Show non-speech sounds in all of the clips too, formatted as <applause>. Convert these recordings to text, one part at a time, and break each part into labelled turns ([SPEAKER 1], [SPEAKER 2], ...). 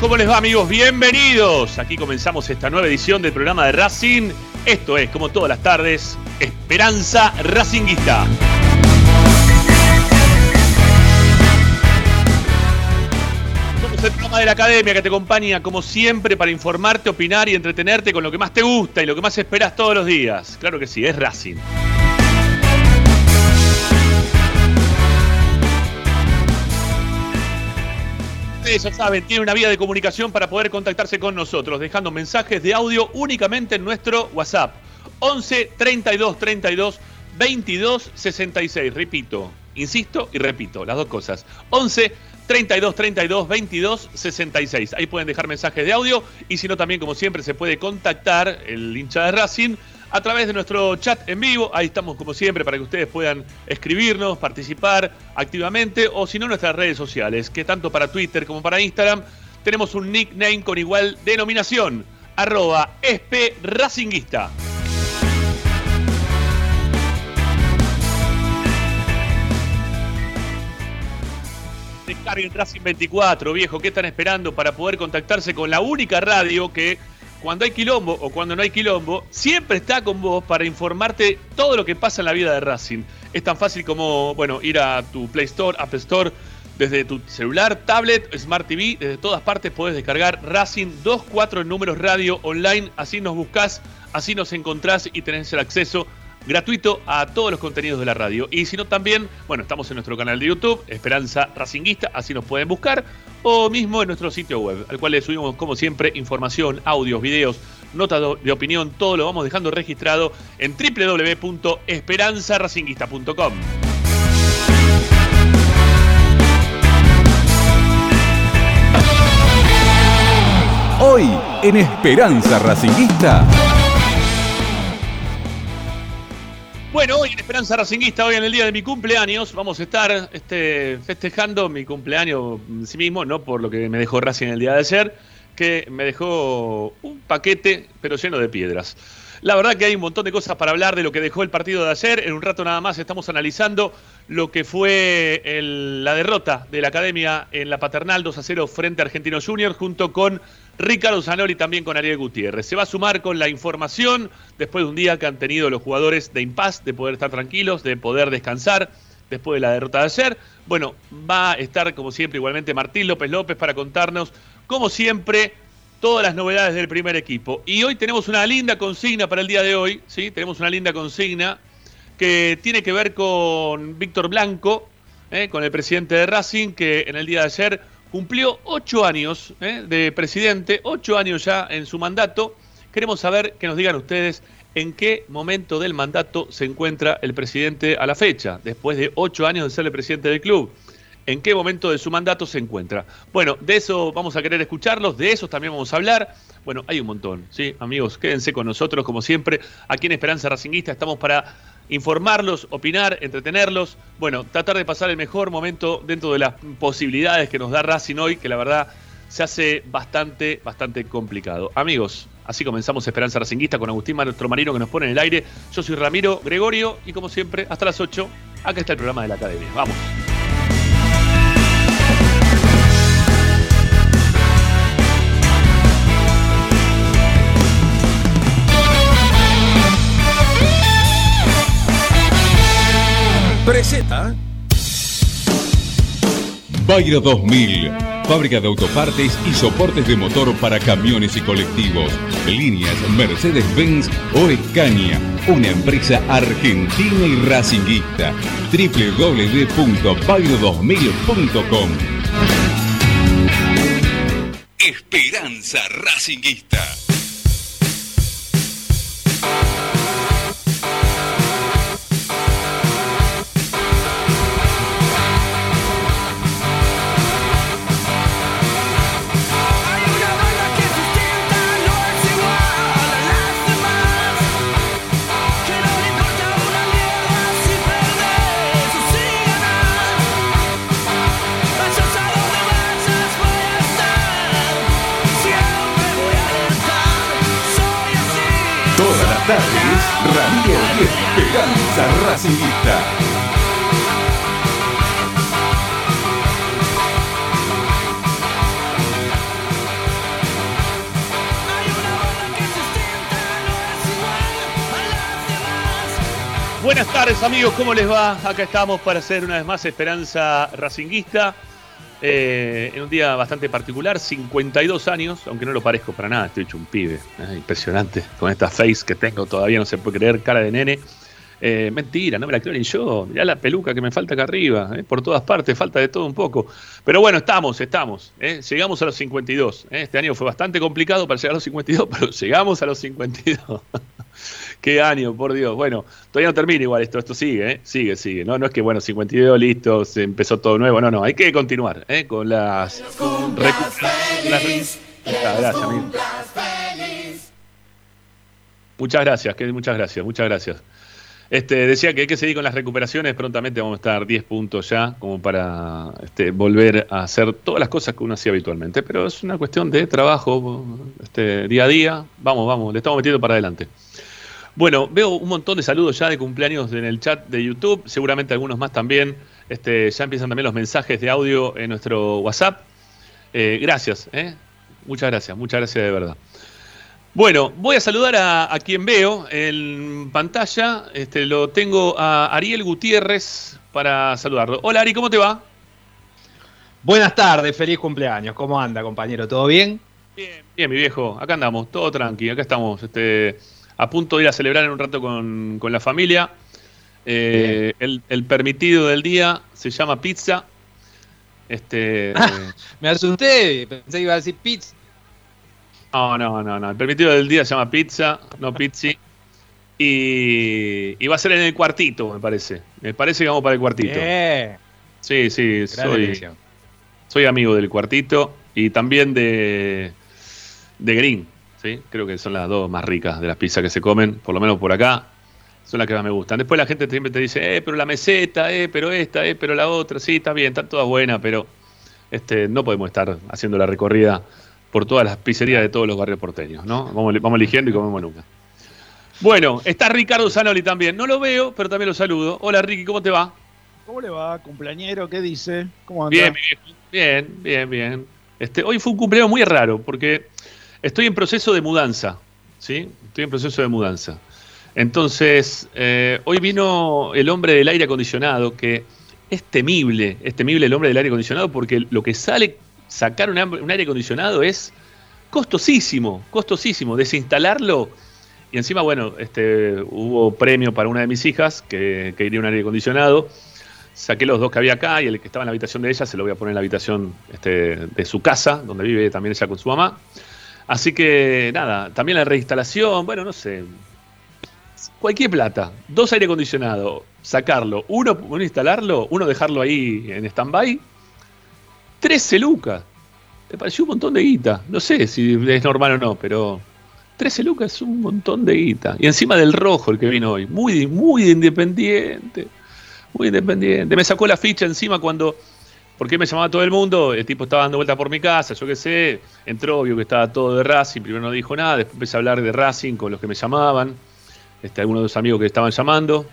[SPEAKER 1] ¿cómo les va amigos? Bienvenidos. Aquí comenzamos esta nueva edición del programa de Racing. Esto es, como todas las tardes, Esperanza Racinguista. Somos el programa de la academia que te acompaña como siempre para informarte, opinar y entretenerte con lo que más te gusta y lo que más esperas todos los días. Claro que sí, es Racing. Ustedes ya saben, tiene una vía de comunicación para poder contactarse con nosotros, dejando mensajes de audio únicamente en nuestro WhatsApp. 11 32 32 22 66. Repito, insisto y repito, las dos cosas. 11 32 32 22 66. Ahí pueden dejar mensajes de audio y si no, también, como siempre, se puede contactar el hincha de Racing a través de nuestro chat en vivo. Ahí estamos como siempre para que ustedes puedan escribirnos, participar activamente o si no nuestras redes sociales, que tanto para Twitter como para Instagram tenemos un nickname con igual denominación, arroba espracinguista. Descarguen Racing 24, viejo, ¿qué están esperando para poder contactarse con la única radio que cuando hay quilombo o cuando no hay quilombo, siempre está con vos para informarte todo lo que pasa en la vida de Racing. Es tan fácil como, bueno, ir a tu Play Store, App Store, desde tu celular, tablet, Smart TV, desde todas partes podés descargar Racing 24 en números radio online, así nos buscás, así nos encontrás y tenés el acceso gratuito a todos los contenidos de la radio. Y si no también, bueno, estamos en nuestro canal de YouTube, Esperanza Racinguista, así nos pueden buscar, o mismo en nuestro sitio web, al cual le subimos como siempre información, audios, videos, notas de opinión, todo lo vamos dejando registrado en www.esperanzaracinguista.com.
[SPEAKER 2] Hoy en Esperanza Racinguista.
[SPEAKER 1] Bueno, hoy en Esperanza Racinguista, hoy en el día de mi cumpleaños, vamos a estar este, festejando mi cumpleaños en sí mismo, no por lo que me dejó Racing el día de ayer, que me dejó un paquete, pero lleno de piedras. La verdad que hay un montón de cosas para hablar de lo que dejó el partido de ayer. En un rato nada más estamos analizando lo que fue el- la derrota de la Academia en la Paternal 2 a 0 frente a Argentinos Juniors junto con Ricardo Zanoli también con Ariel Gutiérrez. Se va a sumar con la información después de un día que han tenido los jugadores de impas, de poder estar tranquilos, de poder descansar después de la derrota de ayer. Bueno, va a estar como siempre igualmente Martín López López para contarnos, como siempre, todas las novedades del primer equipo. Y hoy tenemos una linda consigna para el día de hoy, ¿sí? Tenemos una linda consigna que tiene que ver con Víctor Blanco, ¿eh? con el presidente de Racing, que en el día de ayer cumplió ocho años ¿eh? de presidente, ocho años ya en su mandato. Queremos saber que nos digan ustedes en qué momento del mandato se encuentra el presidente a la fecha, después de ocho años de ser el presidente del club. ¿En qué momento de su mandato se encuentra? Bueno, de eso vamos a querer escucharlos, de eso también vamos a hablar. Bueno, hay un montón, ¿sí? Amigos, quédense con nosotros, como siempre, aquí en Esperanza Racinguista estamos para informarlos, opinar, entretenerlos, bueno, tratar de pasar el mejor momento dentro de las posibilidades que nos da Racing hoy, que la verdad se hace bastante, bastante complicado. Amigos, así comenzamos Esperanza Racinguista con Agustín nuestro marino que nos pone en el aire. Yo soy Ramiro Gregorio y como siempre, hasta las 8, acá está el programa de la Academia. Vamos.
[SPEAKER 2] Presenta. Bayra 2000. Fábrica de autopartes y soportes de motor para camiones y colectivos. Líneas Mercedes-Benz o Escaña. Una empresa argentina y racinguista. www.bayro2000.com Esperanza Racinguista.
[SPEAKER 1] Buenas tardes amigos, ¿cómo les va? Acá estamos para hacer una vez más Esperanza Racinguista. eh, en un día bastante particular, 52 años, aunque no lo parezco para nada, estoy hecho un pibe. eh, impresionante, con esta face que tengo todavía no se puede creer, cara de nene. Eh, mentira, no me la creo ni yo. Mirá la peluca que me falta acá arriba, eh, por todas partes, falta de todo un poco. Pero bueno, estamos, estamos. eh, llegamos a los 52. eh, este año fue bastante complicado para llegar a los 52, <laughs> pero llegamos a los 52. <laughs> Qué año, por Dios. Bueno, todavía no termina igual esto, esto sigue, ¿eh? sigue, sigue. No, no es que, bueno, 52, listo, se empezó todo nuevo. No, no, hay que continuar ¿eh? con las. Muchas gracias, muchas gracias, muchas gracias. Este, decía que hay que seguir con las recuperaciones, prontamente vamos a estar 10 puntos ya, como para este, volver a hacer todas las cosas que uno hacía habitualmente. Pero es una cuestión de trabajo, este, día a día. Vamos, vamos, le estamos metiendo para adelante. Bueno, veo un montón de saludos ya de cumpleaños en el chat de YouTube, seguramente algunos más también. Este, ya empiezan también los mensajes de audio en nuestro WhatsApp. Eh, gracias, ¿eh? muchas gracias, muchas gracias de verdad. Bueno, voy a saludar a, a quien veo en pantalla. Este, lo tengo a Ariel Gutiérrez para saludarlo. Hola Ari, ¿cómo te va?
[SPEAKER 3] Buenas tardes, feliz cumpleaños. ¿Cómo anda, compañero? ¿Todo bien?
[SPEAKER 1] Bien, bien, mi viejo. Acá andamos, todo tranqui. Acá estamos, este, a punto de ir a celebrar en un rato con, con la familia. Eh, el, el permitido del día se llama pizza. Este, <laughs>
[SPEAKER 3] Me asusté, pensé que iba a decir pizza.
[SPEAKER 1] No, no, no, no. El permitido del día se llama pizza, no pizzi. Y, y va a ser en el cuartito, me parece. Me parece que vamos para el cuartito. Sí, sí,
[SPEAKER 3] gran
[SPEAKER 1] soy,
[SPEAKER 3] elección.
[SPEAKER 1] soy amigo del cuartito y también de, de Green. ¿sí? Creo que son las dos más ricas de las pizzas que se comen, por lo menos por acá. Son las que más me gustan. Después la gente siempre te dice, eh, pero la meseta, eh, pero esta, eh, pero la otra. Sí, está bien, están todas buenas, pero este, no podemos estar haciendo la recorrida por todas las pizzerías de todos los barrios porteños, ¿no? Vamos, vamos eligiendo y comemos nunca. Bueno, está Ricardo Zanoli también. No lo veo, pero también lo saludo. Hola Ricky, ¿cómo te va?
[SPEAKER 4] ¿Cómo le va, cumpleañero? ¿Qué dice? ¿Cómo anda?
[SPEAKER 1] Bien, bien, bien, bien. Este, hoy fue un cumpleaños muy raro porque estoy en proceso de mudanza, ¿sí? Estoy en proceso de mudanza. Entonces, eh, hoy vino el hombre del aire acondicionado, que es temible, es temible el hombre del aire acondicionado porque lo que sale sacar un, aire acondicionado es costosísimo, costosísimo, desinstalarlo. Y encima, bueno, este, hubo premio para una de mis hijas que que quería un aire acondicionado. Saqué los dos que había acá y el que estaba en la habitación de ella se lo voy a poner en la habitación este, de su casa, donde vive también ella con su mamá. Así que nada, también la reinstalación, bueno, no sé. Cualquier plata, dos aire acondicionado, sacarlo, uno, uno instalarlo, uno dejarlo ahí en stand-by, 13 lucas. Me pareció un montón de guita. No sé si es normal o no, pero 13 lucas es un montón de guita. Y encima del rojo el que vino hoy, muy, muy independiente. Muy independiente. Me sacó la ficha encima cuando. Porque me llamaba todo el mundo, el tipo estaba dando vuelta por mi casa, yo qué sé, entró, vio que estaba todo de Racing, primero no dijo nada, después empecé a hablar de Racing con los que me llamaban, este, algunos de los amigos que estaban llamando,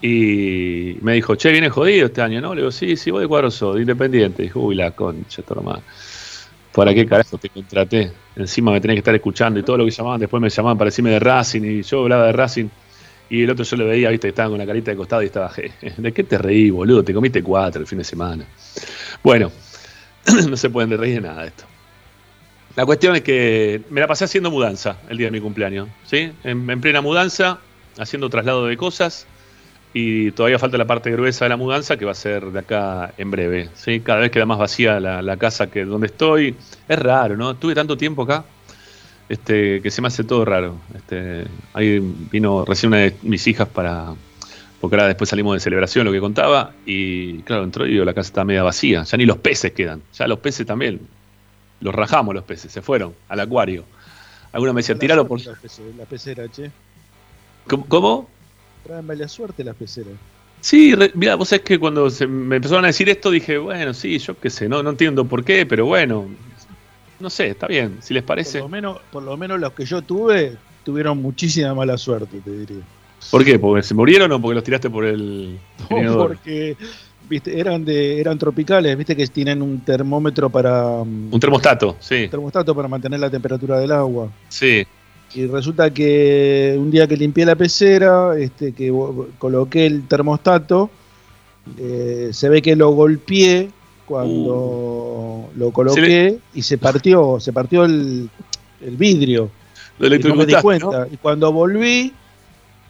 [SPEAKER 1] y me dijo, che, viene jodido este año, ¿no? Le digo, sí, sí, vos de cuadro sos, de independiente. Dijo, uy, la concha, hermano. ¿Para qué carajo te contraté? Encima me tenés que estar escuchando y todo lo que llamaban, después me llamaban para decirme de Racing y yo hablaba de Racing. Y el otro yo lo veía, viste, que estaba con la carita de costado y estaba, "Je, ¿de qué te reí, boludo? Te comiste cuatro el fin de semana. Bueno, <clears throat> no se pueden reír de nada esto. La cuestión es que me la pasé haciendo mudanza el día de mi cumpleaños, ¿sí? En plena mudanza, haciendo traslado de cosas y todavía falta la parte gruesa de la mudanza que va a ser de acá en breve, ¿sí? Cada vez queda más vacía la, la casa que donde estoy. Es raro, ¿no? Tuve tanto tiempo acá este, que se me hace todo raro. Este, ahí vino recién una de mis hijas para. Porque ahora después salimos de celebración, lo que contaba, y claro, entró y digo, la casa está media vacía. Ya ni los peces quedan. Ya los peces también. Los rajamos los peces, se fueron al acuario. Alguna me decía, tiralo por.
[SPEAKER 4] La, pecera, che.
[SPEAKER 1] ¿Cómo?
[SPEAKER 4] Traen mala suerte las peceras.
[SPEAKER 1] Sí, mira, vos sabés que cuando se me empezaron a decir esto dije, bueno, sí, yo qué sé, no, no entiendo por qué, pero bueno, no sé, está bien, si les
[SPEAKER 4] Por
[SPEAKER 1] parece.
[SPEAKER 4] lo, menos, por lo menos los que yo tuve tuvieron muchísima mala suerte, te diría.
[SPEAKER 1] ¿Por qué? ¿Porque se murieron o porque los tiraste por el
[SPEAKER 4] No, porque viste, eran de eran tropicales, viste que tienen un termómetro para mm,
[SPEAKER 1] Un termostato, sí,
[SPEAKER 4] termostato para mantener la temperatura del agua.
[SPEAKER 1] sí.
[SPEAKER 4] Y resulta que un día que limpié la pecera, este, que coloqué el termostato, eh, se ve que lo golpeé cuando lo coloqué y se partió, se partió el, el vidrio.
[SPEAKER 1] Lo
[SPEAKER 4] Y no me di cuenta.
[SPEAKER 1] ¿no?
[SPEAKER 4] Y cuando volví,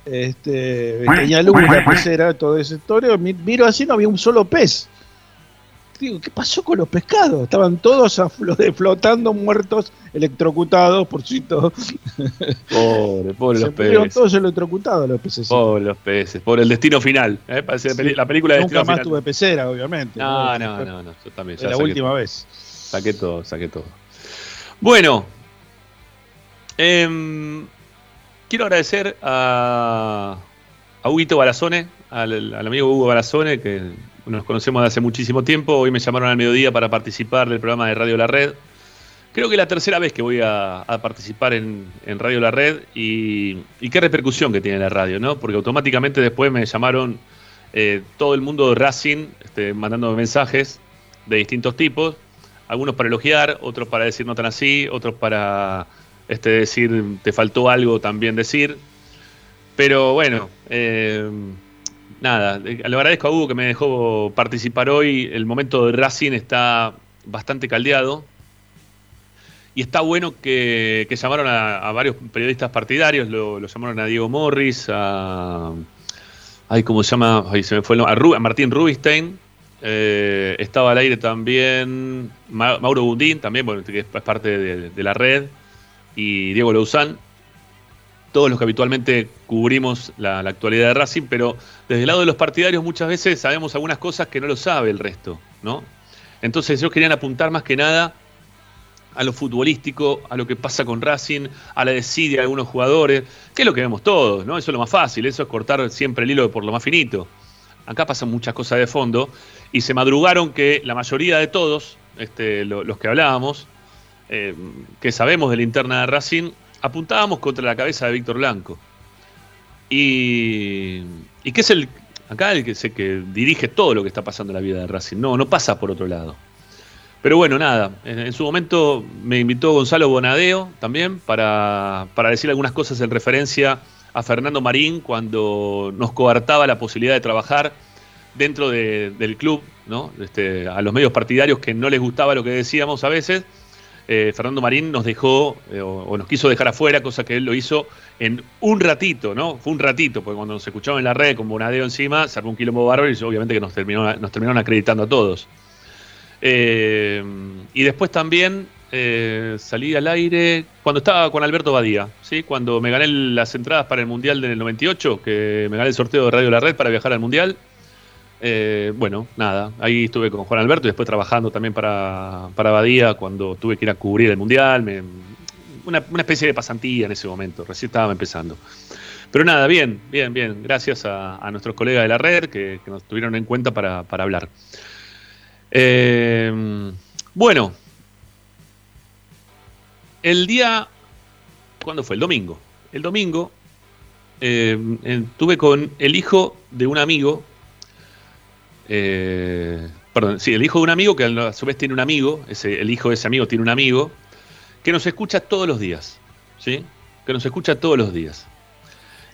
[SPEAKER 4] este, tenía luz la pecera, todo ese historia, mi- miro así, no había un solo pez. Digo, ¿qué pasó con los pescados? Estaban todos <laughs> flotando, muertos, electrocutados, por cierto.
[SPEAKER 1] Pobre, pobre
[SPEAKER 4] Se
[SPEAKER 1] los peces.
[SPEAKER 4] todos electrocutados los peces.
[SPEAKER 1] Pobre los peces, por el destino final. ¿eh? La película de
[SPEAKER 4] Nunca
[SPEAKER 1] destino
[SPEAKER 4] más
[SPEAKER 1] final.
[SPEAKER 4] tuve pecera, obviamente.
[SPEAKER 1] No, no, no, no, yo también.
[SPEAKER 4] Es la última
[SPEAKER 1] todo.
[SPEAKER 4] vez.
[SPEAKER 1] Saqué todo, saqué todo. Bueno, em, quiero agradecer a, a Huguito Balazone, al, al amigo Hugo Balazone, que nos conocemos de hace muchísimo tiempo. Hoy me llamaron al mediodía para participar del programa de Radio La Red. Creo que es la tercera vez que voy a, participar en, Radio La Red y, y qué repercusión que tiene la radio, ¿no? Porque automáticamente después me llamaron eh, todo el mundo Racing, este, mandando mensajes de distintos tipos, algunos para elogiar, otros para decir no tan así, otros para este, decir te faltó algo también decir. Pero bueno, eh, nada, le agradezco a Hugo que me dejó participar hoy. El momento de Racing está bastante caldeado. Y está bueno que, llamaron a, varios periodistas partidarios, lo, lo llamaron a Diego Morris, a. Ay, ¿cómo se llama? Se me fue. A, Martín Rubinstein. eh, estaba al aire también Ma- Mauro Bundín, también, bueno, que es parte de, la red. Y Diego Louzán. Todos los que habitualmente cubrimos la, actualidad de Racing, pero desde el lado de los partidarios muchas veces sabemos algunas cosas que no lo sabe el resto, ¿no? Entonces ellos querían apuntar más que nada a lo futbolístico, a lo que pasa con Racing, a la desidia de algunos jugadores, que es lo que vemos todos, ¿no? Eso es lo más fácil, eso es cortar siempre el hilo por lo más finito. Acá pasan muchas cosas de fondo y se madrugaron que la mayoría de todos, este, lo- los que hablábamos, eh, que sabemos de la interna de Racing, apuntábamos contra la cabeza de Víctor Blanco. Y, y que es el, acá el que, se, que dirige todo lo que está pasando en la vida de Racing, no, no pasa por otro lado. Pero bueno, nada, en, su momento me invitó Gonzalo Bonadeo también para, para decir algunas cosas en referencia a Fernando Marín cuando nos coartaba la posibilidad de trabajar dentro de- del club, ¿no? Este, a los medios partidarios que no les gustaba lo que decíamos a veces. Eh, Fernando Marín nos dejó eh, o, nos quiso dejar afuera, cosa que él lo hizo en un ratito, ¿no? Fue un ratito, porque cuando nos escuchaban en la red con Bonadeo encima, se un quilombo bárbaro y obviamente que nos, terminó, nos terminaron acreditando a todos. Eh, y después también salí al aire cuando estaba con Alberto Badía, ¿sí? cuando me gané las entradas para el Mundial del 98, que me gané el sorteo de Radio La Red para viajar al Mundial. Eh, bueno, nada, ahí estuve con Juan Alberto y después trabajando también para, para cuando tuve que ir a cubrir el Mundial. Una, especie de pasantía en ese momento, recién estaba empezando. Pero nada, bien, bien, bien. Gracias a, nuestros colegas de la red que, nos tuvieron en cuenta para, para hablar. Eh, bueno, el día, ¿cuándo fue? El domingo. El domingo eh, eh, tuve con el hijo de un amigo, eh, perdón, sí, el hijo de un amigo que a su vez tiene un amigo, ese, el hijo de ese amigo tiene un amigo, que nos escucha todos los días, ¿sí? Que nos escucha todos los días.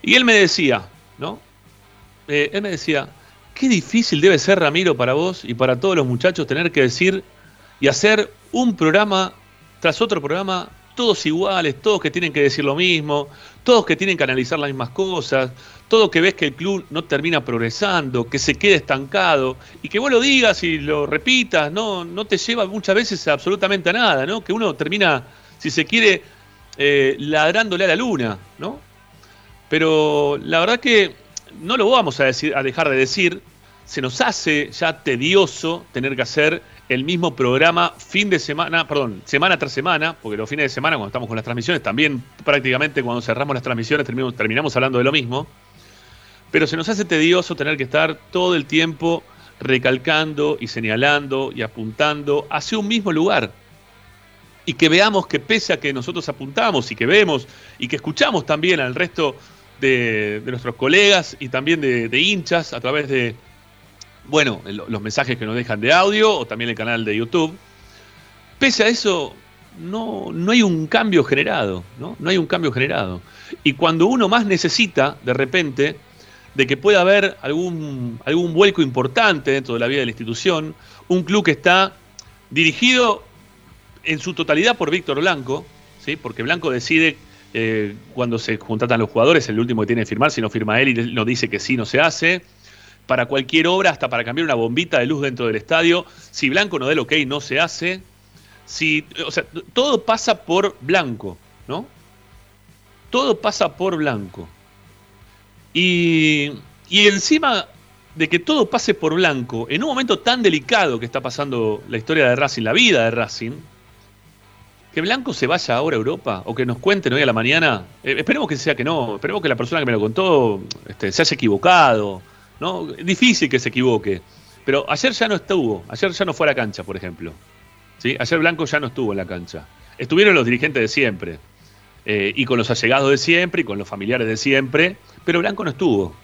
[SPEAKER 1] Y él me decía, ¿no? Eh, él me decía, qué difícil debe ser, Ramiro, para vos y para todos los muchachos tener que decir y hacer un programa tras otro programa, todos iguales, todos que tienen que decir lo mismo, todos que tienen que analizar las mismas cosas, todo que ves que el club no termina progresando, que se quede estancado, y que vos lo digas y lo repitas, no, no te lleva muchas veces absolutamente a nada, ¿no? Que uno termina, si se quiere, eh, ladrándole a la luna, ¿no? Pero la verdad que no lo vamos a, decir, a dejar de decir. Se nos hace ya tedioso tener que hacer el mismo programa fin de semana, perdón, semana tras semana, porque los fines de semana cuando estamos con las transmisiones, también prácticamente cuando cerramos las transmisiones terminamos, terminamos hablando de lo mismo. Pero se nos hace tedioso tener que estar todo el tiempo recalcando y señalando y apuntando hacia un mismo lugar. Y que veamos que pese a que nosotros apuntamos y que vemos y que escuchamos también al resto de, nuestros colegas y también de, de hinchas a través de, bueno, lo- los mensajes que nos dejan de audio o también el canal de YouTube, pese a eso no, no hay un cambio generado, ¿no? No hay un cambio generado. Y cuando uno más necesita, de repente, de que pueda haber algún, algún vuelco importante dentro de la vida de la institución, un club que está dirigido en su totalidad por Víctor Blanco, ¿sí? porque Blanco decide eh, cuando se contratan los jugadores, el último que tiene que firmar, si no firma él y no dice que sí, no se hace. Para cualquier obra, hasta para cambiar una bombita de luz dentro del estadio, si Blanco no da el ok, no se hace. Si, o sea, todo pasa por Blanco, ¿no? Todo pasa por Blanco. Y, y encima de que todo pase por Blanco, en un momento tan delicado que está pasando la historia de Racing, la vida de Racing, que Blanco se vaya ahora a Europa o que nos cuenten hoy a la mañana. eh, esperemos que sea que no. Esperemos que la persona que me lo contó este, se haya equivocado. ¿no? Es difícil que se equivoque. Pero ayer ya no estuvo. Ayer ya no fue a la cancha, por ejemplo. ¿Sí? Ayer Blanco ya no estuvo en la cancha. Estuvieron los dirigentes de siempre. eh, y con los allegados de siempre y con los familiares de siempre. Pero Blanco no estuvo.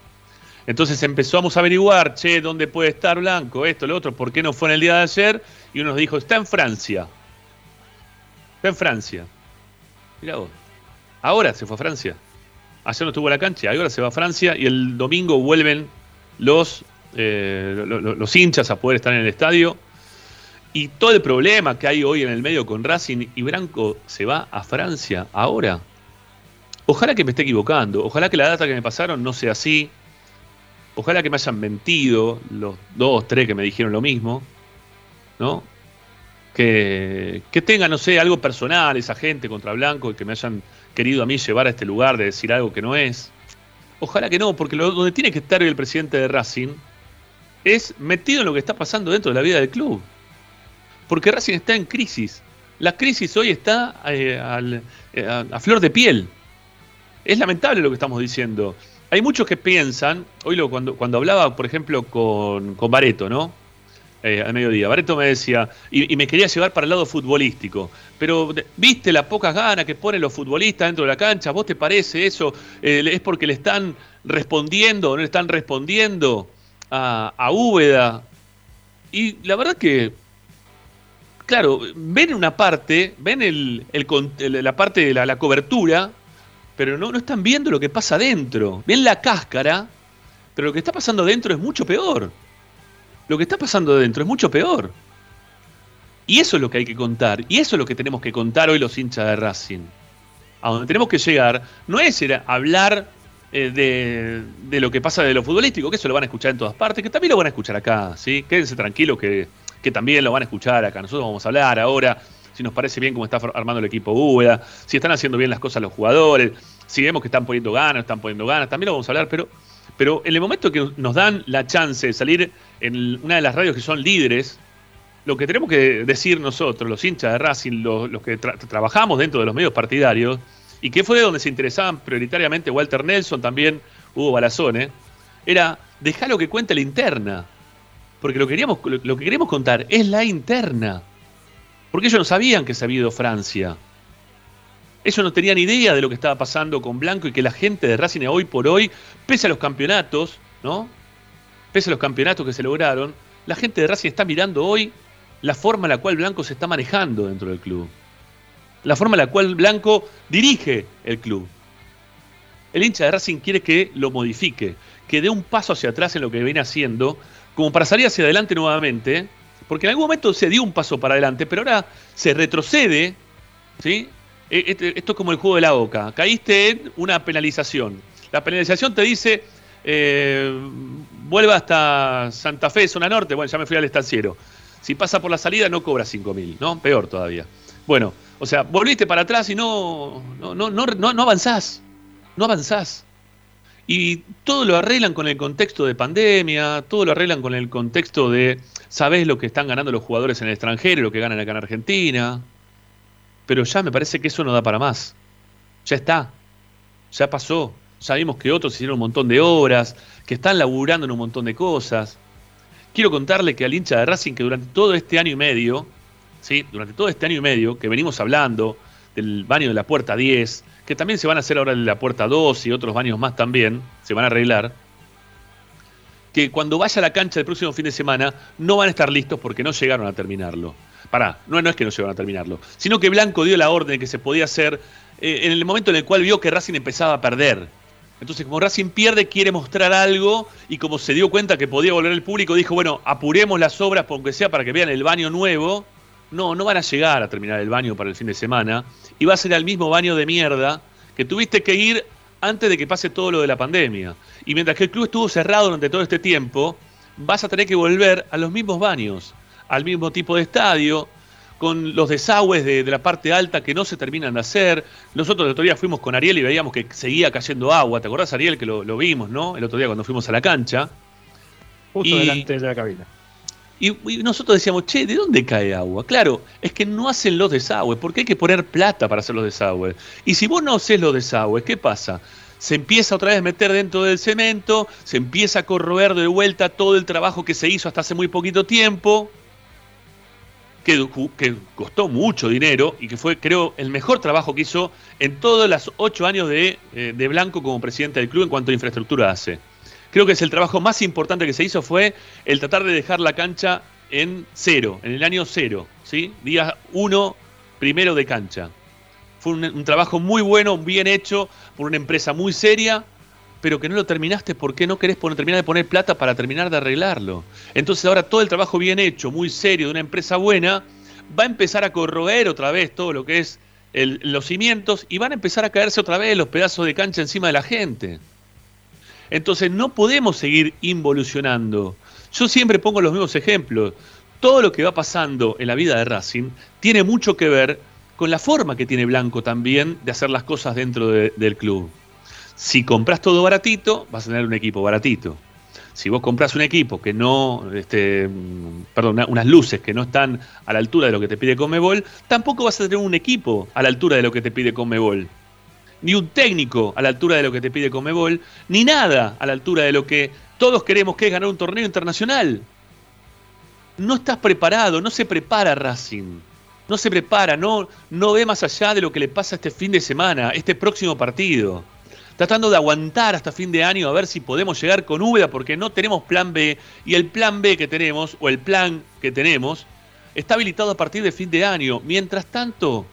[SPEAKER 1] Entonces empezamos a averiguar, che, ¿dónde puede estar Blanco? Esto, lo otro, ¿por qué no fue en el día de ayer? Y uno nos dijo, está en Francia. Está en Francia. Mirá vos. Ahora se fue a Francia. Ayer no estuvo en la cancha, ahora se va a Francia y el domingo vuelven los, eh, lo- lo- los hinchas a poder estar en el estadio. Y todo el problema que hay hoy en el medio con Racing y Branco se va a Francia ahora. Ojalá que me esté equivocando, ojalá que la data que me pasaron no sea así. Ojalá que me hayan mentido los dos, tres que me dijeron lo mismo. ¿No? que, que tenga, no sé, algo personal esa gente contra Blanco y que me hayan querido a mí llevar a este lugar de decir algo que no es. Ojalá que no, porque lo, donde tiene que estar el presidente de Racing es metido en lo que está pasando dentro de la vida del club. Porque Racing está en crisis. La crisis hoy está eh, al- eh, a flor de piel. Es lamentable lo que estamos diciendo. Hay muchos que piensan, hoy lo, cuando, hablaba, por ejemplo, con, con Bareto, ¿no? eh, al mediodía. Bareto me decía, y, me quería llevar para el lado futbolístico, pero viste las pocas ganas que ponen los futbolistas dentro de la cancha, ¿vos te parece eso? Eh, ¿Es porque le están respondiendo o no le están respondiendo a, a Úbeda? Y la verdad que, claro, ven una parte, ven la parte de la cobertura, pero no, no están viendo lo que pasa dentro. Ven la cáscara, pero lo que está pasando dentro es mucho peor lo que está pasando dentro es mucho peor. Y eso es lo que hay que contar. Y eso es lo que tenemos que contar hoy los hinchas de Racing. A donde tenemos que llegar no es ir hablar eh, de, de lo que pasa de lo futbolístico, que eso lo van a escuchar en todas partes, que también lo van a escuchar acá, ¿sí? Quédense tranquilos que, que también lo van a escuchar acá. Nosotros vamos a hablar ahora si nos parece bien cómo está armando el equipo Úbeda, si están haciendo bien las cosas los jugadores, si vemos que están poniendo ganas, están poniendo ganas, también lo vamos a hablar, pero, pero en el momento que nos dan la chance de salir en una de las radios que son líderes, lo que tenemos que decir nosotros, los hinchas de Racing, los, que tra- trabajamos dentro de los medios partidarios, y que fue donde se interesaban prioritariamente Walter Nelson, también Hugo Balazone, era dejar lo que cuente la interna. Porque lo que, queríamos, lo que queremos contar es la interna. Porque ellos no sabían que se había ido Francia. Ellos no tenían idea de lo que estaba pasando con Blanco y que la gente de Racing hoy por hoy, pese a los campeonatos, ¿no? Pese a los campeonatos que se lograron, la gente de Racing está mirando hoy la forma en la cual Blanco se está manejando dentro del club. La forma en la cual Blanco dirige el club. El hincha de Racing quiere que lo modifique, que dé un paso hacia atrás en lo que viene haciendo, como para salir hacia adelante nuevamente, porque en algún momento se dio un paso para adelante, pero ahora se retrocede, ¿sí? E- este- Esto es como el juego de la boca. Caíste en una penalización. La penalización te dice, eh, vuelva hasta Santa Fe, zona norte, bueno, ya me fui al estanciero. Si pasa por la salida no cobra 5 mil, ¿no? Peor todavía. Bueno, o sea, volviste para atrás y no, no, no, no, no avanzás. No avanzás. Y todo lo arreglan con el contexto de pandemia, todo lo arreglan con el contexto de, sabés lo que están ganando los jugadores en el extranjero, lo que ganan acá en Argentina. Pero ya me parece que eso no da para más. Ya está. Ya pasó. Ya vimos que otros hicieron un montón de obras, que están laburando en un montón de cosas. Quiero contarle que al hincha de Racing que durante todo este año y medio, ¿sí? durante todo este año y medio que venimos hablando del baño de la puerta 10, que también se van a hacer ahora de la puerta 2 y otros baños más también, se van a arreglar, que cuando vaya a la cancha el próximo fin de semana no van a estar listos porque no llegaron a terminarlo. Pará, no, no es que no llegaron a terminarlo, sino que Blanco dio la orden de que se podía hacer eh, en el momento en el cual vio que Racing empezaba a perder. Entonces, como Racing pierde, quiere mostrar algo y como se dio cuenta que podía volver el público, dijo, bueno, apuremos las obras, aunque sea para que vean el baño nuevo. No, no van a llegar a terminar el baño para el fin de semana y va a ser el mismo baño de mierda que tuviste que ir antes de que pase todo lo de la pandemia. Y mientras que el club estuvo cerrado durante todo este tiempo, vas a tener que volver a los mismos baños, al mismo tipo de estadio, con los desagües de, de la parte alta que no se terminan de hacer. Nosotros el otro día fuimos con Ariel y veíamos que seguía cayendo agua. ¿Te acordás, Ariel, que lo, lo vimos, ¿no? El otro día cuando fuimos a la cancha.
[SPEAKER 3] Justo
[SPEAKER 1] Y-
[SPEAKER 3] delante de la cabina.
[SPEAKER 1] Y, nosotros decíamos, che, ¿de dónde cae agua? Claro, es que no hacen los desagües, porque hay que poner plata para hacer los desagües. Y si vos no haces los desagües, ¿qué pasa? Se empieza otra vez a meter dentro del cemento, se empieza a corroer de vuelta todo el trabajo que se hizo hasta hace muy poquito tiempo, que, que costó mucho dinero y que fue, creo, el mejor trabajo que hizo en todos los ocho años de, eh, de Blanco como presidente del club en cuanto a infraestructura hace. Creo que es el trabajo más importante que se hizo fue el tratar de dejar la cancha en cero, en el año cero, ¿sí? Día uno, primero de cancha. Fue un, trabajo muy bueno, bien hecho, por una empresa muy seria, pero que no lo terminaste porque no querés poner, terminar de poner plata para terminar de arreglarlo. Entonces ahora todo el trabajo bien hecho, muy serio, de una empresa buena, va a empezar a corroer otra vez todo lo que es el- los cimientos y van a empezar a caerse otra vez los pedazos de cancha encima de la gente. Entonces no podemos seguir involucionando. Yo siempre pongo los mismos ejemplos. Todo lo que va pasando en la vida de Racing tiene mucho que ver con la forma que tiene Blanco también de hacer las cosas dentro de- del club. Si compras todo baratito, vas a tener un equipo baratito. Si vos compras un equipo que no, este, mm, perdón, una- unas luces que no están a la altura de lo que te pide Conmebol, tampoco vas a tener un equipo a la altura de lo que te pide Conmebol ni un técnico a la altura de lo que te pide Comebol, ni nada a la altura de lo que todos queremos que es ganar un torneo internacional. No estás preparado, no se prepara Racing. No se prepara, no, no ve más allá de lo que le pasa este fin de semana, este próximo partido. Tratando de aguantar hasta fin de año a ver si podemos llegar con Úbeda porque no tenemos plan B y el plan B que tenemos, o el plan que tenemos, está habilitado a partir de fin de año. Mientras tanto,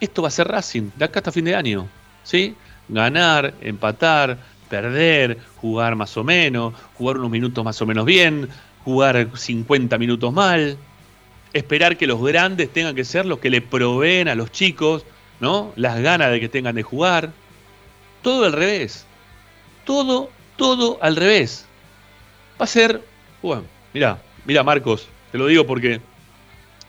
[SPEAKER 1] esto va a ser Racing, de acá hasta fin de año. ¿Sí? Ganar, empatar, perder, jugar más o menos, jugar unos minutos más o menos bien, jugar 50 minutos mal. esperar que los grandes tengan que ser los que le proveen a los chicos, ¿no? Las ganas de que tengan de jugar. Todo al revés. Todo, todo al revés. Va a ser, bueno, mira, mira Marcos, te lo digo porque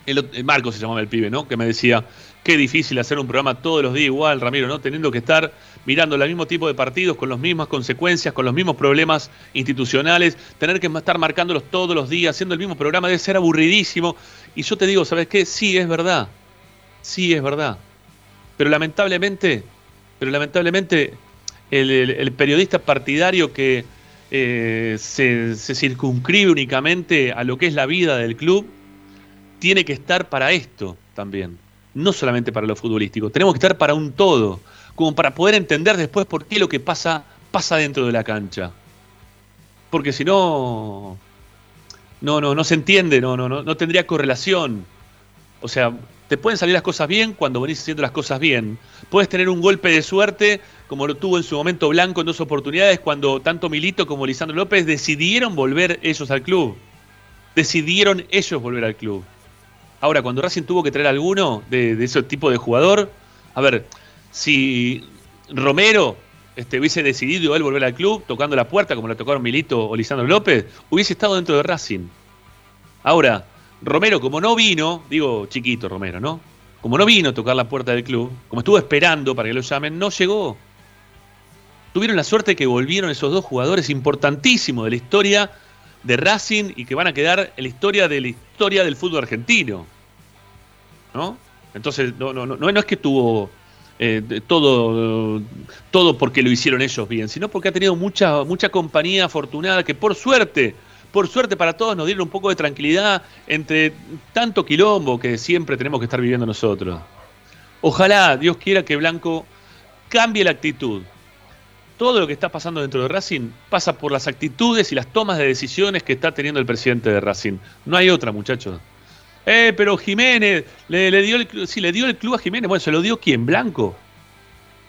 [SPEAKER 1] el, el Marcos se llamaba el pibe, ¿no? Que me decía, qué difícil hacer un programa todos los días igual, Ramiro, ¿no? Teniendo que estar mirando el mismo tipo de partidos, con las mismas consecuencias, con los mismos problemas institucionales, tener que estar marcándolos todos los días, haciendo el mismo programa, debe ser aburridísimo. Y yo te digo, ¿sabes qué? Sí, es verdad. Sí, es verdad. Pero lamentablemente, pero lamentablemente, el, periodista partidario que eh, se circunscribe únicamente a lo que es la vida del club, tiene que estar para esto también. No solamente para lo futbolístico. Tenemos que estar para un todo. Como para poder entender después por qué lo que pasa pasa dentro de la cancha. Porque si no. No, no, no se entiende, no, no, no, no tendría correlación. O sea, te pueden salir las cosas bien cuando venís haciendo las cosas bien. Puedes tener un golpe de suerte, como lo tuvo en su momento Blanco en dos oportunidades, cuando tanto Milito como Lisandro López decidieron volver ellos al club. Decidieron ellos volver al club. Ahora, cuando Racing tuvo que traer alguno de, ese tipo de jugador, a ver, si Romero este, hubiese decidido él volver al club, tocando la puerta como lo tocaron Milito o Lisandro López, hubiese estado dentro de Racing. Ahora, Romero, como no vino, digo chiquito Romero, ¿no? Como no vino a tocar la puerta del club, como estuvo esperando para que lo llamen, no llegó. Tuvieron la suerte que volvieron esos dos jugadores importantísimos de la historia de Racing y que van a quedar en la historia de la historia del fútbol argentino. ¿No? Entonces, no, no, no, no es que tuvo eh, todo, todo porque lo hicieron ellos bien, sino porque ha tenido mucha, mucha compañía afortunada que por suerte, por suerte para todos nos dieron un poco de tranquilidad entre tanto quilombo que siempre tenemos que estar viviendo nosotros. Ojalá Dios quiera que Blanco cambie la actitud. Todo lo que está pasando dentro de Racing pasa por las actitudes y las tomas de decisiones que está teniendo el presidente de Racing. No hay otra, muchachos. Eh, pero Jiménez, le, le dio el, sí, le dio el club a Jiménez. Bueno, ¿se lo dio quién? ¿Blanco?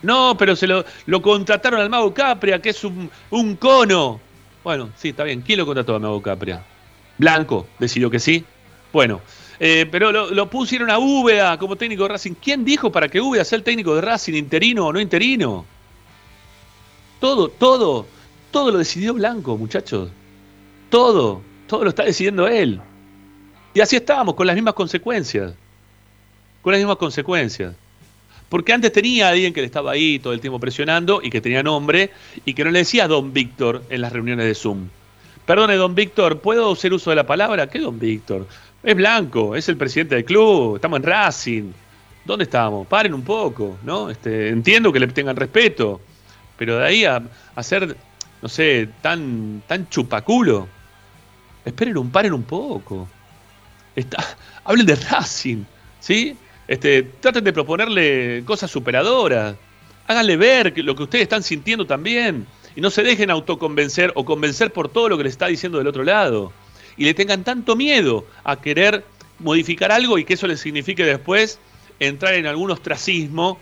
[SPEAKER 1] No, pero se lo, lo contrataron al Mago Capria, que es un, un cono. Bueno, sí, está bien. ¿Quién lo contrató al Mago Capria? Blanco, decidió que sí. Bueno, eh, pero lo, lo pusieron a Úbeda como técnico de Racing. ¿Quién dijo para que Úbeda sea el técnico de Racing, interino o no interino? Todo, todo, todo lo decidió Blanco, muchachos. Todo, todo lo está decidiendo él. Y así estábamos, con las mismas consecuencias. Con las mismas consecuencias. Porque antes tenía alguien que le estaba ahí todo el tiempo presionando y que tenía nombre y que no le decía Don Víctor en las reuniones de Zoom. Perdone, Don Víctor, ¿puedo hacer uso de la palabra? ¿Qué Don Víctor? Es Blanco, es el presidente del club, estamos en Racing. ¿Dónde estamos? Paren un poco, ¿no? Este, entiendo que le tengan respeto, pero de ahí a, ser, no sé, tan, tan chupaculo. Esperen un, paren un poco. Está, <laughs> hablen de Racing, ¿sí? Este, traten de proponerle cosas superadoras. Háganle ver lo que ustedes están sintiendo también. Y no se dejen autoconvencer o convencer por todo lo que les está diciendo del otro lado. Y le tengan tanto miedo a querer modificar algo y que eso les signifique después entrar en algún ostracismo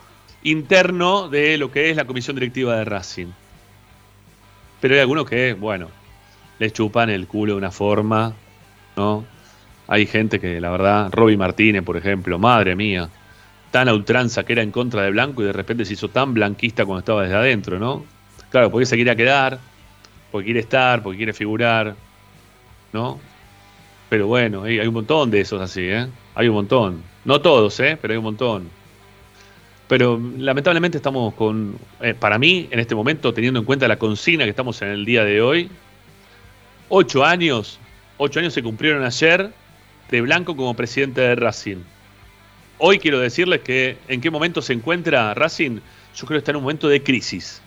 [SPEAKER 1] interno de lo que es la comisión directiva de Racing. Pero hay algunos que, bueno, les chupan el culo de una forma, ¿no? Hay gente que, la verdad, Robbie Martínez, por ejemplo, madre mía, tan a ultranza que era en contra de Blanco y de repente se hizo tan blanquista cuando estaba desde adentro, ¿no? Claro, porque se quería quedar, porque quiere estar, porque quiere figurar, ¿no? Pero bueno, hay, hay un montón de esos así, ¿eh? Hay un montón. No todos, ¿eh? Pero hay un montón. Pero lamentablemente estamos con, eh, para mí, en este momento, teniendo en cuenta la consigna que estamos en el día de hoy, ocho años, ocho años se cumplieron ayer de Blanco como presidente de Racing. Hoy quiero decirles que en qué momento se encuentra Racing, yo creo que está en un momento de crisis.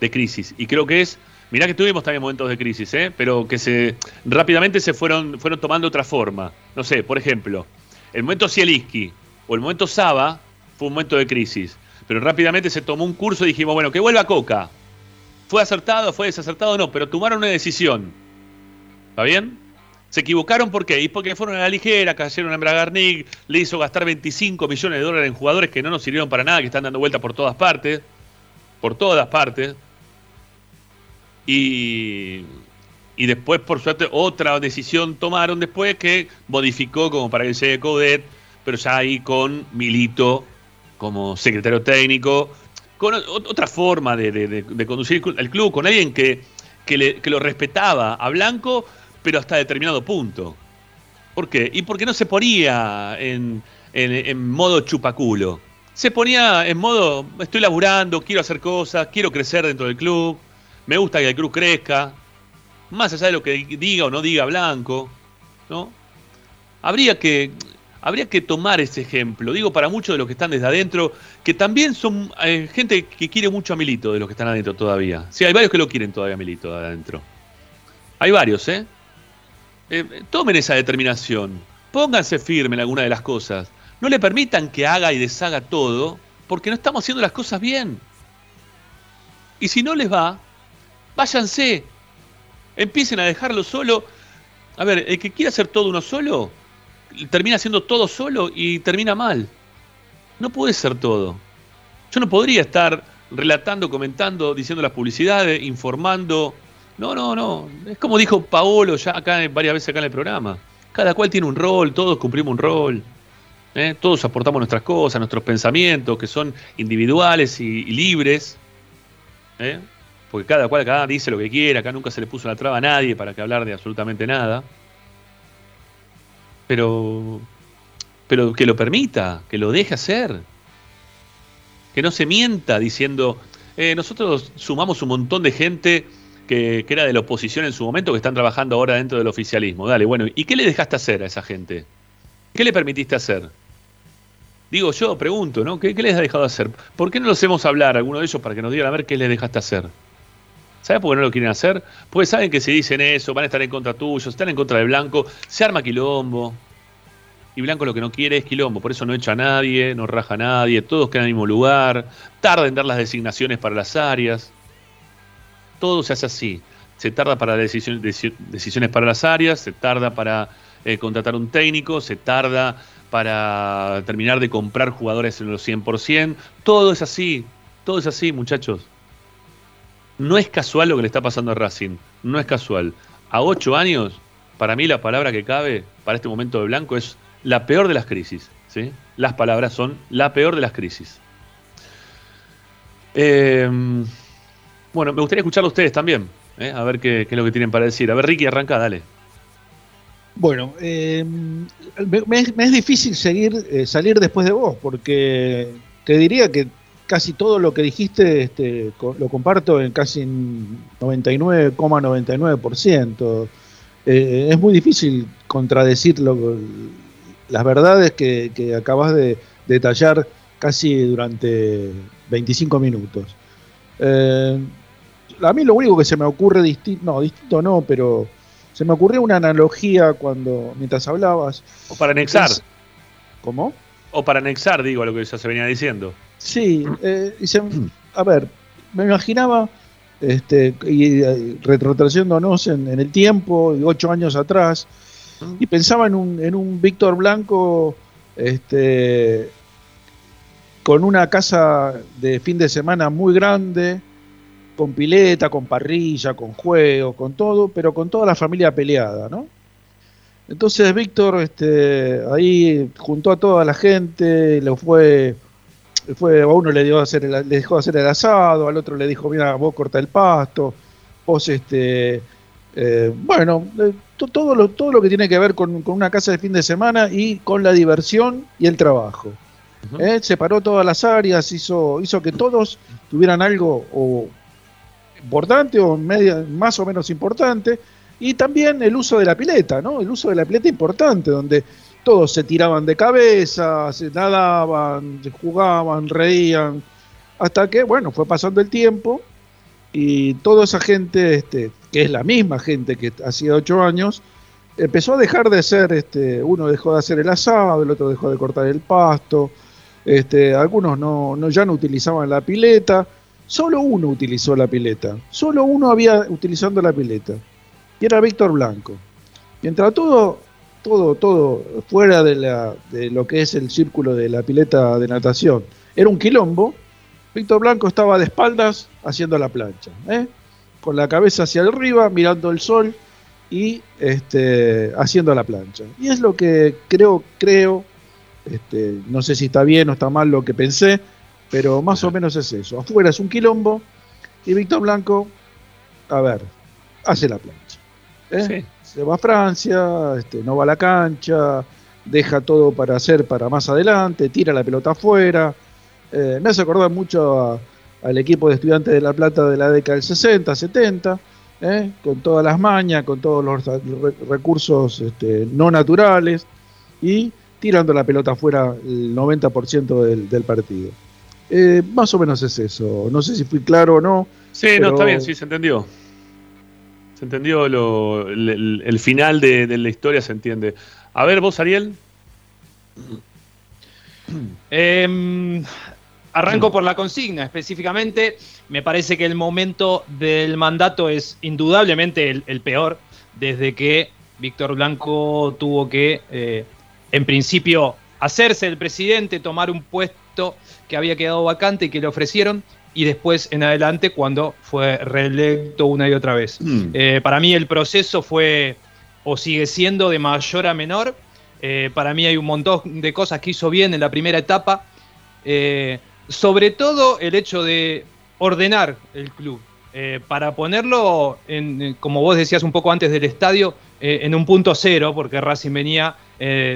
[SPEAKER 1] De crisis. Y creo que es, mirá que tuvimos también momentos de crisis, ¿eh? pero que se rápidamente se fueron, fueron tomando otra forma. No sé, por ejemplo, el momento Zielinski o el momento Saba un momento de crisis. Pero rápidamente se tomó un curso y dijimos, bueno, que vuelva Coca. ¿Fue acertado, fue desacertado? No, pero tomaron una decisión. ¿Está bien? Se equivocaron ¿por qué? Y porque fueron a la ligera, cayeron en Bragarnik, le hizo gastar 25 millones de dólares en jugadores que no nos sirvieron para nada, que están dando vueltas por todas partes. Por todas partes. Y, Y después, por suerte, otra decisión tomaron después que modificó como para que llegue Coudet, pero ya ahí con Milito como secretario técnico, con otra forma de, conducir el clu- el club, con alguien que, que lo respetaba a Blanco, pero hasta determinado punto. ¿Por qué? Y porque no se ponía en, en- en modo chupaculo. Se ponía en modo, estoy laburando, quiero hacer cosas, quiero crecer dentro del club, me gusta que el club crezca, más allá de lo que diga o no diga Blanco, ¿no? Habría que, habría que tomar ese ejemplo, digo para muchos de los que están desde adentro, que también son eh, gente que quiere mucho a Milito de los que están adentro todavía. Sí, hay varios que lo quieren todavía a Milito de adentro. Hay varios, ¿eh? Eh, tomen esa determinación, pónganse firme en alguna de las cosas, no le permitan que haga y deshaga todo, porque no estamos haciendo las cosas bien. Y si no les va, váyanse, empiecen a dejarlo solo. A ver, el que quiere hacer todo uno solo, termina haciendo todo solo y termina mal. No puede ser todo. Yo no podría estar relatando, comentando, diciendo las publicidades, informando. No, no, no. Es como dijo Paolo ya acá varias veces acá en el programa. Cada cual tiene un rol, todos cumplimos un rol. ¿eh? Todos aportamos nuestras cosas, nuestros pensamientos, que son individuales y, libres. ¿eh? Porque cada cual acá dice lo que quiere, acá nunca se le puso una traba a nadie para que hablar de absolutamente nada. Pero, pero que lo permita, que lo deje hacer. Que no se mienta diciendo, eh, nosotros sumamos un montón de gente que, que era de la oposición en su momento que están trabajando ahora dentro del oficialismo. Dale, bueno, ¿y qué le dejaste hacer a esa gente? ¿Qué le permitiste hacer? Digo yo, pregunto, ¿no? ¿Qué, qué les has dejado hacer? ¿Por qué no los hacemos hablar, alguno de ellos, para que nos digan a ver qué les dejaste hacer? ¿Sabes por qué no lo quieren hacer? Porque saben que si dicen eso, van a estar en contra tuyo, están en contra de Blanco, se arma quilombo. Y Blanco lo que no quiere es quilombo, por eso no echa a nadie, no raja a nadie, todos quedan en el mismo lugar, tarda en dar las designaciones para las áreas. Todo se hace así. Se tarda para decisiones para las áreas, se tarda para eh, contratar un técnico, se tarda para terminar de comprar jugadores en los 100%. Todo es así, todo es así, muchachos. No es casual lo que le está pasando a Racing, no es casual. A ocho años, para mí la palabra que cabe para este momento de Blanco es la peor de las crisis. ¿sí? Las palabras son la peor de las crisis. Eh, bueno, me gustaría escucharlo a ustedes también, ¿eh? a ver qué, es lo que tienen para decir. A ver, Ricky, arranca, dale.
[SPEAKER 4] Bueno, me, me es, me es difícil seguir eh, salir después de vos, porque te diría que casi todo lo que dijiste este, lo comparto en casi un 99,99%. Eh, es muy difícil contradecir lo- las verdades que, que acabas de detallar casi durante 25 minutos. Eh, a mí lo único que se me ocurre distinto, no, distinto no, pero se me ocurrió una analogía cuando, mientras hablabas.
[SPEAKER 1] O para anexar,
[SPEAKER 4] ¿Cómo?
[SPEAKER 1] o para anexar, digo, a lo que ya se venía diciendo.
[SPEAKER 4] Sí, eh, y se- a ver, me imaginaba, este, y, eh, retrotrayéndonos en, el tiempo, y ocho años atrás, y pensaba en un, en un Víctor Blanco, este, con una casa de fin de semana muy grande, con pileta, con parrilla, con juegos, con todo, pero con toda la familia peleada, ¿no? Entonces Víctor este, ahí juntó a toda la gente, lo fue, fue a uno le, dio a hacer el- le dejó hacer el asado, al otro le dijo, mira, vos corta el pasto, vos este, eh, bueno, eh, to- todo, lo, todo lo que tiene que ver con, con una casa de fin de semana y con la diversión y el trabajo.
[SPEAKER 1] Ujú.
[SPEAKER 4] ¿eh? Separó todas las áreas, hizo, hizo que todos tuvieran algo o importante o media, más o menos importante, y también el uso de la pileta, ¿no? El uso de la pileta importante, donde todos se tiraban de cabeza, se nadaban, jugaban, reían, hasta que, bueno, fue pasando el tiempo y toda esa gente, este, que es la misma gente que hacía ocho años, empezó a dejar de ser, este, uno dejó de hacer el asado, el otro dejó de cortar el pasto, este, algunos no, no, ya no utilizaban la pileta, solo uno utilizó la pileta, solo uno había utilizando la pileta, y era Víctor Blanco. Mientras todo, todo, todo fuera de, la, de lo que es el círculo de la pileta de natación era un quilombo, Víctor Blanco estaba de espaldas haciendo la plancha, ¿eh? con la cabeza hacia arriba, mirando el sol y este, haciendo la plancha. Y es lo que creo, creo, este, no sé si está bien o está mal lo que pensé, pero más o menos es eso. Afuera es un quilombo y Víctor Blanco, a ver, hace la plancha. ¿eh? Se va a Francia, este, no va a la cancha, deja todo para hacer para más adelante, tira la pelota afuera. Eh, me hace acordar mucho a- al equipo de estudiantes de La Plata de la década del 60, 70, ¿eh? con todas las mañas, con todos los re- recursos este, no naturales y tirando la pelota afuera el 90% del, del partido. Eh, más o menos es eso. No sé si fui claro o no.
[SPEAKER 1] Sí,
[SPEAKER 4] Pero-
[SPEAKER 1] no, está bien, sí, se entendió. Se entendió lo- el, final de, la historia, se entiende. A ver, vos, Ariel. <clears throat>
[SPEAKER 3] Em, arranco por la consigna específicamente. Me parece que el momento del mandato es indudablemente el, el peor, desde que Víctor Blanco tuvo que, eh, en principio, hacerse el presidente, tomar un puesto que había quedado vacante y que le ofrecieron, y después en adelante cuando fue reelecto una y otra vez. Eh, para mí el proceso fue o sigue siendo de mayor a menor. Eh, para mí hay un montón de cosas que hizo bien en la primera etapa. Eh, sobre todo el hecho de ordenar el club. para ponerlo, en, como vos decías un poco antes del estadio, en un punto cero, porque Racing venía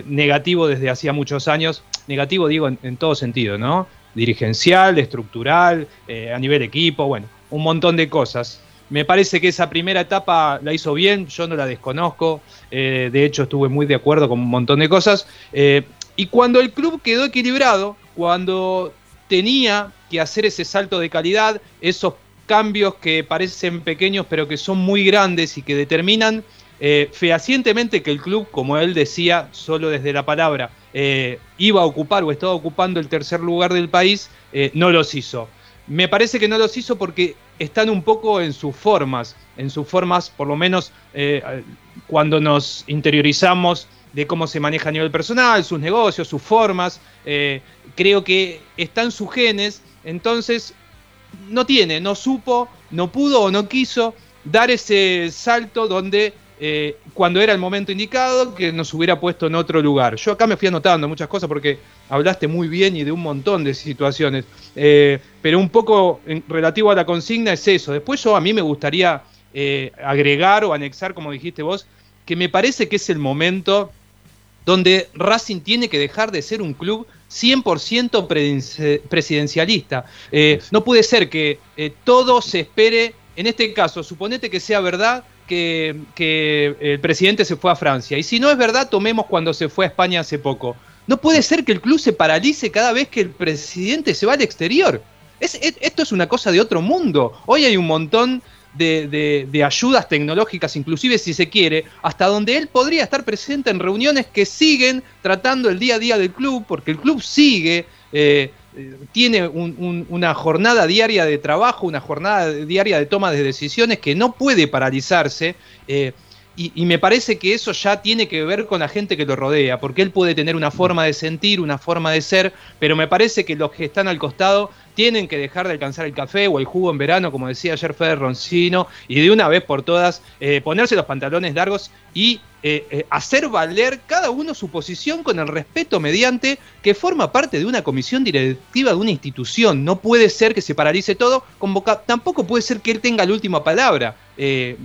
[SPEAKER 3] negativo desde hacía muchos años. Negativo digo en, en todo sentido, ¿no? Dirigencial, estructural, eh, a nivel equipo, bueno, un montón de cosas. Me parece que esa primera etapa la hizo bien, yo no la desconozco, eh, de hecho estuve muy de acuerdo con un montón de cosas. eh, y cuando el club quedó equilibrado, cuando tenía que hacer ese salto de calidad, esos cambios que parecen pequeños pero que son muy grandes y que determinan eh, fehacientemente que el club, como él decía, solo desde la palabra, eh, iba a ocupar o estaba ocupando el tercer lugar del país, eh, no los hizo. Me parece que no los hizo porque están un poco en sus formas, en sus formas, por lo menos eh, cuando nos interiorizamos de cómo se maneja a nivel personal, sus negocios, sus formas, creo que están sus genes, entonces no tiene, no supo, no pudo o no quiso dar ese salto donde eh, cuando era el momento indicado que nos hubiera puesto en otro lugar. Yo acá me fui anotando muchas cosas porque hablaste muy bien y de un montón de situaciones, eh, pero un poco en- relativo a la consigna es eso. Después yo a mí me gustaría eh, agregar o anexar, como dijiste vos, que me parece que es el momento donde Racing tiene que dejar de ser un club 100% presidenci- presidencialista. No puede ser que todo se espere, en este caso, suponete que sea verdad que, el presidente se fue a Francia, y si no es verdad, tomemos cuando se fue a España hace poco. No puede ser que el club se paralice cada vez que el presidente se va al exterior. Es- es- esto es una cosa de otro mundo. Hoy hay un montón de, ayudas tecnológicas, inclusive si se quiere, hasta donde él podría estar presente en reuniones que siguen tratando el día a día del club, porque el club sigue, eh, tiene un- un- una jornada diaria de trabajo, una jornada diaria de toma de decisiones que no puede paralizarse. eh, y me parece que eso ya tiene que ver con la gente que lo rodea, porque él puede tener una forma de sentir, una forma de ser, pero me parece que los que están al costado tienen que dejar de alcanzar el café o el jugo en verano, como decía ayer Fede Roncino, y de una vez por todas eh, ponerse los pantalones largos y eh, eh, hacer valer cada uno su posición con el respeto mediante que forma parte de una comisión directiva de una institución. No puede ser que se paralice todo, tampoco puede ser que él tenga la última palabra. eh,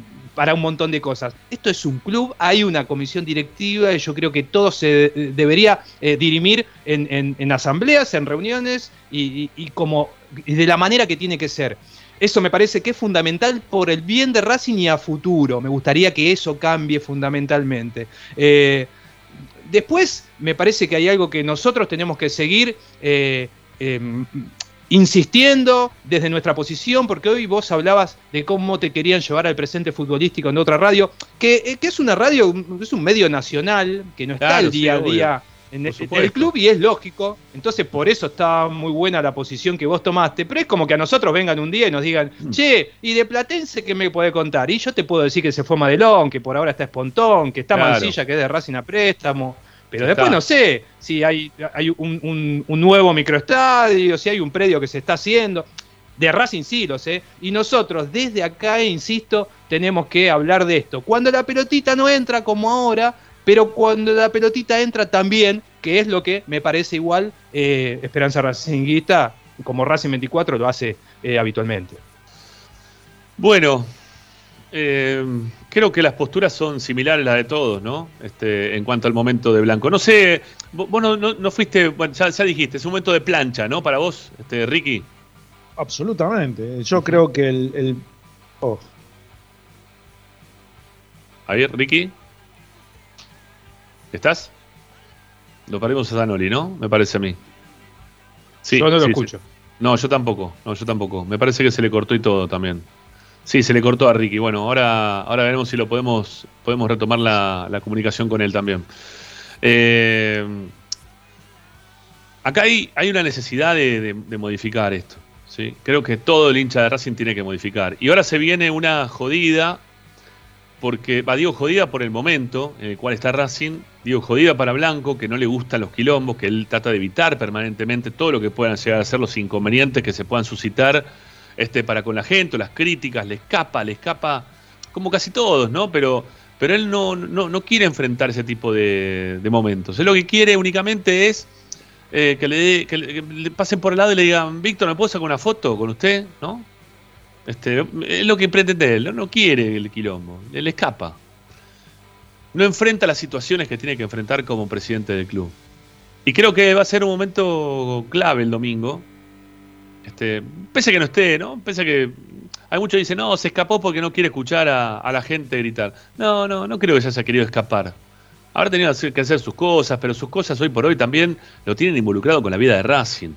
[SPEAKER 3] para un montón de cosas. Esto es un club, hay una comisión directiva y yo creo que todo se debería eh, dirimir en, asambleas, en reuniones y, como de la manera que tiene que ser. Eso me parece que es fundamental por el bien de Racing y a futuro. Me gustaría que eso cambie fundamentalmente. Eh, después me parece que hay algo que nosotros tenemos que seguir eh, em, insistiendo desde nuestra posición, porque hoy vos hablabas de cómo te querían llevar al presente futbolístico en otra radio, que, eh, que es una radio, es un medio nacional, que no está
[SPEAKER 1] Claro,
[SPEAKER 3] el día
[SPEAKER 1] sí,
[SPEAKER 3] a día el, en el club y es lógico, entonces por eso está muy buena la posición que vos tomaste, pero es como que a nosotros vengan un día y nos digan,
[SPEAKER 1] Mm.
[SPEAKER 3] che, ¿y de Platense qué me puede contar? Y yo te puedo decir que se fue Madelón, que por ahora está Espontón, que está
[SPEAKER 1] Claro.
[SPEAKER 3] Mancilla, que es de Racing a préstamo, pero después
[SPEAKER 1] está.
[SPEAKER 3] no sé si hay, hay un, un- un nuevo microestadio, si hay un predio que se está haciendo. De Racing sí lo sé. Y nosotros desde acá, insisto, tenemos que hablar de esto. Cuando la pelotita no entra como ahora, pero cuando la pelotita entra también, que es lo que me parece igual eh, Esperanza Racinguista, como Racing 24 lo hace eh, habitualmente.
[SPEAKER 1] Bueno, eh, creo que las posturas son similares a las de todos, ¿no? Este, en cuanto al momento de Blanco. No sé, vos vos no, no- no fuiste, bueno, ya, ya dijiste, es un momento de plancha, ¿no? Para vos, este, Ricky.
[SPEAKER 4] Absolutamente. Yo creo que el. el- oh,
[SPEAKER 1] A ver, Ricky. ¿Estás? Lo perdimos a Zanoli, ¿no? Me parece a mí. Sí,
[SPEAKER 3] Yo no lo
[SPEAKER 1] sí, sí.
[SPEAKER 3] escucho.
[SPEAKER 1] No, yo tampoco. No, yo tampoco. Me parece que se le cortó y todo también. Sí, se le cortó a Ricky. Bueno, ahora, ahora veremos si lo podemos, podemos retomar la, comunicación con él también. Eh, acá hay, hay una necesidad de modificar esto. ¿sí? Creo que todo el hincha de Racing tiene que modificar. Y ahora se viene una jodida, porque, va, digo jodida por el momento en el cual está Racing, digo jodida para Blanco, que no le gustan los quilombos, que él trata de evitar permanentemente todo lo que puedan llegar a ser los inconvenientes que se puedan suscitar este, para con la gente, las críticas, le escapa, le escapa, como casi todos, ¿no? Pero, pero él no, no, no quiere enfrentar ese tipo de, momentos. Él lo que quiere únicamente es eh, que, le, que le- le pasen por el lado y le digan, Víctor, ¿me puedo sacar una foto con usted? ¿No? Este, es lo que pretende él, ¿no? no quiere el quilombo, le escapa. No enfrenta las situaciones que tiene que enfrentar como presidente del club. Y creo que va a ser un momento clave el domingo. Este, pese a que no esté, ¿no? Pese a que hay muchos que dicen, no, se escapó porque no quiere escuchar a, la gente gritar. No, no, no creo que se haya querido escapar. Habrá tenido que hacer sus cosas, pero sus cosas hoy por hoy también lo tienen involucrado con la vida de Racing.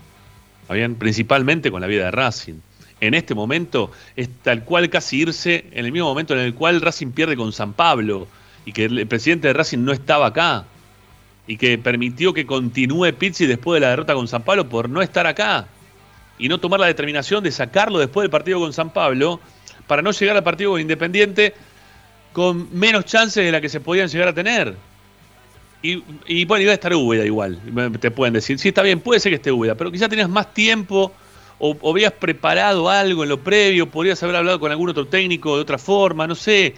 [SPEAKER 1] Principalmente con la vida de Racing. En este momento es tal cual casi irse en el mismo momento en el cual Racing pierde con San Pablo y que el presidente de Racing no estaba acá y que permitió que continúe Pizzi después de la derrota con San Pablo por no estar acá y no tomar la determinación de sacarlo después del partido con San Pablo para no llegar al partido con Independiente con menos chances de la que se podían llegar a tener. Y, y bueno, iba a estar Úbeda igual, te pueden decir, sí, está bien, puede ser que esté Úbeda, pero quizás tenías más tiempo o, o habías preparado algo en lo previo, podrías haber hablado con algún otro técnico de otra forma, no sé,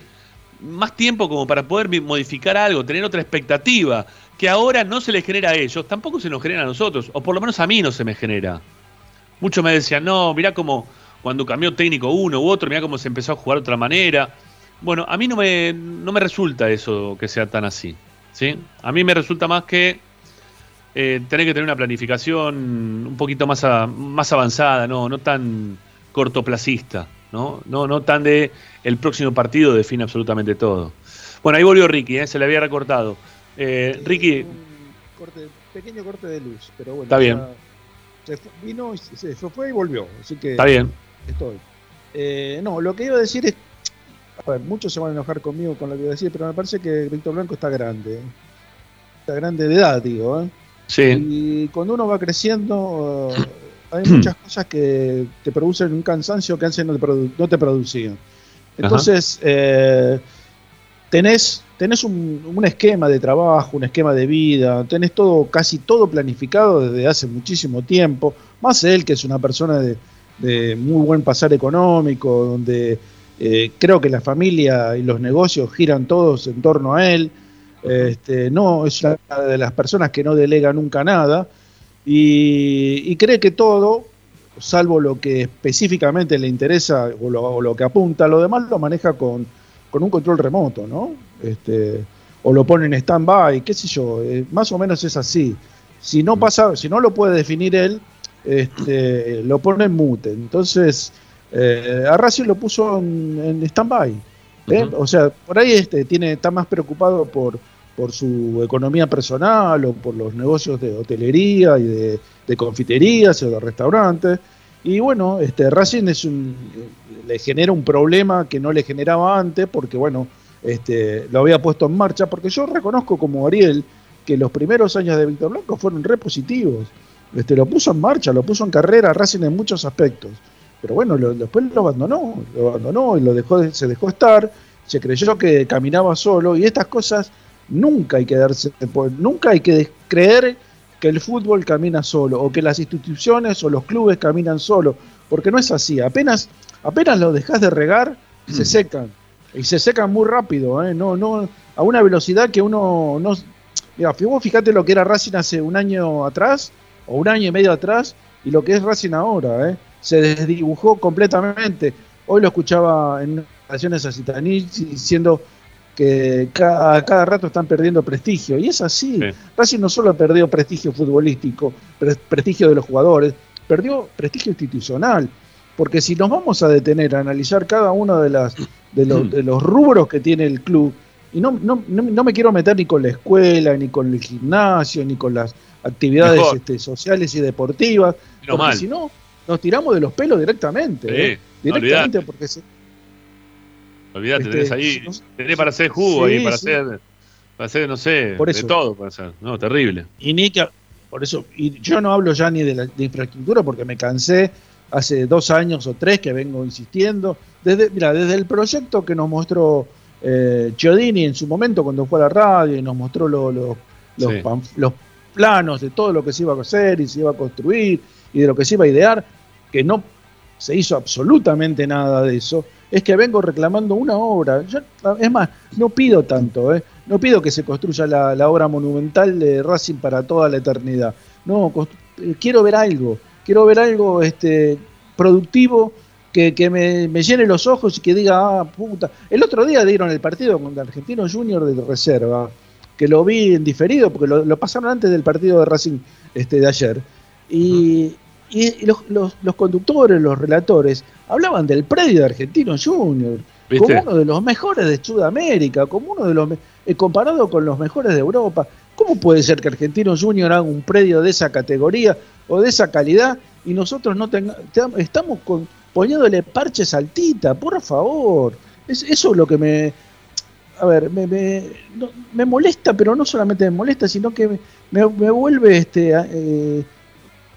[SPEAKER 1] más tiempo como para poder modificar algo, tener otra expectativa, que ahora no se les genera a ellos, tampoco se nos genera a nosotros, o por lo menos a mí no se me genera. Muchos me decían, no, mirá cómo cuando cambió técnico uno u otro, mirá cómo se empezó a jugar de otra manera. Bueno, a mí no me, no me resulta eso que sea tan así. ¿sí? A mí me resulta más que eh, tener que tener una planificación un poquito más, a- más avanzada, no, no tan cortoplacista, ¿no? No, no tan de el próximo partido define absolutamente todo. Bueno, ahí volvió Ricky, ¿eh? se le había recortado. Eh, Ricky,
[SPEAKER 4] Un corte- pequeño corte de luz, pero bueno.
[SPEAKER 1] Está bien.
[SPEAKER 4] ya se fue- vino y se, se fue y volvió. Así que
[SPEAKER 1] está bien.
[SPEAKER 4] estoy. Eh, no, lo que iba a decir es. A ver, muchos se van a enojar conmigo con lo que iba a decir, pero me parece que Víctor Blanco está grande. ¿eh? Está grande de edad, digo. ¿eh?
[SPEAKER 1] Sí,
[SPEAKER 4] Y cuando uno va creciendo, hay muchas cosas que te producen un cansancio que antes no te, produ- no te producían. Entonces, eh, tenés, tenés un, un esquema de trabajo, un esquema de vida, tenés todo, casi todo planificado desde hace muchísimo tiempo, más él que es una persona de, de muy buen pasar económico, donde eh, creo que la familia y los negocios giran todos en torno a él. Este, no es una de las personas que no delega nunca nada y, cree que todo, salvo lo que específicamente le interesa o lo, o lo que apunta, lo demás lo maneja con, con un control remoto, ¿no? Este, o lo pone en stand-by, qué sé yo, eh, más o menos es así. Si no pasa, si no lo puede definir él, este, lo pone en mute. Entonces, eh, a Racing lo puso en, en stand-by. ¿eh? O sea, por ahí este, tiene, está más preocupado por, por su economía personal o por los negocios de hotelería y de, de confiterías o de restaurantes. Y bueno, este Racing es un, le genera un problema que no le generaba antes porque bueno, este, lo había puesto en marcha, porque yo reconozco como Ariel que los primeros años de Víctor Blanco fueron re positivos. Este, lo puso en marcha, lo puso en carrera Racing en muchos aspectos. Pero bueno, lo- después lo abandonó, lo abandonó y lo dejó, de- se dejó estar, se creyó que caminaba solo y estas cosas nunca hay que darse, por- nunca hay que creer que el fútbol camina solo o que las instituciones o los clubes caminan solo. porque no es así. Apenas, apenas lo dejas de regar, se secan. Y se secan muy rápido, ¿eh? no, no, a una velocidad que uno no. Mira, vos fíjate lo que era Racing hace un año atrás, o un año y medio atrás, y lo que es Racing ahora, ¿eh? se desdibujó completamente. Hoy lo escuchaba en relaciones a Citanich diciendo que cada, cada rato están perdiendo prestigio. Y es así.
[SPEAKER 1] Sí.
[SPEAKER 4] Racing no solo perdió prestigio futbolístico, pre- prestigio de los jugadores, perdió prestigio institucional. Porque si nos vamos a detener a analizar cada uno de, las, de, los, de los rubros que tiene el club, y no, no, no, no me quiero meter ni con la escuela, ni con el gimnasio, ni con las actividades este, sociales y deportivas,
[SPEAKER 1] Menos
[SPEAKER 4] porque si no, nos tiramos de los pelos directamente.
[SPEAKER 1] Sí,
[SPEAKER 4] ¿eh?
[SPEAKER 1] no,
[SPEAKER 4] Directamente porque se,
[SPEAKER 1] Olvídate,
[SPEAKER 4] Este,
[SPEAKER 1] tenés ahí,
[SPEAKER 4] no-
[SPEAKER 1] tenés para hacer jugo
[SPEAKER 4] Sí,
[SPEAKER 1] ahí, para
[SPEAKER 4] sí.
[SPEAKER 1] hacer, para hacer, no sé,
[SPEAKER 4] Por
[SPEAKER 1] de todo para hacer. No, terrible.
[SPEAKER 4] Y ni que, por eso, y yo no hablo ya ni de la de infraestructura porque me cansé hace dos años o tres que vengo insistiendo. Desde, mira, desde el proyecto que nos mostró eh, Chiodini en su momento cuando fue a la radio y nos mostró lo- lo- los,
[SPEAKER 1] Sí.
[SPEAKER 4] los planos de todo lo que se iba a hacer y se iba a construir y de lo que se iba a idear, que no se hizo absolutamente nada de eso, es que vengo reclamando una obra. Yo, es más, no pido tanto, ¿eh? no pido que se construya la, obra monumental de Racing para toda la eternidad. No, eh, quiero ver algo, quiero ver algo este, productivo que, que me, llene los ojos y que diga, ah, puta. El otro día dieron el partido contra Argentino Junior de reserva, que lo vi en diferido, porque lo, lo pasaron antes del partido de Racing este, de ayer. Y, y los, los- los conductores, los relatores, hablaban del predio de Argentino Junior,
[SPEAKER 1] ¿Viste?
[SPEAKER 4] como uno de los mejores de Sudamérica, como uno de los eh, comparado con los mejores de Europa. ¿Cómo puede ser que Argentino Junior haga un predio de esa categoría o de esa calidad y nosotros no tenga- te- estamos con, poniéndole parches al Tita, por favor? Es, eso es lo que me, a ver, me, me, no- me molesta, pero no solamente me molesta, sino que me, me- me vuelve, este, eh,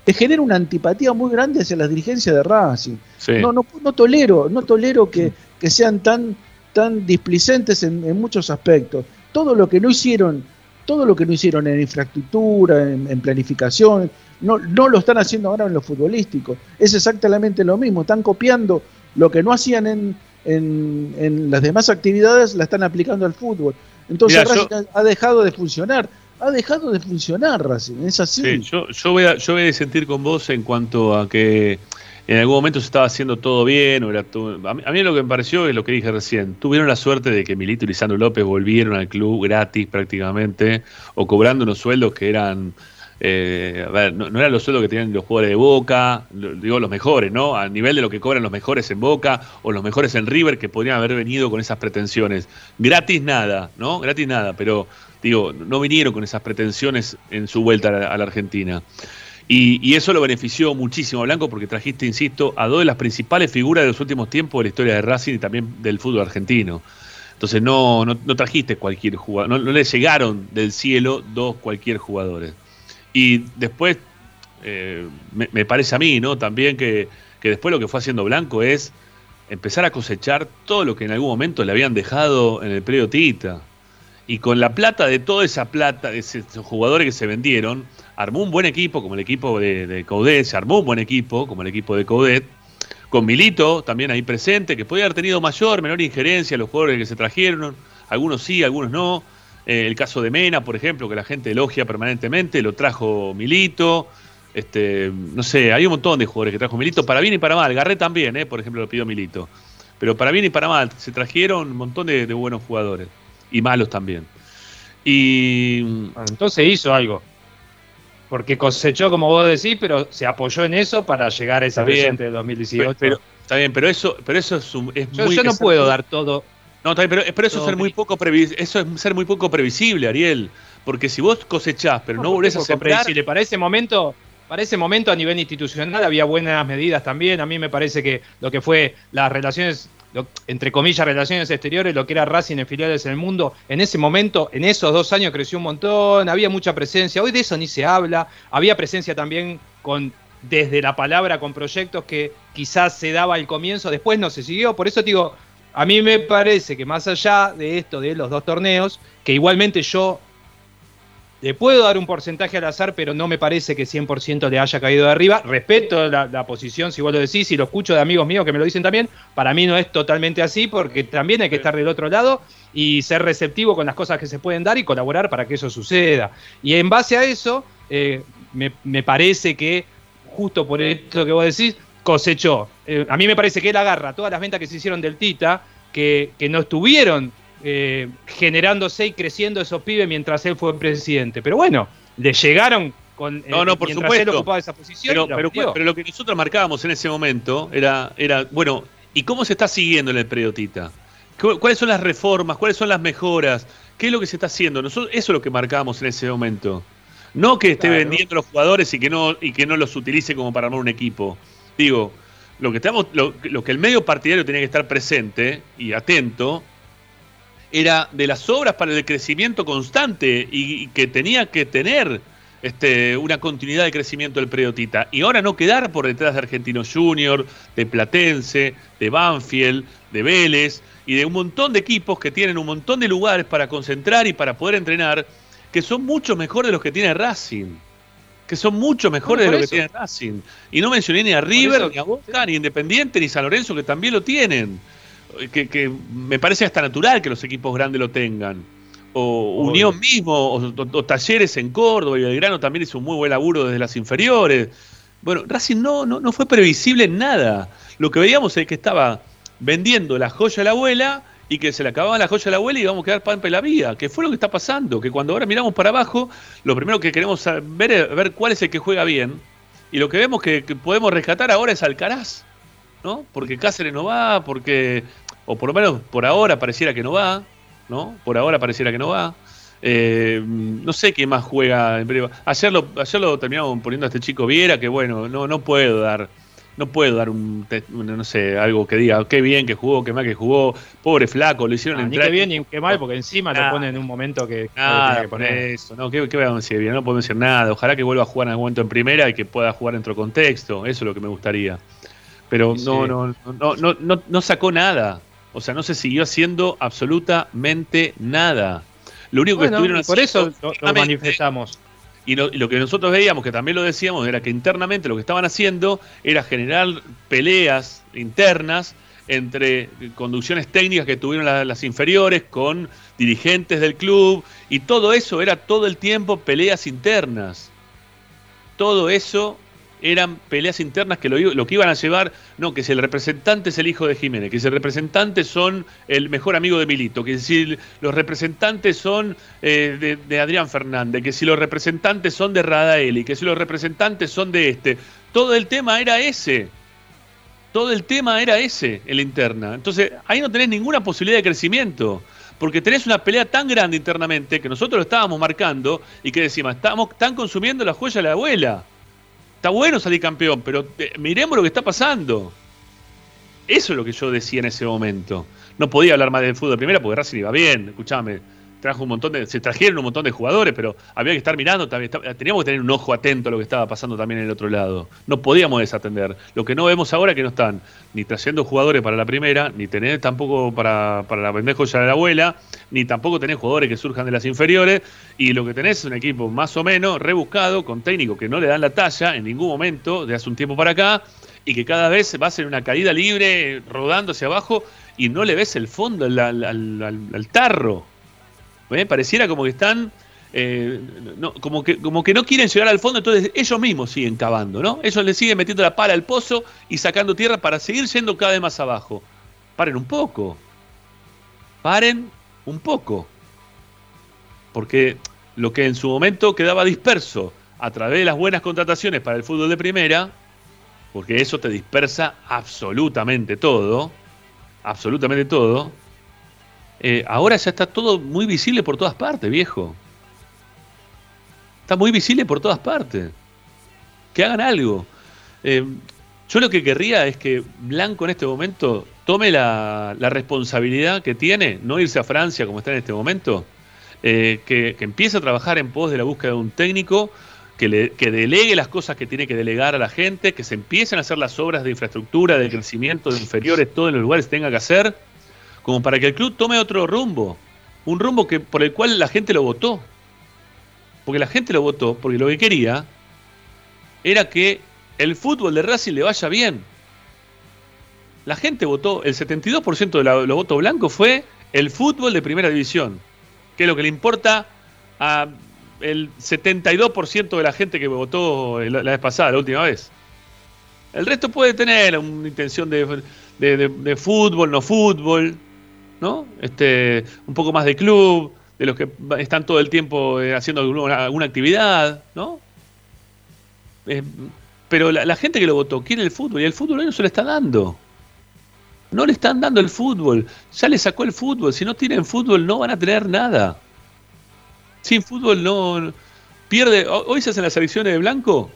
[SPEAKER 4] te genera una antipatía muy grande hacia las dirigencias de Racing.
[SPEAKER 1] Sí.
[SPEAKER 4] No, no, no tolero, no tolero que, que sean tan, tan displicentes en, en muchos aspectos. Todo lo que no hicieron, todo lo que no hicieron en infraestructura, en, en planificación, no, no lo están haciendo ahora en lo futbolístico. Es exactamente lo mismo. Están copiando lo que no hacían en, en, en las demás actividades, la están aplicando al fútbol. Entonces
[SPEAKER 1] Mirá,
[SPEAKER 4] Racing ha dejado de funcionar. Ha dejado de funcionar Racing, es así.
[SPEAKER 1] Sí, yo, yo, voy a, yo voy a disentir con vos en cuanto a que en algún momento se estaba haciendo todo bien. O era todo- a, mí, a mí lo que me pareció es lo que dije recién. Tuvieron la suerte de que Milito y Lisandro López volvieron al club gratis prácticamente, o cobrando unos sueldos que eran. eh, a ver, no, eran los sueldos que tenían los jugadores de Boca, digo los mejores, ¿no? Al nivel de lo que cobran los mejores en Boca o los mejores en River que podrían haber venido con esas pretensiones. Gratis nada, ¿no? Gratis nada, pero digo, no vinieron con esas pretensiones en su vuelta a la, Argentina. Y, eso lo benefició muchísimo a Blanco porque trajiste, insisto, a dos de las principales figuras de los últimos tiempos de la historia de Racing y también del fútbol argentino. Entonces no, no, no trajiste cualquier jugador, no, le llegaron del cielo dos cualquier jugadores. Y después, eh, me, me parece a mí, ¿no? También que, que después lo que fue haciendo Blanco es empezar a cosechar todo lo que en algún momento le habían dejado en el periodo Tita. Y con la plata de toda esa plata, de esos jugadores que se vendieron, armó un buen equipo, como el equipo de, de Coudet, se armó un buen equipo, como el equipo de Coudet, con Milito también ahí presente, que podía haber tenido mayor, menor injerencia en los jugadores que se trajeron, algunos sí, algunos no. Eh, el caso de Mena, por ejemplo, que la gente elogia permanentemente, lo trajo Milito. Este, no sé, hay un montón de jugadores que trajo Milito, para bien y para mal. Garré también, eh, por ejemplo, lo pidió Milito. Pero para bien y para mal, se trajeron un montón de buenos jugadores. Y malos también. Y.
[SPEAKER 3] Entonces hizo algo. Porque cosechó, como vos decís, pero se apoyó en eso para llegar a esa presente de 2018.
[SPEAKER 1] Pero, está bien, pero eso, pero eso es, un- es
[SPEAKER 3] yo,
[SPEAKER 1] muy.
[SPEAKER 3] yo no puedo dar todo.
[SPEAKER 1] No, está bien, pero, pero eso es ser muy poco eso es ser muy poco previsible, Ariel. Porque si vos cosechás, pero no, volvés a sembrar.
[SPEAKER 3] Para ese momento, para ese momento a nivel institucional había buenas medidas también. A mí me parece que lo que fue las relaciones, entre comillas, relaciones exteriores, lo que era Racing en filiales en el mundo, en ese momento, en esos dos años creció un montón, había mucha presencia. Hoy de eso ni se habla. Había presencia también con desde la palabra con proyectos que quizás se daba al comienzo, después no se siguió. Por eso te digo, a mí me parece que más allá de esto de los dos torneos, que igualmente yo Le puedo dar un porcentaje al azar, pero no me parece que 100% le haya caído de arriba. Respeto la, la posición, si vos lo decís, y lo escucho de amigos míos que me lo dicen también. Para mí no es totalmente así, porque también hay que estar del otro lado y ser receptivo con las cosas que se pueden dar y colaborar para que eso suceda. Y en base a eso, eh, me, me parece que, justo por esto que vos decís, cosechó. Eh, a mí me parece que él agarra todas las ventas que se hicieron del Tita, que, que no estuvieron eh, generándose y creciendo esos pibes mientras él fue presidente. Pero bueno, le llegaron con
[SPEAKER 1] No, no, por
[SPEAKER 3] él
[SPEAKER 1] supuesto.
[SPEAKER 3] ocupaba esa posición.
[SPEAKER 1] Pero, lo que nosotros marcábamos en ese momento era, era, bueno, ¿y cómo se está siguiendo en el? ¿Cu- ¿Cuáles son las reformas? ¿Cuáles son las mejoras? ¿Qué es lo que se está haciendo? Nosotros, eso es lo que marcábamos en ese momento. No que esté
[SPEAKER 3] Claro.
[SPEAKER 1] vendiendo los jugadores y que no, y que no los utilice como para armar un equipo. Digo, lo que estamos, lo, lo que el medio partidario tenía que estar presente y atento era de las obras para el crecimiento constante y, y que tenía que tener este, una continuidad de crecimiento del periodo Tita. Y ahora no quedar por detrás de Argentino Junior, de Platense, de Banfield, de Vélez y de un montón de equipos que tienen un montón de lugares para concentrar y para poder entrenar, que son mucho mejores de los que tiene Racing. Que son mucho mejores
[SPEAKER 3] No,
[SPEAKER 1] de
[SPEAKER 3] por
[SPEAKER 1] los que
[SPEAKER 3] eso.
[SPEAKER 1] tiene Racing. Y no mencioné ni a River,
[SPEAKER 3] eso-
[SPEAKER 1] ni a Boca, ni Independiente, ni San Lorenzo, que también lo tienen. Que, que me parece hasta natural que los equipos grandes lo tengan. O
[SPEAKER 3] Obvio.
[SPEAKER 1] Unión mismo, o, o- o Talleres en Córdoba, y Belgrano también hizo un muy buen laburo desde las inferiores. Bueno, Racing no, no, no fue previsible en nada. Lo que veíamos es que estaba vendiendo la joya de la abuela y que se le acababa la joya de la abuela y íbamos a quedar pan la vida. Que fue lo que está pasando. Que cuando ahora miramos para abajo, lo primero que queremos ver es ver cuál es el que juega bien. Y lo que vemos que, que podemos rescatar ahora es Alcaraz. ¿No? Porque Cáceres no va, porque. O por lo menos por ahora pareciera que no va. ¿No? Por ahora pareciera que no va. Eh, no sé quién más juega en. Ayer lo, ayer lo terminamos poniendo a este chico Viera, que bueno, no, no puedo dar. No puedo dar un, no sé, algo que diga, qué bien que jugó, qué mal que jugó, pobre flaco, lo hicieron
[SPEAKER 3] Ah, ni
[SPEAKER 1] entrar.
[SPEAKER 3] que bien ni que mal, porque encima
[SPEAKER 1] Nah.
[SPEAKER 3] lo ponen en un momento que, que
[SPEAKER 1] Nada,
[SPEAKER 3] tiene que poner.
[SPEAKER 1] eso, no, ¿qué, qué vamos a decir bien? No podemos decir nada. Ojalá que vuelva a jugar en algún momento en primera y que pueda jugar en otro contexto. Eso es lo que me gustaría. Pero
[SPEAKER 3] Sí.
[SPEAKER 1] no, no, no, no, no, no sacó nada. O sea, no se siguió haciendo absolutamente nada. Lo único que estuvieron
[SPEAKER 3] y por eso
[SPEAKER 1] haciendo
[SPEAKER 3] lo, manifestamos.
[SPEAKER 1] y lo, y lo que nosotros veíamos, que también lo decíamos, era que internamente lo que estaban haciendo era generar peleas internas entre conducciones técnicas que tuvieron la- las inferiores con dirigentes del club, y todo eso era todo el tiempo peleas internas. Todo eso eran peleas internas que lo, lo que iban a llevar, no, que si el representante es el hijo de Jiménez, que si el representante son el mejor amigo de Milito, que si los representantes son eh, de, de Adrián Fernández, que si los representantes son de Radaeli, que si los representantes son de este. Todo el tema era ese. Todo el tema era ese, en la interna. Entonces, ahí no tenés ninguna posibilidad de crecimiento. Porque tenés una pelea tan grande internamente que nosotros lo estábamos marcando y que decimos, estamos, están consumiendo la joya de la abuela. Está bueno salir campeón, pero eh, miremos lo que está pasando. Eso es lo que yo decía en ese momento. No podía hablar más del fútbol de primera porque Racing iba bien, escuchame. Trajo un montón de, se trajeron un montón de jugadores, pero había que estar mirando, también, teníamos que tener un ojo atento a lo que estaba pasando también en el otro lado. No podíamos desatender. Lo que no vemos ahora es que no están ni trayendo jugadores para la primera, ni tener tampoco para, para la pendejo ya de la abuela, ni tampoco tenés jugadores que surjan de las inferiores, y lo que tenés es un equipo más o menos rebuscado, con técnicos que no le dan la talla en ningún momento, de hace un tiempo para acá, y que cada vez va a ser una caída libre, rodando hacia abajo, y no le ves el fondo al- al- al tarro. ¿Eh? Pareciera como que están. eh, no, como, que, como que no quieren llegar al fondo, entonces ellos mismos siguen cavando, ¿no? Ellos le siguen metiendo la pala al pozo y sacando tierra para seguir yendo cada vez más abajo. Paren un poco. Paren un poco. Porque lo que en su momento quedaba disperso a través de las buenas contrataciones para el fútbol de primera, porque eso te dispersa absolutamente todo, absolutamente todo, eh, ahora ya está todo muy visible por todas partes, viejo. Está muy visible por todas partes. Que hagan algo. Eh, yo lo que querría es que Blanco en este momento tome la, responsabilidad que tiene, no irse a Francia como está en este momento, eh, que, que empiece a trabajar en pos de la búsqueda de un técnico, que, le- que delegue las cosas que tiene que delegar a la gente, que se empiecen a hacer las obras de infraestructura, de crecimiento, de inferiores, todo en los lugares que tenga que hacer, como para que el club tome otro rumbo, un rumbo que por el cual la gente lo votó. Porque la gente lo votó porque lo que quería era que el fútbol de Racing le vaya bien. La gente votó, el 72% de los votos blancos fue el fútbol de primera división, que es lo que le importa a el 72% de la gente que votó la, vez pasada, la última vez. El resto puede tener una intención de- de fútbol, no fútbol, ¿no? Este, un poco más de club, de los que están todo el tiempo eh, haciendo alguna, actividad, ¿no? Eh, pero la, gente que lo votó quiere el fútbol y el fútbol hoy no se le está dando. No le están dando el fútbol. Ya le sacó el fútbol. Si no tienen fútbol no van a tener nada. Sin fútbol no... Pierde... ho- Hoy se hacen las elecciones de blanco.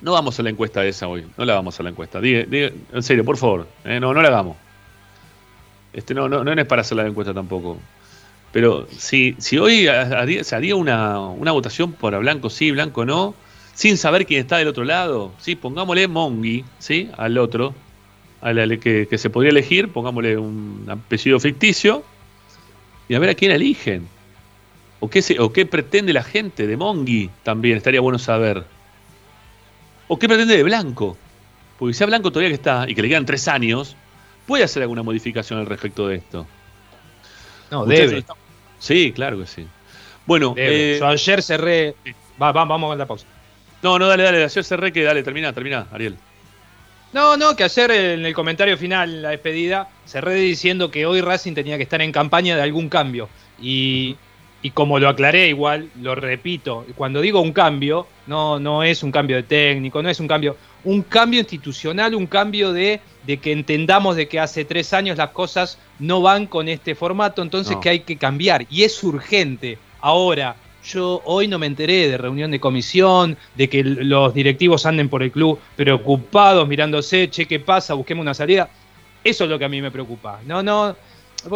[SPEAKER 1] No vamos a la encuesta esa hoy. No la vamos a la encuesta. Diga- en serio, por favor. eh, no, no la hagamos. Este, no, no, no es para hacer la encuesta tampoco. Pero si, si hoy se haría una, una votación por blanco sí, blanco no, sin saber quién está del otro lado, ¿sí? pongámosle Mongi ¿sí? al otro, al, que, que se podría elegir, pongámosle un apellido ficticio, y a ver a quién eligen. O qué, o qué pretende la gente de Mongi también, estaría bueno saber. O qué pretende de Blanco. Porque si Blanco todavía que está y que le quedan tres años, puede hacer alguna modificación al respecto de esto.
[SPEAKER 3] No, debe.
[SPEAKER 1] Sí, claro que sí. Bueno, eh,
[SPEAKER 3] Yo ayer cerré. Va, va, vamos a la pausa.
[SPEAKER 1] no, no, dale, dale, ayer cerré que dale, termina, termina, Ariel.
[SPEAKER 3] No, no, que ayer en el comentario final, en la despedida, cerré diciendo que hoy Racing tenía que estar en campaña de algún cambio. Y, y como lo aclaré igual, lo repito, cuando digo un cambio, no, no es un cambio de técnico, no es un cambio, un cambio institucional, un cambio de, de que entendamos de que hace tres años las cosas no van con este formato, entonces
[SPEAKER 1] No.
[SPEAKER 3] que hay que cambiar. Y es urgente. Ahora, yo hoy no me enteré de reunión de comisión, de que los directivos anden por el club preocupados, mirándose, che, ¿qué pasa? Busquemos una salida. Eso es lo que a mí me preocupa. No, no.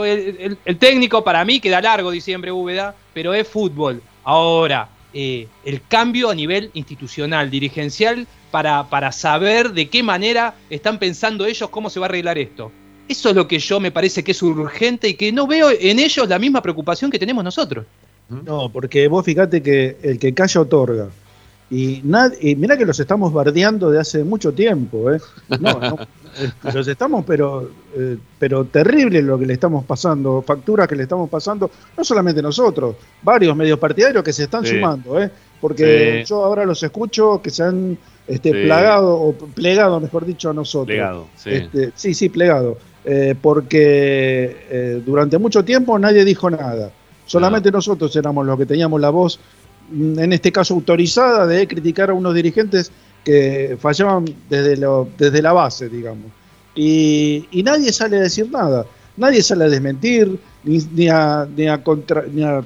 [SPEAKER 3] El técnico para mí queda largo diciembre, Úbeda, pero es fútbol. Ahora, eh, el cambio a nivel institucional, dirigencial, para, para saber de qué manera están pensando ellos cómo se va a arreglar esto. Eso es lo que yo me parece que es urgente y que no veo en ellos la misma preocupación que tenemos nosotros.
[SPEAKER 4] No, porque vos fíjate que el que calla otorga. Y, y mirá que los estamos bardeando de hace mucho tiempo, ¿eh? No, no, <laughs> este, los estamos, pero, eh, pero terrible lo que le estamos pasando, facturas que le estamos pasando, no solamente nosotros, varios medios partidarios que se están
[SPEAKER 1] Sí.
[SPEAKER 4] sumando, ¿eh? Porque
[SPEAKER 1] Sí.
[SPEAKER 4] yo ahora los escucho que se han este,
[SPEAKER 1] Sí.
[SPEAKER 4] plagado, o plegado, mejor dicho, a nosotros.
[SPEAKER 1] Legado, sí.
[SPEAKER 4] Este, sí, sí, plegado. Eh, porque eh, durante mucho tiempo nadie dijo nada. Solamente nosotros éramos los que teníamos la voz, en este caso autorizada, de criticar a unos dirigentes que fallaban desde, lo- desde la base, digamos. Y, y nadie sale a decir nada. Nadie sale a desmentir, ni, ni a, ni a contra- ni a a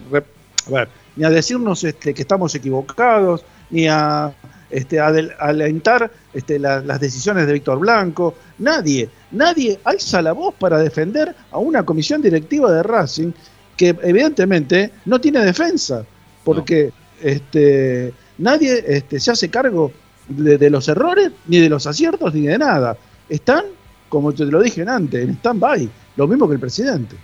[SPEAKER 4] ver, ni a decirnos este, que estamos equivocados, ni a este, adel- alentar este, la- las decisiones de Víctor Blanco. Nadie, nadie alza la voz para defender a una comisión directiva de Racing que evidentemente no tiene defensa, porque este, nadie este, se hace cargo de, los errores, ni de los aciertos, ni de nada. Están, como te lo dije antes, en stand-by, lo mismo que el presidente.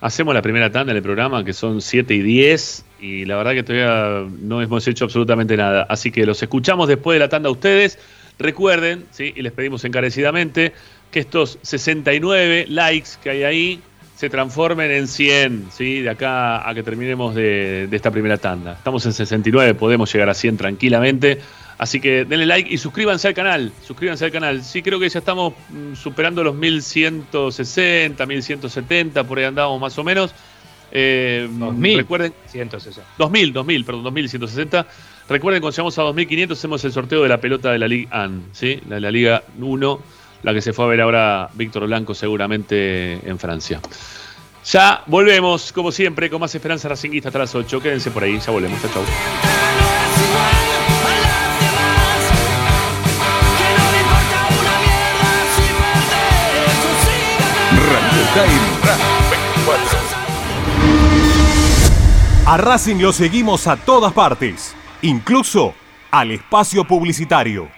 [SPEAKER 1] Hacemos la primera tanda del programa, que son 7 y 10, y la verdad que todavía no hemos hecho absolutamente nada. Así que los escuchamos después de la tanda a ustedes. Recuerden, ¿sí? y les pedimos encarecidamente, que estos 69 likes que hay ahí se transformen en 100, ¿sí? de acá a que terminemos de, de esta primera tanda. Estamos en 69, podemos llegar a 100 tranquilamente. Así que denle like y suscríbanse al canal. Suscríbanse al canal. Sí, creo que ya estamos mm, superando los 1160, 1170, por ahí andamos más o menos. Eh,
[SPEAKER 3] 2000.
[SPEAKER 1] Recuerden,
[SPEAKER 3] 160.
[SPEAKER 1] 2000, 2000, perdón, 2160. Recuerden, cuando llegamos a 2500, hacemos el sorteo de la pelota de la Liga AN, ¿sí? La, la Liga 1, la que se fue a ver ahora Víctor Blanco, seguramente en Francia. Ya volvemos, como siempre, con más esperanza racinguista hasta las 8. Quédense por ahí, ya volvemos. Chao, chau.
[SPEAKER 2] 24.
[SPEAKER 5] A Racing lo seguimos a todas partes, incluso al espacio publicitario.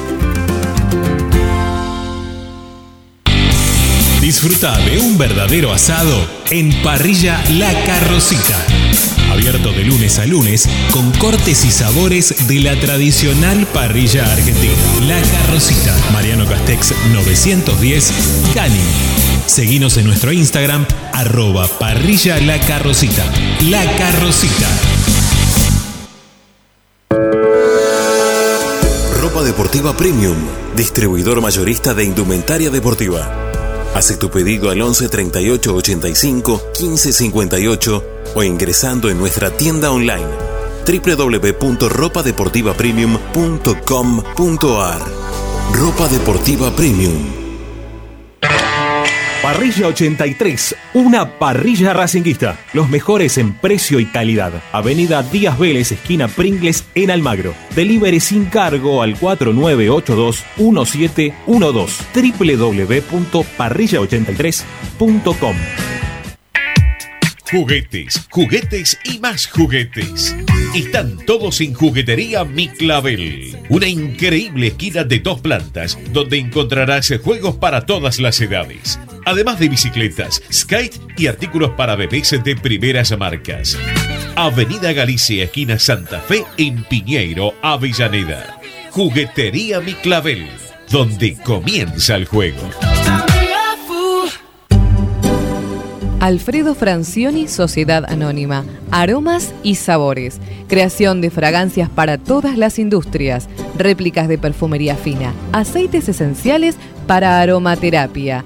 [SPEAKER 6] Disfruta de un verdadero asado en Parrilla La Carrocita. Abierto de lunes a lunes con cortes y sabores de la tradicional parrilla argentina. La Carrocita, Mariano Castex 910, Cani. Seguinos en nuestro Instagram, arroba parrilla La Carrocita. La Carrocita.
[SPEAKER 7] Ropa Deportiva Premium, distribuidor mayorista de indumentaria deportiva. Hace tu pedido al 11 38 85 15 58 o ingresando en nuestra tienda online www.ropadeportivapremium.com.ar Ropa Deportiva Premium.
[SPEAKER 5] Parrilla 83, una parrilla racinguista. Los mejores en precio y calidad. Avenida Díaz Vélez, esquina Pringles, en Almagro. Delivery sin cargo al 4982-1712. www.parrilla83.com.
[SPEAKER 6] Juguetes, juguetes y más juguetes. Están todos en Juguetería Mi Clavel. Una increíble esquina de dos plantas donde encontrarás juegos para todas las edades. Además de bicicletas, skate y artículos para bebés de primeras marcas. Avenida Galicia, esquina Santa Fe, en Piñeiro, Avellaneda. Juguetería Mi Clavel, donde comienza el juego.
[SPEAKER 8] Alfredo Francioni, Sociedad Anónima. Aromas y sabores. Creación de fragancias para todas las industrias. Réplicas de perfumería fina. Aceites esenciales para aromaterapia.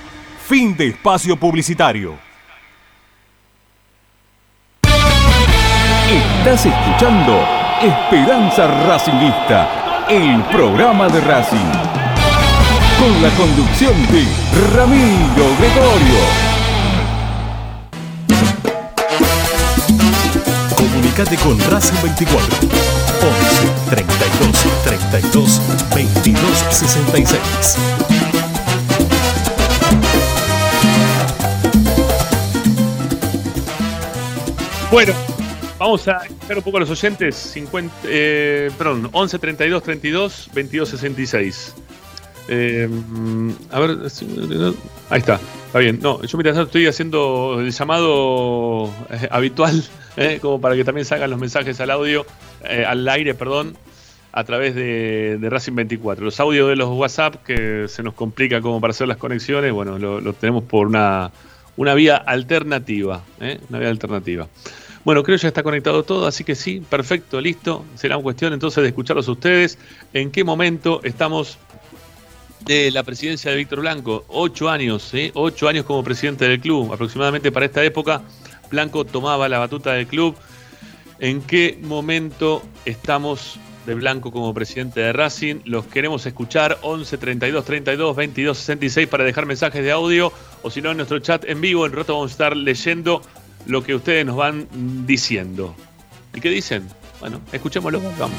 [SPEAKER 5] Fin de espacio publicitario.
[SPEAKER 2] Estás escuchando Esperanza Racingista, el programa de Racing. Con la conducción de Ramiro Gregorio.
[SPEAKER 6] Comunicate con Racing 24 11 32 32 22 66
[SPEAKER 1] Bueno, vamos a escuchar un poco a los oyentes. 50, eh, perdón, 11 32 32 22 66. Eh, a ver, ahí está, está bien. No, yo mientras estoy haciendo el llamado eh, habitual, eh, como para que también salgan los mensajes al audio, eh, al aire, perdón, a través de, Racing 24. Los audios de los WhatsApp que se nos complica como para hacer las conexiones, bueno, lo, lo tenemos por una, una vía alternativa, ¿eh? una vía alternativa. Bueno, creo que ya está conectado todo, así que sí, perfecto, listo. Será cuestión entonces de escucharlos ustedes. ¿En qué momento estamos de la presidencia de Víctor Blanco? Ocho años, ¿sí? Ocho años como presidente del club. Aproximadamente para esta época, Blanco tomaba la batuta del club. ¿En qué momento estamos de Blanco como presidente de Racing? Los queremos escuchar 11 32 32 22 66 para dejar mensajes de audio o si no en nuestro chat en vivo. En rato vamos a estar leyendo lo que ustedes nos van diciendo. ¿Y qué dicen? Bueno, escuchémoslo. Vamos.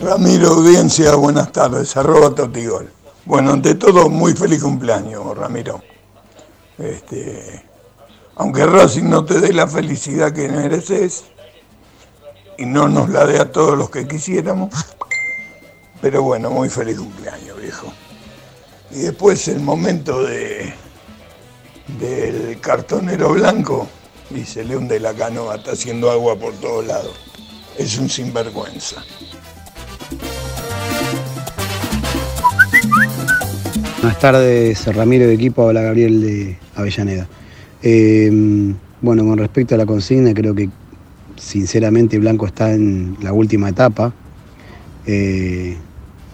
[SPEAKER 9] Ramiro Audiencia, buenas tardes, arroba Totigol. Bueno, ante todo, muy feliz cumpleaños, Ramiro. Este, aunque Racing no te dé la felicidad que mereces y no nos la dé a todos los que quisiéramos, pero bueno, muy feliz cumpleaños, viejo. Y después el momento de del cartonero blanco y se le hunde la canoa, está haciendo agua por todos lados. Es un sinvergüenza.
[SPEAKER 10] Buenas tardes, Ramiro de equipo, habla Gabriel de Avellaneda. Eh, bueno, con respecto a la consigna, creo que sinceramente Blanco está en la última etapa, eh,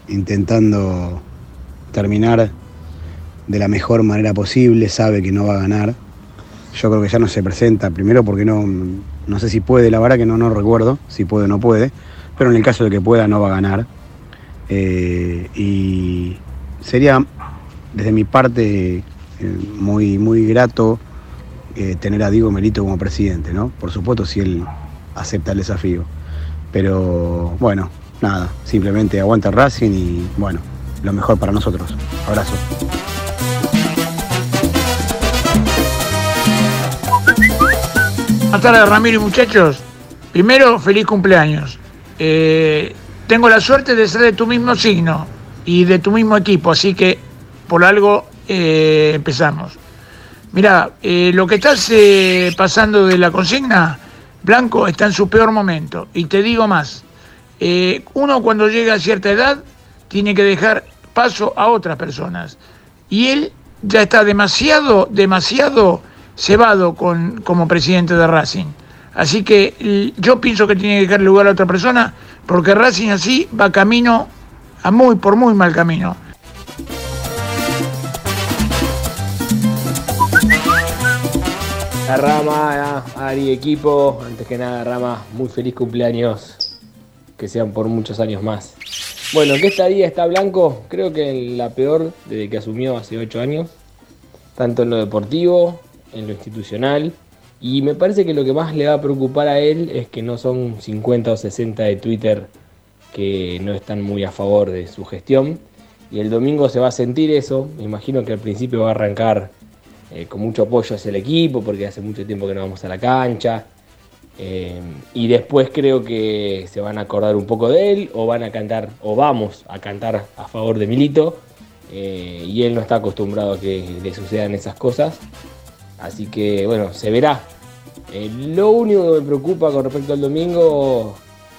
[SPEAKER 10] intentando terminar de la mejor manera posible, sabe que no va a ganar. Yo creo que ya no se presenta, primero porque no, no sé si puede, la verdad que no, no recuerdo si puede o no puede, pero en el caso de que pueda no va a ganar. Eh, y sería desde mi parte eh, muy, muy grato eh, tener a Diego Melito como presidente, ¿no? Por supuesto si él acepta el desafío. Pero bueno, nada, simplemente aguanta Racing y bueno, lo mejor para nosotros. Abrazo.
[SPEAKER 11] Buenas tardes, Ramiro y muchachos. Primero, feliz cumpleaños. Eh, tengo la suerte de ser de tu mismo signo y de tu mismo equipo, así que por algo eh, empezamos. Mira, eh, lo que estás pasando de la consigna, Blanco está en su peor momento. Y te digo más, eh, uno cuando llega a cierta edad tiene que dejar paso a otras personas. Y él ya está demasiado, demasiado cebado con, como presidente de Racing. Así que yo pienso que tiene que dejar lugar a otra persona, porque Racing así va camino a muy, por muy mal camino.
[SPEAKER 12] La Rama, Ari, equipo, antes que nada Rama, muy feliz cumpleaños, que sean por muchos años más. Bueno, ¿qué estadía está Blanco? Creo que la peor desde que asumió hace 8 años, tanto en lo deportivo, en lo institucional, y me parece que lo que más le va a preocupar a él es que no son 50 o 60 de Twitter que no están muy a favor de su gestión, y el domingo se va a sentir eso, me imagino que al principio va a arrancar eh, con mucho apoyo hacia el equipo, porque hace mucho tiempo que no vamos a la cancha. Eh, y después creo que se van a acordar un poco de él, o van a cantar, o vamos a cantar a favor de Milito. eh, y él no está acostumbrado a que le sucedan esas cosas. Así que bueno, se verá. Eh, lo único que me preocupa con respecto al domingo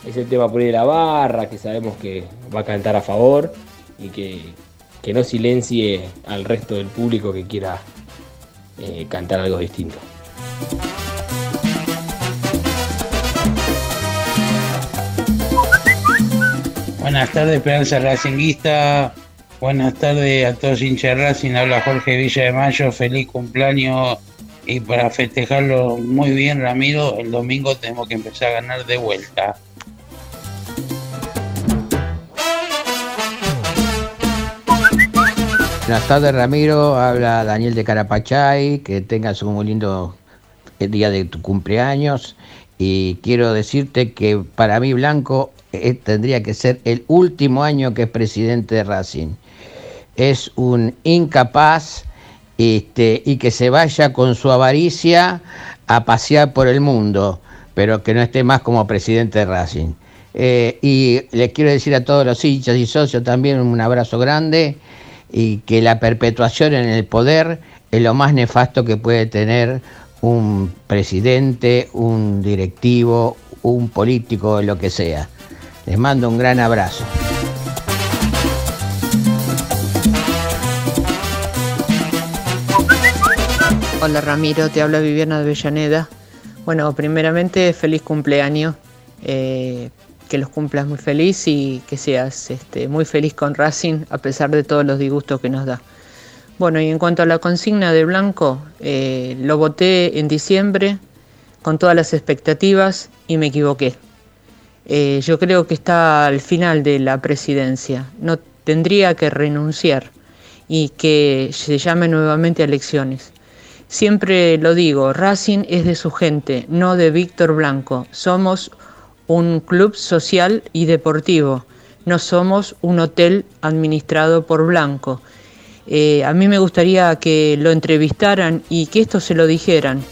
[SPEAKER 12] es el tema por ahí de la barra, que sabemos que va a cantar a favor y que, que no silencie al resto del público que quiera cantar algo distinto.
[SPEAKER 13] Buenas tardes, Esperanza Racinguista. Buenas tardes a todos hinchas Racing. Habla Jorge Villa de Mayo. Feliz cumpleaños. Y para festejarlo muy bien, Ramiro, el domingo tenemos que empezar a ganar de vuelta.
[SPEAKER 14] Buenas tardes, Ramiro. Habla Daniel de Carapachay. Que tengas un muy lindo día de tu cumpleaños. Y quiero decirte que para mí Blanco eh, tendría que ser el último año que es presidente de Racing. Es un incapaz este, y que se vaya con su avaricia a pasear por el mundo, pero que no esté más como presidente de Racing. Eh, y les quiero decir a todos los hinchas y socios también un abrazo grande y que la perpetuación en el poder es lo más nefasto que puede tener un presidente, un directivo, un político, lo que sea. Les mando un gran abrazo.
[SPEAKER 15] Hola Ramiro, te habla Viviana de Avellaneda. Bueno, primeramente feliz cumpleaños, eh, que los cumplas muy feliz y que seas este, muy feliz con Racing a pesar de todos los disgustos que nos da. Bueno, y en cuanto a la consigna de Blanco, eh, lo voté en diciembre con todas las expectativas y me equivoqué. Eh, yo creo que está al final de la presidencia, no tendría que renunciar y que se llame nuevamente a elecciones. Siempre lo digo, Racing es de su gente, no de Víctor Blanco. Somos un club social y deportivo, no somos un hotel administrado por Blanco. Eh, a mí me gustaría que lo entrevistaran y que esto se lo dijeran,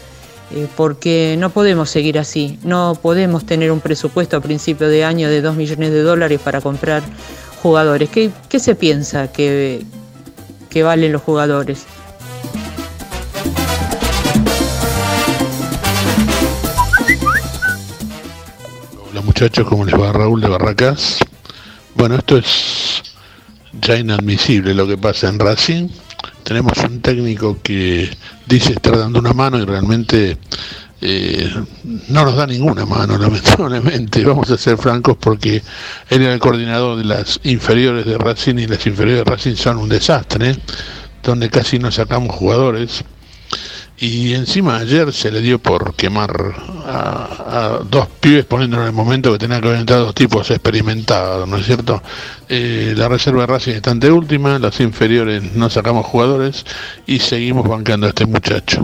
[SPEAKER 15] eh, porque no podemos seguir así, no podemos tener un presupuesto a principio de año de 2 millones de dólares para comprar jugadores? ¿Qué, se piensa que, que valen los jugadores?
[SPEAKER 16] Hola muchachos, ¿cómo les va? Raúl de Barracas. Bueno, esto es ya inadmisible lo que pasa en Racing. Tenemos un técnico que dice estar dando una mano y realmente eh, no nos da ninguna mano, <laughs> lamentablemente. Vamos a ser francos porque él era el coordinador de las inferiores de Racing y las inferiores de Racing son un desastre, donde casi no sacamos jugadores. Y encima ayer se le dio por quemar a, dos pibes poniéndolo en el momento que tenía que haber entrado dos tipos experimentados, ¿no es cierto? Eh, la reserva de Racing está ante última, las inferiores no sacamos jugadores y seguimos bancando a este muchacho.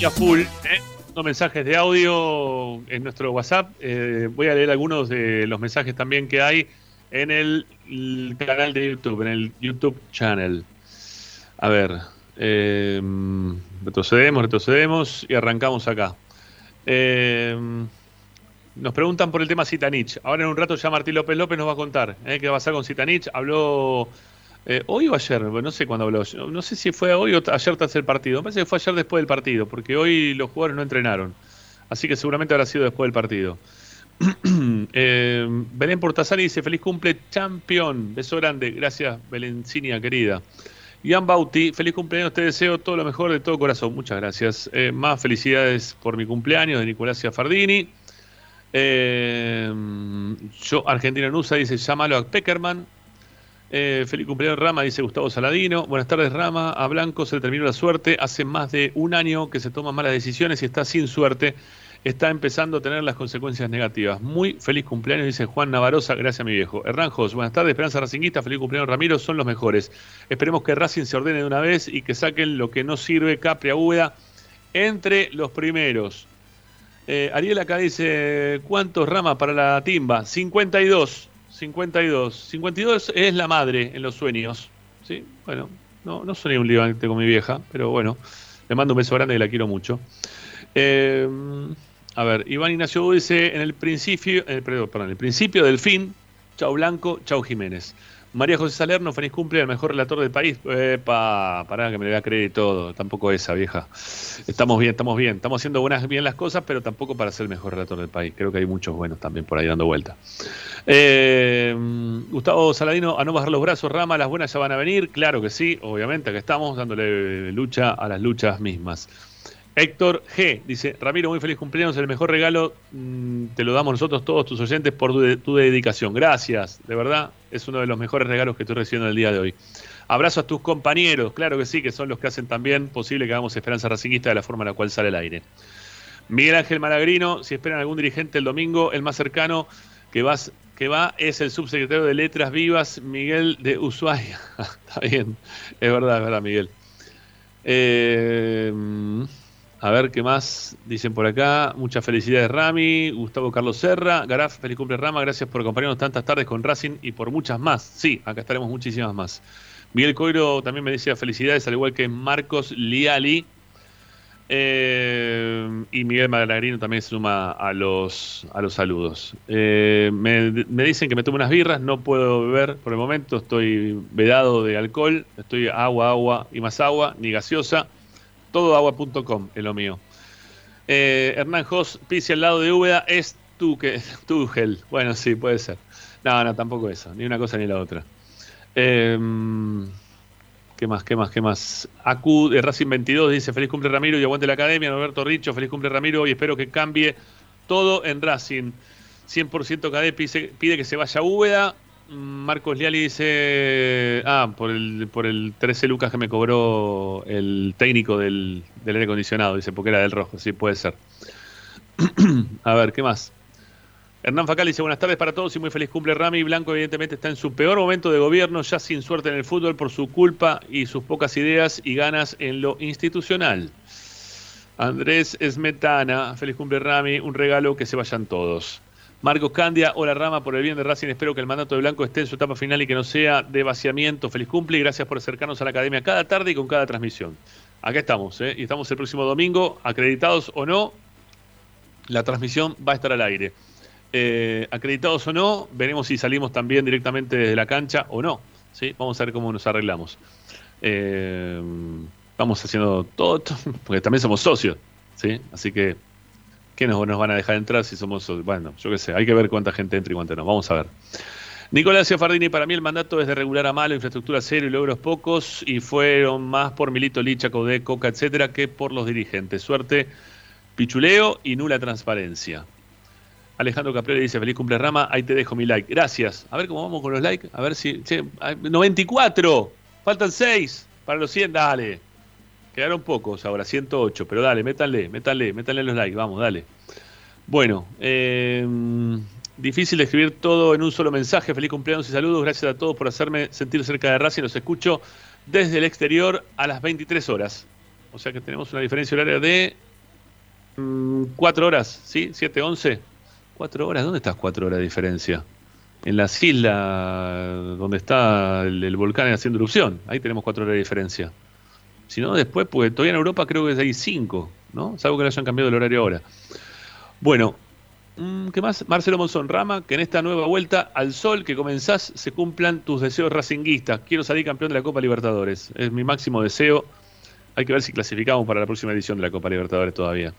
[SPEAKER 1] Y a full, ¿eh? Mensajes de audio en nuestro WhatsApp. Eh, voy a leer algunos de los mensajes también que hay en el, canal de YouTube, en el YouTube channel. A ver, eh, retrocedemos, retrocedemos y arrancamos acá. Eh, nos preguntan por el tema Zitanich. Ahora en un rato ya Martín López López nos va a contar ¿eh? qué va a pasar con Zitanich. Habló eh, hoy o ayer, no sé cuándo habló. No sé si fue hoy o ayer tras el partido. Me parece que fue ayer después del partido, porque hoy los jugadores no entrenaron. Así que seguramente habrá sido después del partido. <clears throat> Eh, Belén Portasari dice: Feliz cumple, campeón. Beso grande. Gracias, Belencinia, querida. Ian Bauti, feliz cumpleaños. Te deseo todo lo mejor de todo corazón. Muchas gracias. Eh, más felicidades por mi cumpleaños de Nicolás Fardini. Eh, yo, Argentina Nusa, dice: llámalo a Peckerman. Eh, feliz cumpleaños Rama, dice Gustavo Saladino. Buenas tardes Rama, a Blanco se le terminó la suerte. Hace más de un año que se toman malas decisiones y está sin suerte. Está empezando a tener las consecuencias negativas. Muy feliz cumpleaños, dice Juan Navarosa. Gracias, mi viejo. Hernanjos, buenas tardes. Esperanza Racinguista, feliz cumpleaños Ramiro, son los mejores. Esperemos que Racing se ordene de una vez y que saquen lo que no sirve, Capria Úbeda, entre los primeros. Eh, Ariel acá dice, ¿cuántos Rama para la timba? 52. 52. 52 es la madre en los sueños. ¿sí? Bueno, no, no soy un libante con mi vieja, pero bueno, le mando un beso grande y la quiero mucho. Eh, a ver, Iván Ignacio dice, en el principio, eh, perdón, perdón, el principio del fin, chau Blanco, chau Jiménez. María José Salerno, feliz cumple al mejor relator del país. Epa, pará que me le voy a creer y todo. Tampoco esa, vieja. Estamos bien, estamos bien. Estamos haciendo buenas, bien las cosas, pero tampoco para ser el mejor relator del país. Creo que hay muchos buenos también por ahí dando vuelta. Eh, Gustavo Saladino, a no bajar los brazos, Rama, las buenas ya van a venir. Claro que sí, obviamente, que estamos dándole lucha a las luchas mismas. Héctor G dice, Ramiro, muy feliz cumpleaños, el mejor regalo mm, te lo damos nosotros todos tus oyentes por tu, tu dedicación. Gracias, de verdad, es uno de los mejores regalos que estoy recibiendo el día de hoy. Abrazo a tus compañeros, claro que sí, que son los que hacen también posible que hagamos Esperanza Racinguista de la forma en la cual sale el aire. Miguel Ángel Malagrino, si esperan algún dirigente el domingo, el más cercano que, vas, que va es el subsecretario de Letras Vivas, Miguel de Ushuaia. <laughs> Está bien, es verdad, es verdad, Miguel. Eh, a ver qué más dicen por acá. Muchas felicidades, Rami. Gustavo Carlos Serra. Garaf, feliz cumple, Rama. Gracias por acompañarnos tantas tardes con Racing y por muchas más. Sí, acá estaremos muchísimas más. Miguel Coiro también me decía felicidades, al igual que Marcos Liali. Eh, y Miguel Malagrino también se suma a los, a los saludos. Eh, me, me dicen que me tomo unas birras, no puedo beber por el momento, estoy vedado de alcohol, estoy agua, agua y más agua, ni gaseosa. Todoagua.com es lo mío. Eh, Hernán Jos, Pisi al lado de Úbeda, es tu que <laughs> Tuchel. Bueno, sí, puede ser. No, no, tampoco eso, ni una cosa ni la otra. Eh, ¿Qué más? ¿Qué más? ¿Qué más? Acu de Racing 22 dice: Feliz cumple Ramiro y aguante la academia. Norberto Richo, feliz cumple Ramiro y espero que cambie todo en Racing. 100% KD pide, pide que se vaya a Úbeda. Marcos Liali dice: Ah, por el, por el 13 lucas que me cobró el técnico del, del aire acondicionado. Dice: Porque era del rojo. Sí, puede ser. <clears throat> a ver, ¿qué más? Hernán Facal dice buenas tardes para todos y muy feliz cumple Rami. Blanco evidentemente está en su peor momento de gobierno, ya sin suerte en el fútbol por su culpa y sus pocas ideas y ganas en lo institucional. Andrés Esmetana, feliz cumple Rami, un regalo que se vayan todos. Marcos Candia, hola Rama, por el bien de Racing, espero que el mandato de Blanco esté en su etapa final y que no sea de vaciamiento. Feliz cumple y gracias por acercarnos a la academia cada tarde y con cada transmisión. Acá estamos, ¿eh? y estamos el próximo domingo, acreditados o no, la transmisión va a estar al aire. Eh, acreditados o no, veremos si salimos también directamente desde la cancha o no. ¿sí? Vamos a ver cómo nos arreglamos. Eh, vamos haciendo todo, <laughs> porque también somos socios. ¿sí? Así que, ¿qué nos, nos van a dejar entrar si somos? Bueno, yo qué sé, hay que ver cuánta gente entra y cuánta no. Vamos a ver. Nicolás Ciafardini, para mí el mandato es de regular a malo, infraestructura cero y logros pocos, y fueron más por Milito Licha, Codé, Coca, etcétera, que por los dirigentes. Suerte, pichuleo y nula transparencia. Alejandro Caprioli dice, feliz cumple Rama, ahí te dejo mi like. Gracias. A ver cómo vamos con los likes. A ver si... che, hay 94. Faltan 6 para los 100. Dale. Quedaron pocos ahora, 108. Pero dale, métanle, métanle, métanle los likes. Vamos, dale. Bueno, eh, difícil escribir todo en un solo mensaje. Feliz cumpleaños y saludos. Gracias a todos por hacerme sentir cerca de Racing. Los escucho desde el exterior a las 23 horas. O sea que tenemos una diferencia horaria de 4 horas, ¿sí? 7, 11. 4 horas, ¿dónde estás 4 horas de diferencia? En las islas donde está el, el volcán haciendo erupción. Ahí tenemos 4 horas de diferencia. Si no, después, pues todavía en Europa creo que hay 5, ¿no? Salvo que le hayan cambiado el horario ahora. Bueno, mm, ¿qué más? Marcelo Monzón Rama, que en esta nueva vuelta al sol que comenzás se cumplan tus deseos racinguistas. Quiero salir campeón de la Copa Libertadores. Es mi máximo deseo. Hay que ver si clasificamos para la próxima edición de la Copa Libertadores todavía.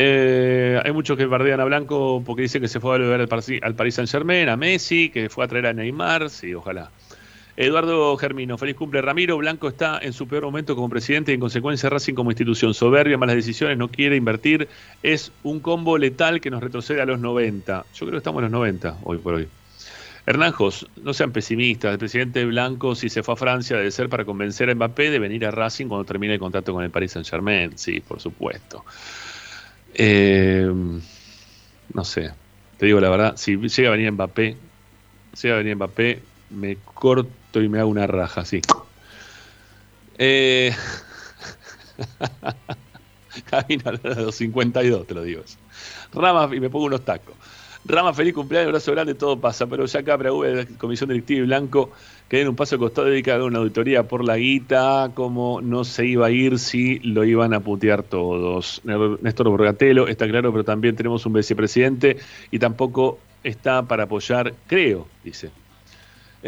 [SPEAKER 1] Eh, hay muchos que bardean a Blanco porque dicen que se fue a volver al, Paris Saint Germain, a Messi, que fue a traer a Neymar, sí, ojalá. Eduardo Germino, feliz cumple Ramiro. Blanco está en su peor momento como presidente y en consecuencia Racing como institución. Soberbia, malas decisiones, no quiere invertir. Es un combo letal que nos retrocede a los 90. Yo creo que estamos en los 90 hoy por hoy. Hernán Jos, no sean pesimistas. El presidente Blanco, si se fue a Francia, debe ser para convencer a Mbappé de venir a Racing cuando termine el contrato con el Paris Saint Germain. Sí, por supuesto. Eh, no sé, te digo la verdad, si llega a venir Mbappé, llega a venir Mbappé, me corto y me hago una raja, sí. Eh, <laughs> Camino a los 52, te lo digo. Rama, y me pongo unos tacos. Rama, feliz cumpleaños, abrazo grande, todo pasa, pero ya acá para la Comisión Directiva y Blanco que den un paso costado que hagan una auditoría por la guita, como no se iba a ir si lo iban a putear todos. Néstor Borgatelo está claro, pero también tenemos un vicepresidente y tampoco está para apoyar, creo, dice.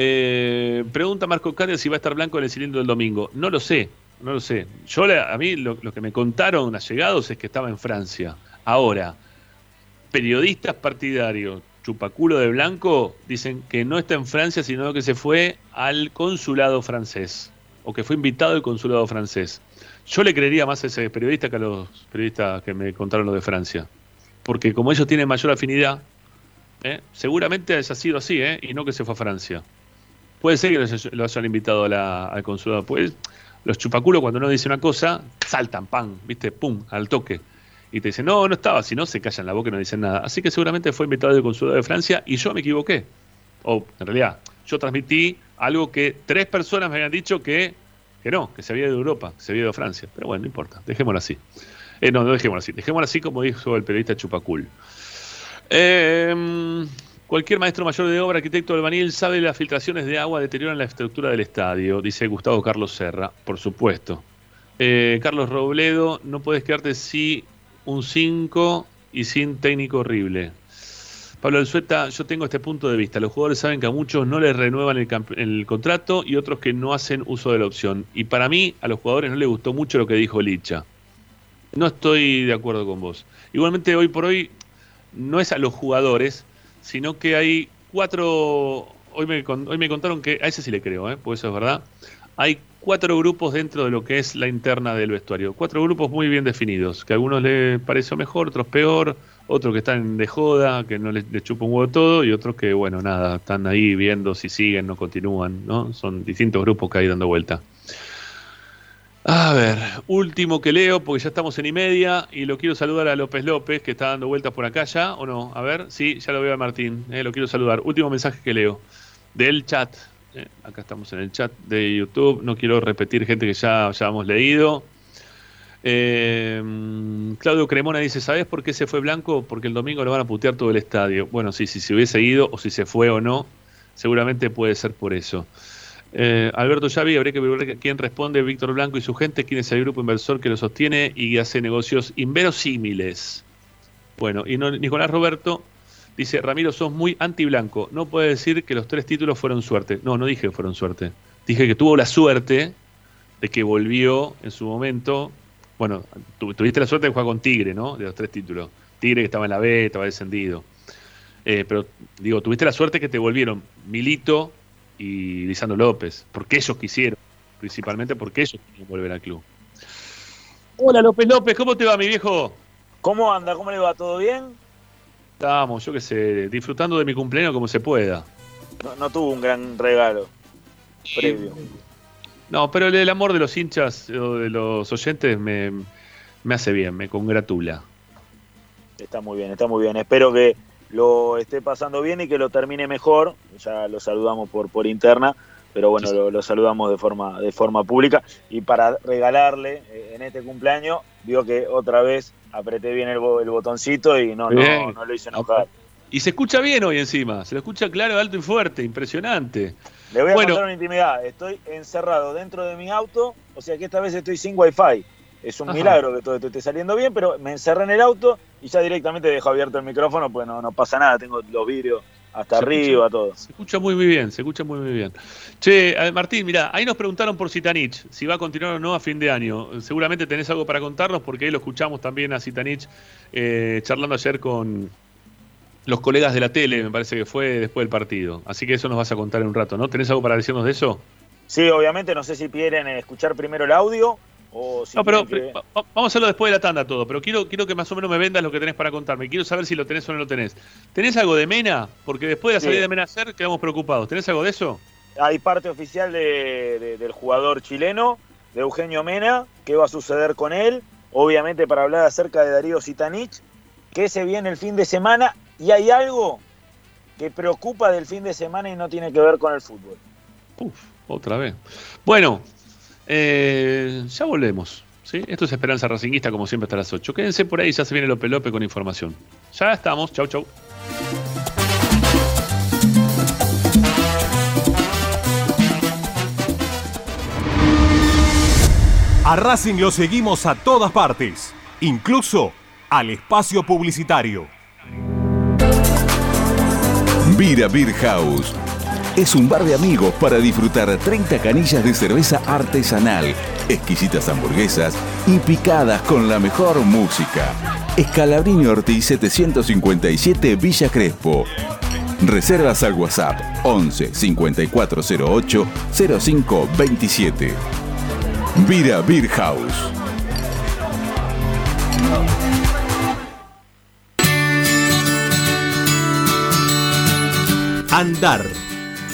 [SPEAKER 1] Eh, pregunta Marco Cáceres si va a estar blanco en el cilindro del domingo. No lo sé, no lo sé. Yo a mí lo, que me contaron allegados es que estaba en Francia. Ahora, periodistas partidarios, chupaculo de blanco, dicen que no está en Francia, sino que se fue al consulado francés. O que fue invitado al consulado francés. Yo le creería más a ese periodista que a los periodistas que me contaron lo de Francia. Porque como ellos tienen mayor afinidad, ¿eh? seguramente haya sido así, ¿eh? y no que se fue a Francia. Puede ser que lo haya- lo hayan invitado al consulado. Pues los chupaculos cuando uno dice una cosa, saltan, pan, viste, pum, al toque. Y te dicen, no, no estaba, si no se callan la boca y no dicen nada. Así que seguramente fue invitado del consulado de Francia y yo me equivoqué. O en realidad, yo transmití algo que tres personas me habían dicho que, que no, que se había ido de Europa, que se había ido de Francia. Pero bueno, no importa, dejémoslo así. Eh, no, no dejémoslo así. Dejémoslo así como dijo el periodista Chupacul. Eh, cualquier maestro mayor de obra, arquitecto albanil, sabe las filtraciones de agua deterioran la estructura del estadio, dice Gustavo Carlos Serra, por supuesto. Eh, Carlos Robledo, no puedes quedarte sin un 5 y sin técnico horrible. Pablo Alzueta, yo tengo este punto de vista. Los jugadores saben que a muchos no les renuevan el, el contrato y otros que no hacen uso de la opción. Y para mí, a los jugadores no les gustó mucho lo que dijo Licha. No estoy de acuerdo con vos. Igualmente, hoy por hoy, no es a los jugadores, sino que hay cuatro. Hoy me, hoy me contaron que. A ese sí le creo, ¿eh? pues eso es verdad. Hay cuatro grupos dentro de lo que es la interna del vestuario. Cuatro grupos muy bien definidos, que a algunos les pareció mejor, otros peor, otros que están de joda, que no les, les chupa un huevo todo, y otros que, bueno, nada, están ahí viendo si siguen, no continúan, ¿no? Son distintos grupos que hay dando vuelta. A ver, último que leo, porque ya estamos en y media, y lo quiero saludar a López López, que está dando vueltas por acá ya, ¿o no? A ver, sí, ya lo veo a Martín, eh, lo quiero saludar. Último mensaje que leo, del chat. eh, acá estamos en el chat de YouTube, no quiero repetir gente que ya, ya hemos leído. Eh, Claudio Cremona dice, ¿sabes por qué se fue Blanco? Porque el domingo lo van a putear todo el estadio. Bueno, sí, si se hubiese ido o si se fue o no, seguramente puede ser por eso. Eh, Alberto Xavi, habría que ver quién responde, Víctor Blanco y su gente, quién es el grupo inversor que lo sostiene y hace negocios inverosímiles. Bueno, y no- Nicolás Roberto dice, Ramiro, sos muy anti-blanco. No puede decir que los tres títulos fueron suerte. No, no dije que fueron suerte. Dije que tuvo la suerte de que volvió en su momento. Bueno, tu- tuviste la suerte de jugar con Tigre, ¿no? De los tres títulos. Tigre que estaba en la B, estaba descendido. Eh, pero digo, tuviste la suerte que te volvieron Milito y Lisandro López, porque ellos quisieron, principalmente porque ellos querían volver al club. Hola López López, ¿cómo te va mi viejo?
[SPEAKER 17] ¿Cómo anda? ¿Cómo le va? ¿Todo bien?
[SPEAKER 1] Estamos, yo qué sé, disfrutando de mi cumpleaños como se pueda.
[SPEAKER 17] No, no tuvo un gran regalo previo.
[SPEAKER 1] No, pero el, el amor de los hinchas o de los oyentes me, me hace bien, me congratula.
[SPEAKER 17] Está muy bien, está muy bien. Espero que lo esté pasando bien y que lo termine mejor. Ya lo saludamos por, por interna, pero bueno, lo, lo saludamos de forma, de forma pública. Y para regalarle eh, en este cumpleaños, vio que otra vez apreté bien el, el botoncito y no, no, no lo hice enojar.
[SPEAKER 1] Y se escucha bien hoy encima, se lo escucha claro, alto y fuerte, impresionante.
[SPEAKER 17] Le voy a
[SPEAKER 1] Bueno.
[SPEAKER 17] contar una intimidad. Estoy encerrado dentro de mi auto, o sea que esta vez estoy sin wifi. Es un
[SPEAKER 1] Ajá.
[SPEAKER 17] milagro que todo esto esté saliendo bien, pero me encerré en el auto y ya directamente dejo abierto el micrófono, pues no, no pasa nada, tengo los vidrios hasta
[SPEAKER 1] Se
[SPEAKER 17] arriba,
[SPEAKER 1] escucha-
[SPEAKER 17] todo.
[SPEAKER 1] Se escucha muy, muy bien, se escucha muy, muy bien. Che, Martín, mira, ahí nos preguntaron por Zitanich, si va a continuar o no a fin de año. Seguramente tenés algo para contarnos, porque ahí lo escuchamos también a Zitanich eh, charlando ayer con los colegas de la tele, me parece que fue después del partido. Así que eso nos vas a contar en un rato, ¿no? ¿Tenés algo para decirnos de eso?
[SPEAKER 17] Sí, obviamente, no sé si quieren eh, escuchar primero el audio o
[SPEAKER 1] No, pero
[SPEAKER 17] que-
[SPEAKER 1] vamos a hacerlo después de la tanda todo, pero quiero, quiero que más o menos me vendas lo que tenés para contarme. Quiero saber si lo tenés o no lo tenés. ¿Tenés algo de Mena? Porque después de la
[SPEAKER 17] Sí.
[SPEAKER 1] salida de Mena ayer quedamos preocupados. ¿Tenés algo de eso?
[SPEAKER 17] hay parte oficial de- de- del jugador chileno, de Eugenio Mena, qué va a suceder con él, obviamente para hablar acerca de Darío Sitanich, que se viene el fin de semana y hay algo que preocupa del fin de semana y no tiene que ver con el fútbol.
[SPEAKER 1] Otra vez. Bueno, eh, ya volvemos. ¿sí? Esto es Esperanza Racinguista, como siempre, hasta las 8. Quédense por ahí, ya se viene López López con información. Ya estamos. Chau, chau.
[SPEAKER 5] A Racing lo seguimos a todas partes, incluso al espacio publicitario.
[SPEAKER 2] Vira Beer House. Es un bar de amigos para disfrutar 30 canillas de cerveza artesanal, exquisitas hamburguesas y picadas con la mejor música. Escalabrini Ortiz 757 Villa Crespo. Reservas al WhatsApp 11 5408 0527. Vira Beer House.
[SPEAKER 5] Andar,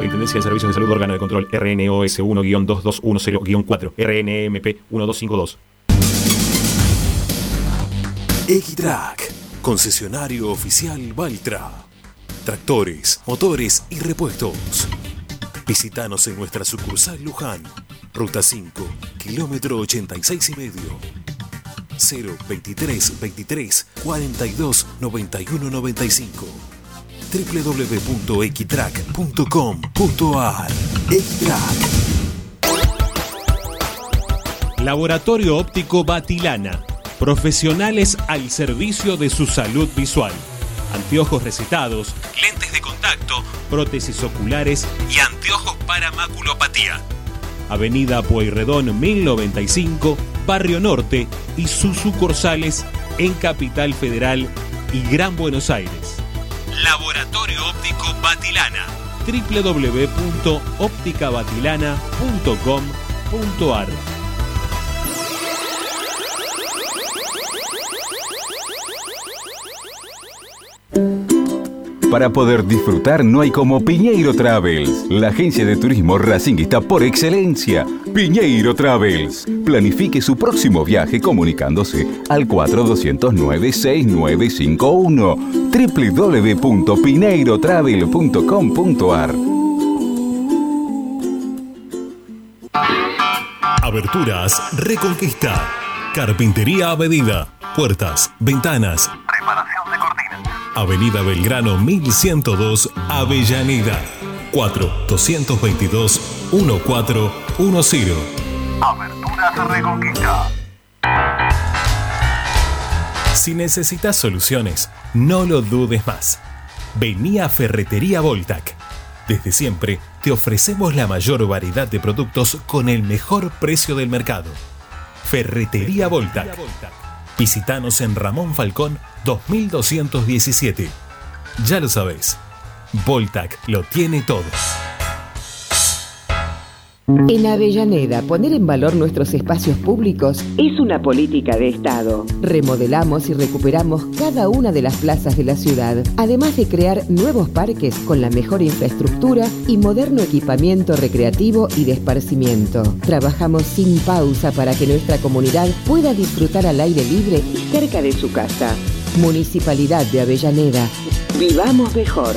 [SPEAKER 5] Superintendencia de Servicios de Salud Órgano de Control RNOS 1-2210-4 RNMP 1252
[SPEAKER 7] Equitrack, concesionario oficial Valtra. Tractores, motores y repuestos. Visítanos en nuestra sucursal Luján, ruta 5, kilómetro 86 y medio. 023 23 42 91 95 www.equitrack.com.ar Equitrack
[SPEAKER 5] Laboratorio Óptico Batilana. Profesionales al servicio de su salud visual. Anteojos recetados, lentes de contacto, prótesis oculares y anteojos para maculopatía. Avenida Pueyrredón 1095, Barrio Norte y sus sucursales en Capital Federal y Gran Buenos Aires. Laboratorio Óptico Batilana. www.opticabatilana.com.ar
[SPEAKER 2] Para poder disfrutar no hay como Piñeiro Travels, la agencia de turismo racinguista por excelencia. Piñeiro Travels. Planifique su próximo viaje comunicándose al 4209-6951 www.pineirotravel.com.ar
[SPEAKER 5] Aberturas Reconquista. Carpintería a medida. Puertas, ventanas. Preparación. Avenida Belgrano 1102, Avellaneda. 4-222-1410. Aberturas Reconquista. Si necesitas soluciones, no lo dudes más. Vení a Ferretería Voltac. Desde siempre te ofrecemos la mayor variedad de productos con el mejor precio del mercado. Ferretería Voltac. Visítanos en Ramón Falcón 2217. Ya lo sabéis, Voltac lo tiene todo.
[SPEAKER 18] En Avellaneda, poner en valor nuestros espacios públicos es una política de Estado. Remodelamos y recuperamos cada una de las plazas de la ciudad, además de crear nuevos parques con la mejor infraestructura y moderno equipamiento recreativo y de esparcimiento. Trabajamos sin pausa para que nuestra comunidad pueda disfrutar al aire libre y cerca de su casa. Municipalidad de Avellaneda. Vivamos mejor.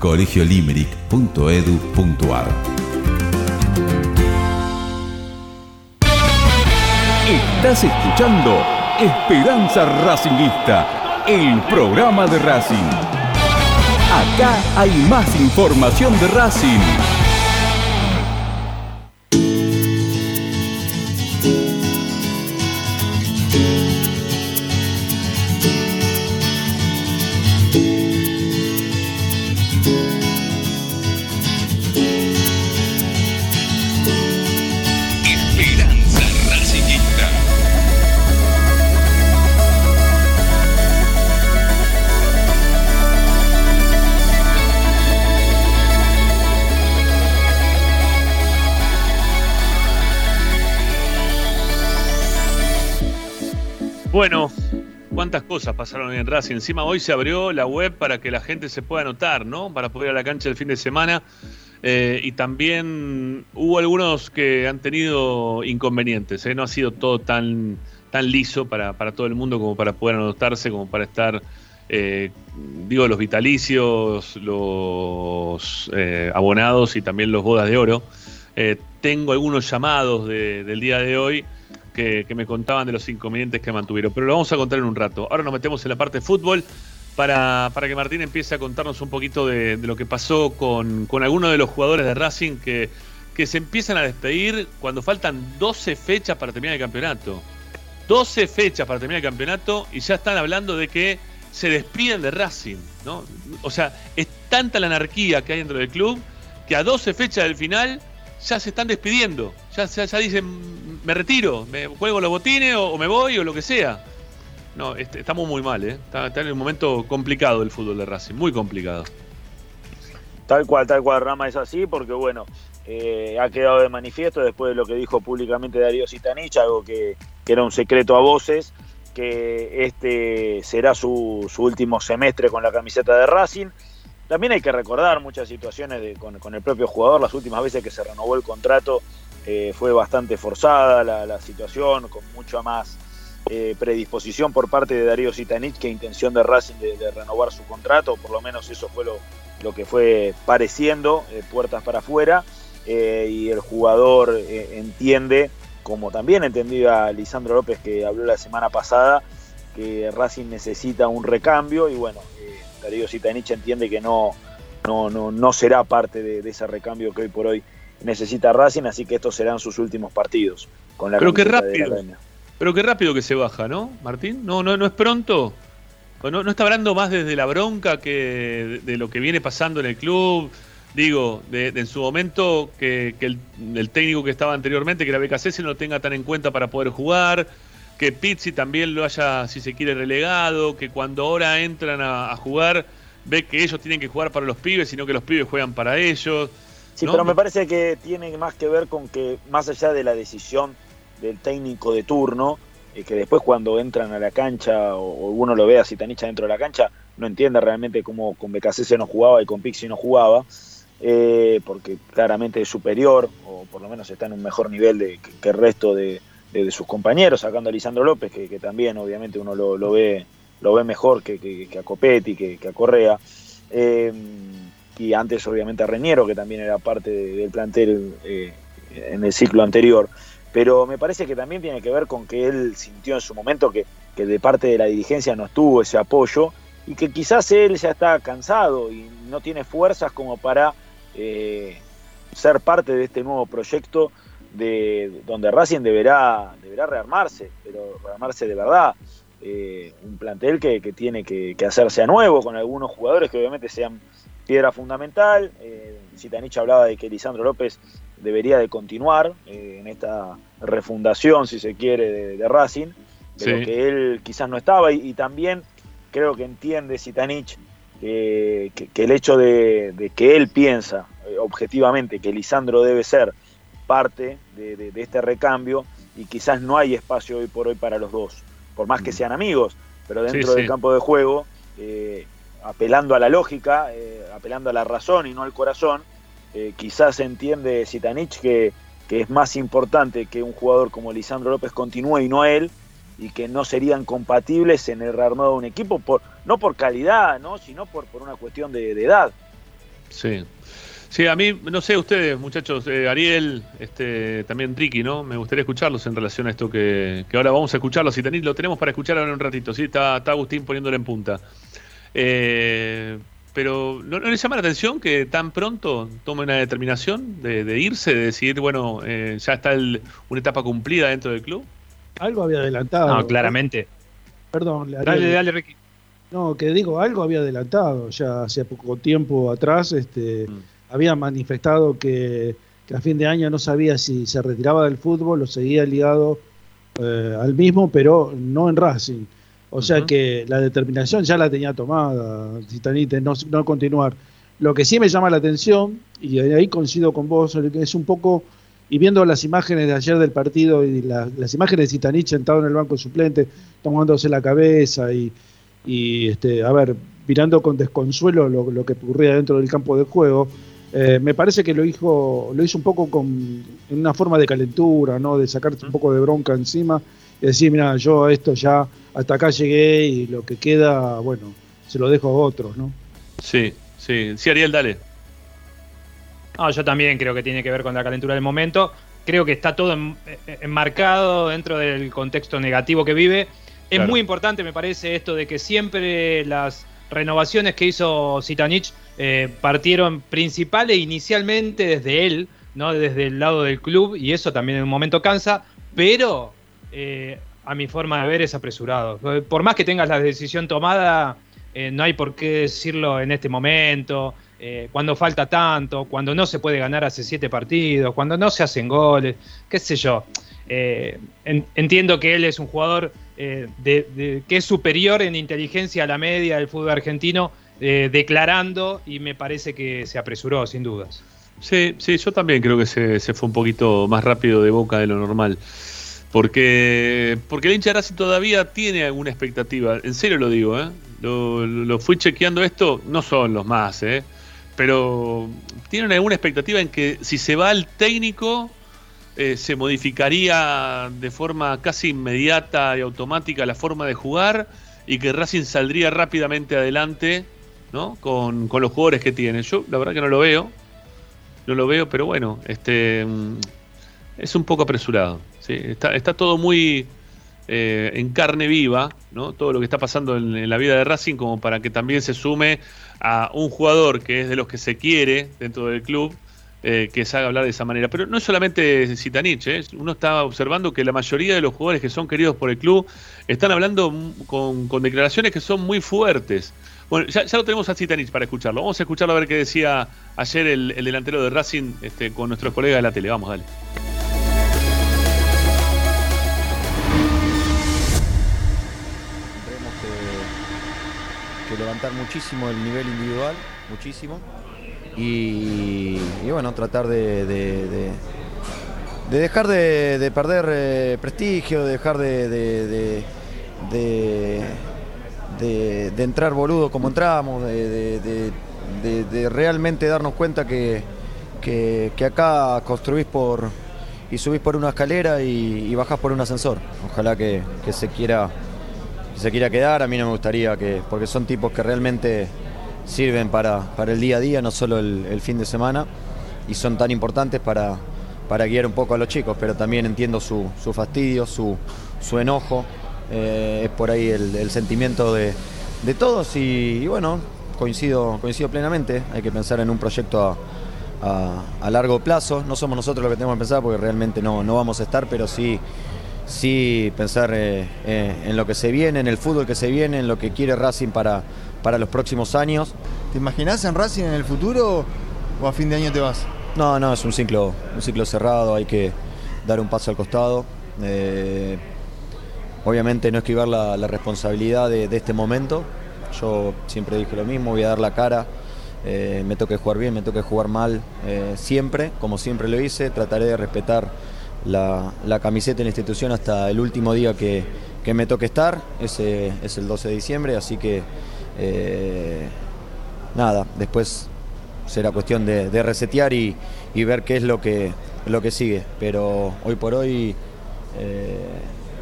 [SPEAKER 2] colegiolimerick.edu.ar Estás escuchando Esperanza Racingista, el programa de Racing. Acá hay más información de Racing.
[SPEAKER 1] Bueno, cuántas cosas pasaron en Racing. Encima hoy se abrió la web para que la gente se pueda anotar, ¿no? Para poder ir a la cancha el fin de semana. Eh, y también hubo algunos que han tenido inconvenientes. ¿eh? No ha sido todo tan, tan liso para, para todo el mundo como para poder anotarse, como para estar, eh, digo, los vitalicios, los eh, abonados y también los bodas de oro. Eh, tengo algunos llamados de- del día de hoy que, me contaban de los inconvenientes que mantuvieron, pero lo vamos a contar en un rato. Ahora nos metemos en la parte de fútbol para, para que Martín empiece a contarnos un poquito de, de lo que pasó con, con algunos de los jugadores de Racing que, que se empiezan a despedir cuando faltan 12 fechas para terminar el campeonato. 12 fechas para terminar el campeonato y ya están hablando de que se despiden de Racing, ¿no? O sea, es tanta la anarquía que hay dentro del club que a 12 fechas del final ya se están despidiendo. Ya, ya, dicen, me retiro, me juego los botines o, me voy o lo que sea. No, este, estamos muy mal, ¿eh? Está, está en un momento complicado el fútbol de Racing, muy complicado.
[SPEAKER 17] Tal cual, tal cual, Rama es así, porque bueno, eh, ha quedado de manifiesto después de lo que dijo públicamente Darío Sitanich, algo que, que era un secreto a voces, que este será su, su último semestre con la camiseta de Racing. También hay que recordar muchas situaciones con, el propio jugador, las últimas veces que se renovó el contrato eh, fue bastante forzada la, situación, con mucha más eh, predisposición por parte de Darío Sitanich que intención de Racing de, renovar su contrato, por lo menos eso fue lo, que fue pareciendo, eh, puertas para afuera, y el jugador entiende, como también entendía Lisandro López que habló la semana pasada, que Racing necesita un recambio. Y bueno, Darío Sitanich entiende que no, no, no, no será parte de, de ese recambio que hoy por hoy necesita Racing, así que estos serán sus últimos partidos con la
[SPEAKER 1] Pero qué
[SPEAKER 17] camiseta de la
[SPEAKER 1] rápido. Pero qué rápido que se baja, ¿no, Martín? No, no, no es pronto. no, no está hablando más desde la bronca que de, de lo que viene pasando en el club. Digo, de, de en su momento que, que el, el técnico que estaba anteriormente, que era BKC, no lo tenga tan en cuenta para poder jugar. Que Pizzi también lo haya, si se quiere, relegado. Que cuando ahora entran a, a jugar, ve que ellos tienen que jugar para los pibes, sino que los pibes juegan para ellos.
[SPEAKER 17] Sí,
[SPEAKER 1] ¿no?
[SPEAKER 17] pero me parece que tiene más que ver con que, más allá de la decisión del técnico de turno, eh, que después cuando entran a la cancha o, o uno lo ve a Citanicha dentro de la cancha, no entiende realmente cómo con BKC no jugaba y con Pixi no jugaba, eh, porque claramente es superior, o por lo menos está en un mejor nivel de, que, que el resto de, de- de sus compañeros, sacando a Lisandro López, que, que también obviamente uno lo, lo ve lo ve mejor que, que- que a Copetti, que, a Correa. Eh, y antes obviamente a Reñero, que también era parte de- del plantel eh, en el ciclo anterior. Pero me parece que también tiene que ver con que él sintió en su momento que, que de parte de la dirigencia no estuvo ese apoyo y que quizás él ya está cansado y no tiene fuerzas como para eh, ser parte de este nuevo proyecto de donde Racing deberá, deberá rearmarse, pero rearmarse de verdad. Eh, un plantel que, que tiene que, que hacerse a nuevo con algunos jugadores que obviamente sean piedra fundamental. Eh, Zitanich hablaba de que Lisandro López debería de continuar eh, en esta refundación, si se quiere, de, de Racing, pero
[SPEAKER 1] Sí.
[SPEAKER 17] que él quizás no estaba y, y también creo que entiende Zitanich eh, que, que el hecho de, de que él piensa eh, objetivamente que Lisandro debe ser parte de, de- de este recambio y quizás no hay espacio hoy por hoy para los dos, por más que sean amigos, pero dentro
[SPEAKER 1] Mm. Sí,
[SPEAKER 17] del
[SPEAKER 1] sí.
[SPEAKER 17] campo de juego, eh, apelando a la lógica, eh, apelando a la razón y no al corazón, eh, quizás entiende Zitanich que, que es más importante que un jugador como Lisandro López continúe y no él, y que no serían compatibles en el rearmado de un equipo, por, no por calidad, ¿no? sino por, por una cuestión de, de edad.
[SPEAKER 1] Sí. Sí, a mí, no sé, ustedes, muchachos, eh, Ariel, este, también Ricky, ¿no? Me gustaría escucharlos en relación a esto que, que ahora vamos a escucharlos. Y lo tenemos para escuchar ahora en un ratito, ¿sí? Está, está Agustín poniéndolo en punta. Eh, pero ¿no, no les llama la atención que tan pronto tome una determinación de, de irse, de decir, bueno, eh, ya está el- una etapa cumplida dentro del club?
[SPEAKER 4] Algo había adelantado.
[SPEAKER 3] No, claramente.
[SPEAKER 4] Perdón,
[SPEAKER 3] Dale, dale, Ricky.
[SPEAKER 4] No, que digo, algo había adelantado. Ya hace poco tiempo atrás este,
[SPEAKER 1] Mm.
[SPEAKER 4] Había manifestado que, que a fin de año no sabía si se retiraba del fútbol o seguía ligado eh, al mismo, pero no en Racing. O sea que la determinación ya la tenía tomada, Zitanite, no, no continuar. Lo que sí me llama la atención, y ahí coincido con vos, es un poco, y viendo las imágenes de ayer del partido y la- las imágenes de Zitanich sentado en el banco suplente, tomándose la cabeza y, y este, a ver, mirando con desconsuelo lo, lo que ocurría dentro del campo de juego, eh, me parece que lo hizo, lo hizo un poco con en una forma de calentura, ¿no? De sacarte un poco de bronca encima y decir, mira, yo a esto ya hasta acá llegué y lo que queda, bueno, se lo dejo a otros, ¿no?
[SPEAKER 1] Sí, sí. Sí, Ariel, dale.
[SPEAKER 3] No, yo también creo que tiene que ver con la calentura del momento. Creo que está todo en- eh, enmarcado dentro del contexto negativo que vive. Es
[SPEAKER 1] Claro.
[SPEAKER 3] muy importante, me parece, esto de que siempre las renovaciones que hizo Zitanich eh, partieron principal e inicialmente desde él, no desde el lado del club, y eso también en un momento cansa, pero eh, a mi forma de ver es apresurado. Por más que tengas la decisión tomada, eh, no hay por qué decirlo en este momento, cuando falta tanto, cuando no se puede ganar hace siete partidos, cuando no se hacen goles, qué sé yo. En- entiendo que él es un jugador eh, de- que es superior en inteligencia a la media del fútbol argentino, eh, declarando y me parece que se apresuró, sin dudas.
[SPEAKER 1] Sí, sí, yo también creo que se, se fue un poquito más rápido de boca de lo normal. Porque, porque el hincha todavía tiene alguna expectativa. En serio lo digo, ¿eh? Lo, lo fui chequeando esto, no son los más, ¿eh? Pero tienen alguna expectativa en que si se va el técnico, eh, se modificaría de forma casi inmediata y automática la forma de jugar y que Racing saldría rápidamente adelante, ¿no? Con, con los jugadores que tiene. Yo la verdad que no lo veo no lo veo, pero bueno, este mm, es un poco apresurado. ¿sí? Está, está todo muy eh, en carne viva, ¿no? Todo lo que está pasando en, en la vida de Racing, como para que también se sume a un jugador que es de los que se quiere dentro del club, eh, que se haga hablar de esa manera. Pero no es solamente Zitanich, ¿eh? uno está observando que la mayoría de los jugadores que son queridos por el club están hablando con, declaraciones que son muy fuertes. Bueno, ya, lo tenemos a Zitanich para escucharlo. Vamos a escucharlo a ver qué decía ayer el, el delantero de Racing este, con nuestros colegas de la tele. Vamos, dale.
[SPEAKER 19] Tendremos que, que levantar muchísimo el nivel individual, muchísimo. Y, bueno, tratar de, de- de- de dejar de, de perder eh, prestigio, de dejar de, de- entrar boludo como entramos, de, realmente darnos cuenta que, que- que acá construís por y subís por una escalera y, y bajás por un ascensor. Ojalá que, que se quiera que se quiera quedar, a mí no me gustaría que, porque son tipos que realmente sirven para, para el día a día, no solo el, fin de semana, y son tan importantes para, para guiar un poco a los chicos, pero también entiendo su, su fastidio, su, su enojo, eh, es por ahí el, sentimiento de, de todos y, bueno, coincido, coincido plenamente, hay que pensar en un proyecto a largo plazo, no somos nosotros los que tenemos que pensar porque realmente no, no vamos a estar, pero sí sí pensar eh, eh, en lo que se viene, en el fútbol que se viene, en lo que quiere Racing para, para los próximos años.
[SPEAKER 20] ¿Te imaginás en Racing en el futuro o a fin de año te vas?
[SPEAKER 19] No, no, es un ciclo, un ciclo cerrado, hay que dar un paso al costado. Eh, obviamente no esquivar la, la responsabilidad de, de este momento. Yo siempre dije lo mismo, voy a dar la cara. eh, me toque jugar bien, me toque jugar mal, eh, siempre, como siempre lo hice. Trataré de respetar la, la camiseta en la institución hasta el último día que, que me toque estar. Ese es el 12 de diciembre, así que eh, nada, después será cuestión de, resetear y, ver qué es lo que, lo que sigue. Pero hoy por hoy eh,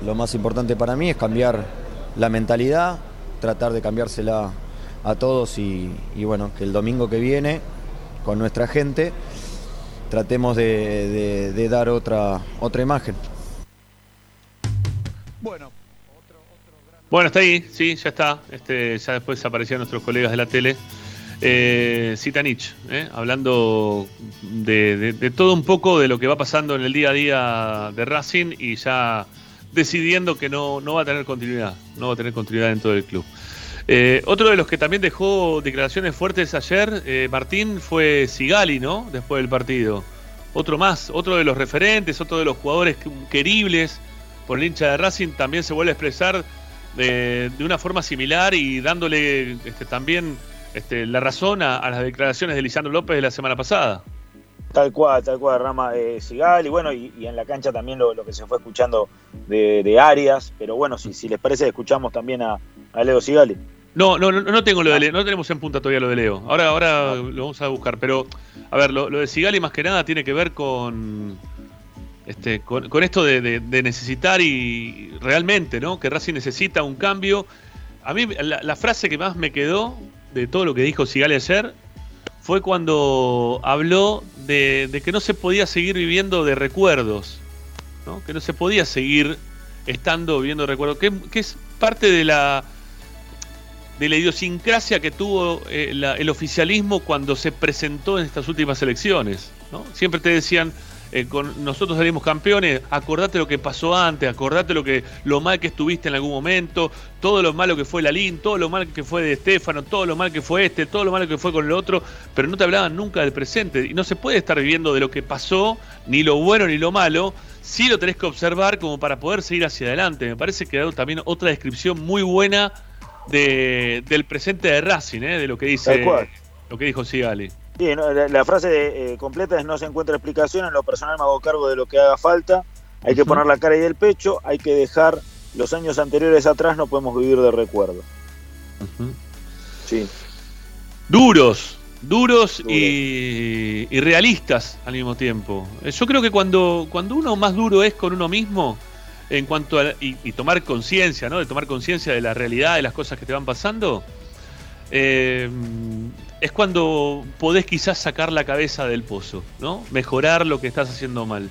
[SPEAKER 19] lo más importante para mí es cambiar la mentalidad, tratar de cambiársela a todos y, bueno, que el domingo que viene con nuestra gente tratemos de, de- de dar otra, otra imagen.
[SPEAKER 1] Bueno, está ahí, sí, ya está. Este, ya después aparecían nuestros colegas de la tele. Eh, Zitanich, ¿eh? hablando de, todo un poco de lo que va pasando en el día a día de Racing y ya decidiendo que no, no va a tener continuidad, no va a tener continuidad dentro del club. Eh, otro de los que también dejó declaraciones fuertes ayer, eh, Martín, fue Sigali, ¿no? Después del partido. Otro más, otro de los referentes, otro de los jugadores que- queribles por el hincha de Racing, también se vuelve a expresar de, de una forma similar y dándole este, también este, la razón a, a las declaraciones de Lisandro López de la semana pasada.
[SPEAKER 17] Tal cual, tal cual, Rama eh, Sigal, y bueno, y, y en la cancha también lo, lo que se fue escuchando de, de Arias, pero bueno, si, si les parece, escuchamos también a, a Leo Sigali.
[SPEAKER 1] No, no, no, no tengo lo de Leo, no tenemos en punta todavía lo de Leo. Ahora, ahora lo vamos a buscar, pero a ver, lo, lo de Sigali más que nada tiene que ver con este, con, con esto de, necesitar y realmente, ¿no? Que Racing necesita un cambio. A mí la, frase que más me quedó de todo lo que dijo Sigali ayer fue cuando habló de, que no se podía seguir viviendo de recuerdos, ¿no? Que no se podía seguir estando viviendo de recuerdos, que, es parte de la de la idiosincrasia que tuvo eh, el oficialismo cuando se presentó en estas últimas elecciones. ¿no? Siempre te decían, eh, con, nosotros salimos campeones, acordate lo que pasó antes, acordate lo, que, lo mal que estuviste en algún momento, todo lo malo que fue Lalín, todo lo mal que fue de Estefano, todo lo mal que fue este, todo lo malo que fue con el otro, pero no te hablaban nunca del presente. Y no se puede estar viviendo de lo que pasó, ni lo bueno ni lo malo, sí lo tenés que observar como para poder seguir hacia adelante. Me parece que ha dado también otra descripción muy buena de- del presente de Racing, ¿eh? de lo que dice lo que dijo Sigali.
[SPEAKER 17] Sí, no, la, la frase de, eh, completa es no se encuentra explicación, en lo personal me hago cargo de lo que haga falta, hay que poner la cara y el pecho, hay que dejar los años anteriores atrás, no podemos vivir de recuerdo. Sí.
[SPEAKER 1] Duros, duros y, y realistas al mismo tiempo. Eh, Yo creo que cuando, cuando uno más duro es con uno mismo, en cuanto a, y, y tomar conciencia, ¿no? De tomar conciencia de la realidad, de las cosas que te van pasando, eh, es cuando podés quizás sacar la cabeza del pozo, ¿no? Mejorar lo que estás haciendo mal.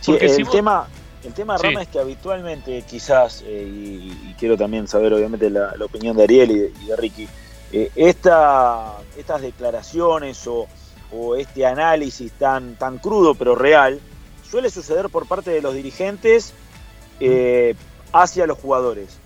[SPEAKER 17] Sí, el,
[SPEAKER 1] si vos-
[SPEAKER 17] tema, el tema,
[SPEAKER 1] Sí.
[SPEAKER 17] Rama, es que habitualmente quizás, eh, y, y quiero también saber obviamente la, la opinión de Ariel y de, y de Ricky, eh, esta- estas declaraciones o, o este análisis tan, tan crudo pero real suele suceder por parte de los dirigentes eh, hacia los jugadores.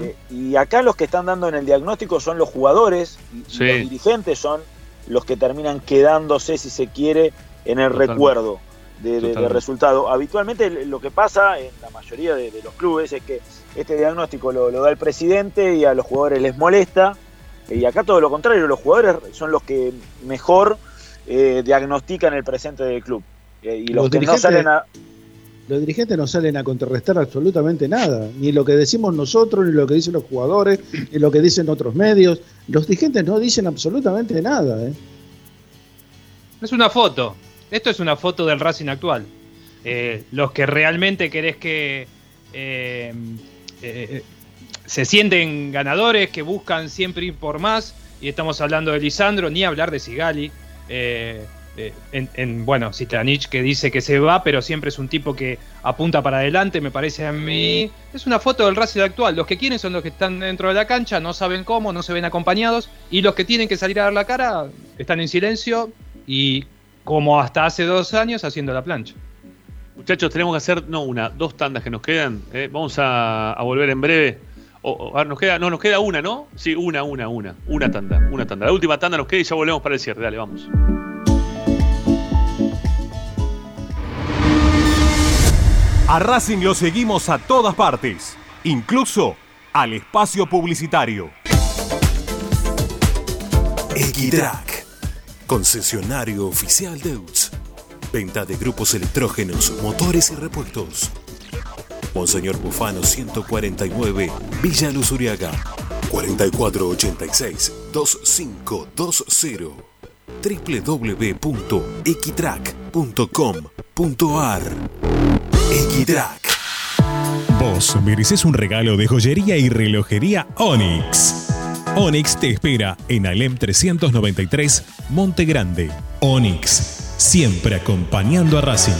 [SPEAKER 17] Eh, y acá los que están dando en el diagnóstico son los jugadores y, los dirigentes son los que terminan quedándose, si se quiere, en el
[SPEAKER 1] Totalmente.
[SPEAKER 17] recuerdo de, resultado. Habitualmente lo que pasa en la mayoría de, de los clubes es que este diagnóstico lo, lo da el presidente y a los jugadores les molesta. Y acá todo lo contrario, los jugadores son los que mejor eh, diagnostican el presente del club. Eh, y los,
[SPEAKER 4] Los
[SPEAKER 17] que no
[SPEAKER 4] dirigentes-
[SPEAKER 17] salen a,
[SPEAKER 4] Los dirigentes no salen a contrarrestar absolutamente nada, ni lo que decimos nosotros, ni lo que dicen los jugadores, <clears throat> ni lo que dicen otros medios. Los dirigentes no dicen absolutamente nada. ¿eh?
[SPEAKER 3] Es una foto. Esto es una foto del Racing actual. Eh, los que realmente querés que eh, eh, se sienten ganadores, que buscan siempre ir por más, y estamos hablando de Lisandro, ni hablar de Sigali. eh, eh, en, en, bueno, que dice que se va, pero siempre es un tipo que apunta para adelante, me parece a mí. Es una foto del Racing actual. Los que quieren son los que están dentro de la cancha, no saben cómo, no se ven acompañados, y los que tienen que salir a dar la cara están en silencio y como hasta hace dos años haciendo la plancha.
[SPEAKER 1] Muchachos, tenemos que hacer, no una, dos tandas que nos quedan. ¿eh? Vamos a, a volver en breve. O- o, a ver, nos queda, no, nos queda una, ¿no? Sí, una, una, una. Una tanda, una tanda. La última tanda nos queda y ya volvemos para el cierre. Dale, vamos.
[SPEAKER 5] A Racing lo seguimos a todas partes, incluso al espacio publicitario.
[SPEAKER 7] Equitrack, concesionario oficial de UTS. Venta de grupos electrógenos, motores y repuestos. Monseñor Bufano 149, Villa Luz Uriaga. 4486-2520. www.equitrack.com.ar Equitrack.
[SPEAKER 5] Vos mereces un regalo de joyería y relojería Onyx. Onyx te espera en Alem 393, Monte Grande. Onyx, siempre acompañando a Racing.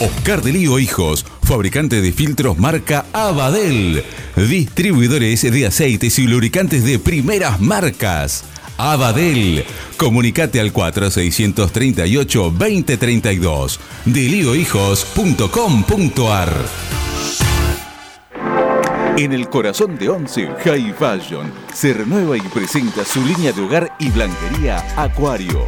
[SPEAKER 2] Oscar de Lío Hijos, fabricante de filtros marca Abadel. Distribuidores de aceites y lubricantes de primeras marcas. Abadel. Comunicate al 4638-2032. Deliohijos.com.ar En el corazón de Once, High Fashion se renueva y presenta su línea de hogar y blanquería Acuario.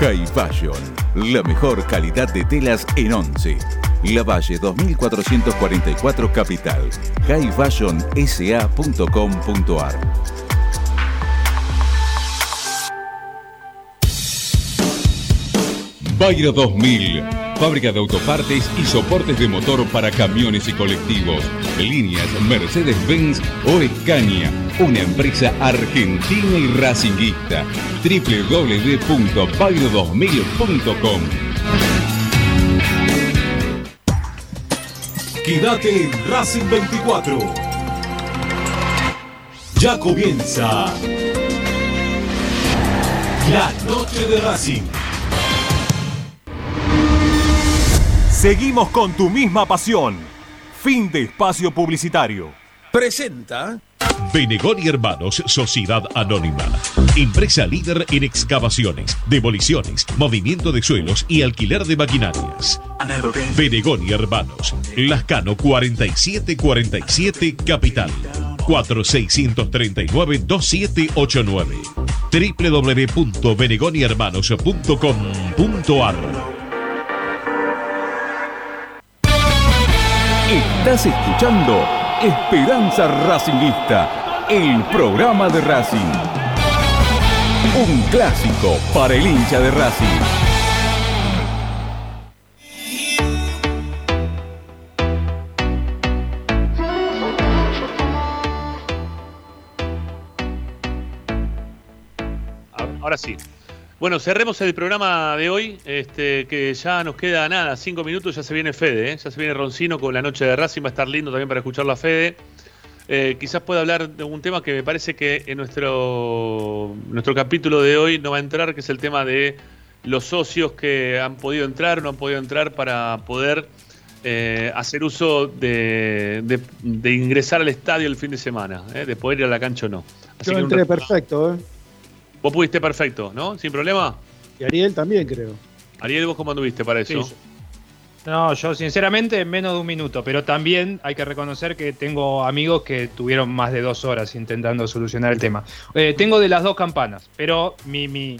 [SPEAKER 2] High Fashion, la mejor calidad de telas en Once. La Valle 2444 Capital. highfashionsa.com.ar Bayro 2000, fábrica de autopartes y soportes de motor para camiones y colectivos. Líneas Mercedes-Benz o Escaña, una empresa argentina y racinguista. www.bayro2000.com
[SPEAKER 5] Quédate en Racing 24. Ya comienza la noche de Racing. Seguimos con tu misma pasión. Fin de espacio publicitario.
[SPEAKER 21] Presenta
[SPEAKER 6] Benegón y Hermanos, Sociedad Anónima. Empresa líder en excavaciones, demoliciones, movimiento de suelos y alquiler de maquinarias. Benegón y Hermanos, Lascano 4747 Capital. 4639-2789 www.benegonihermanos.com.ar
[SPEAKER 2] Estás escuchando Esperanza Racingista, el programa de Racing. Un clásico para el hincha de Racing.
[SPEAKER 1] Ahora sí. Bueno, cerremos el programa de hoy, este, que ya nos queda nada, cinco minutos, ya se viene Fede, ¿eh? ya se viene Roncino con la noche de Racing, va a estar lindo también para escucharlo a Fede. Eh, quizás pueda hablar de un tema que me parece que en nuestro, nuestro capítulo de hoy no va a entrar, que es el tema de los socios que han podido entrar o no han podido entrar para poder eh, hacer uso de, de- de ingresar al estadio el fin de semana, ¿eh? de poder ir a la cancha o no. Así
[SPEAKER 4] Yo
[SPEAKER 1] que un
[SPEAKER 4] entré perfecto, ¿eh?
[SPEAKER 1] Vos pudiste perfecto, ¿no? Sin problema.
[SPEAKER 4] Y Ariel también, creo.
[SPEAKER 1] Ariel, ¿vos cómo anduviste para eso?
[SPEAKER 3] Sí, No, yo sinceramente en menos de un minuto, pero también hay que reconocer que tengo amigos que tuvieron más de dos horas intentando solucionar el tema. Eh, tengo de las dos campanas, pero mi, mi,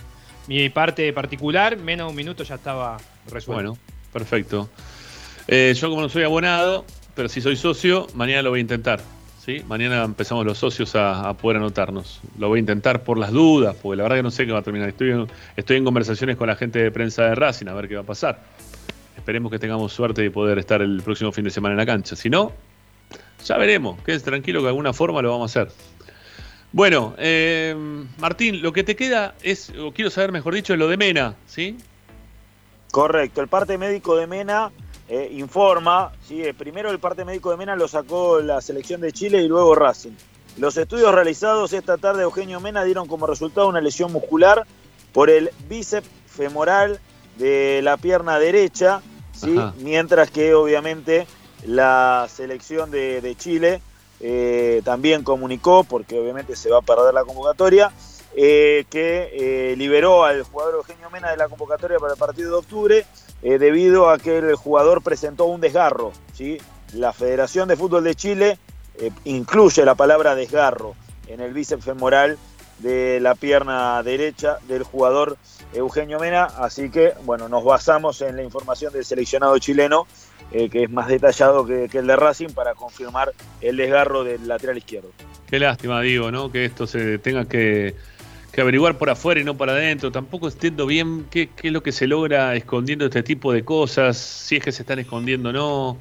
[SPEAKER 3] mi parte particular, menos de un minuto ya estaba resuelto.
[SPEAKER 1] Bueno, perfecto. Eh, yo como no soy abonado, pero si soy socio, mañana lo voy a intentar. ¿Sí? Mañana empezamos los socios a, poder anotarnos. Lo voy a intentar por las dudas, porque la verdad que no sé qué va a terminar. Estoy estoy en conversaciones con la gente de prensa de Racing a ver qué va a pasar. Esperemos que tengamos suerte de poder estar el próximo fin de semana en la cancha. Si no, ya veremos. Quédense tranquilo que de alguna forma lo vamos a hacer. Bueno, eh, Martín, lo que te queda es, o quiero saber mejor dicho, es lo de Mena, ¿sí?
[SPEAKER 17] Correcto, el parte médico de Mena eh, informa, ¿sí? Eh, primero el parte médico de Mena lo sacó la selección de Chile y luego Racing. Los estudios realizados esta tarde de Eugenio Mena dieron como resultado una lesión muscular por el bíceps femoral de la pierna derecha, ¿sí? Mientras que obviamente la selección de, de Chile eh, también comunicó, porque obviamente se va a perder la convocatoria, eh, que eh, liberó al jugador Eugenio Mena de la convocatoria para el partido de octubre eh, debido a que el jugador presentó un desgarro. ¿sí? La Federación de Fútbol de Chile eh, incluye la palabra desgarro en el bíceps femoral de la pierna derecha del jugador Eugenio Mena, así que bueno, nos basamos en la información del seleccionado chileno, eh, que es más detallado que, que el de Racing, para confirmar el desgarro del lateral izquierdo.
[SPEAKER 1] Qué lástima, digo, ¿no? Que esto se tenga que, que averiguar por afuera y no para adentro. Tampoco entiendo bien qué, qué es lo que se logra escondiendo este tipo de cosas, si es que se están escondiendo o no.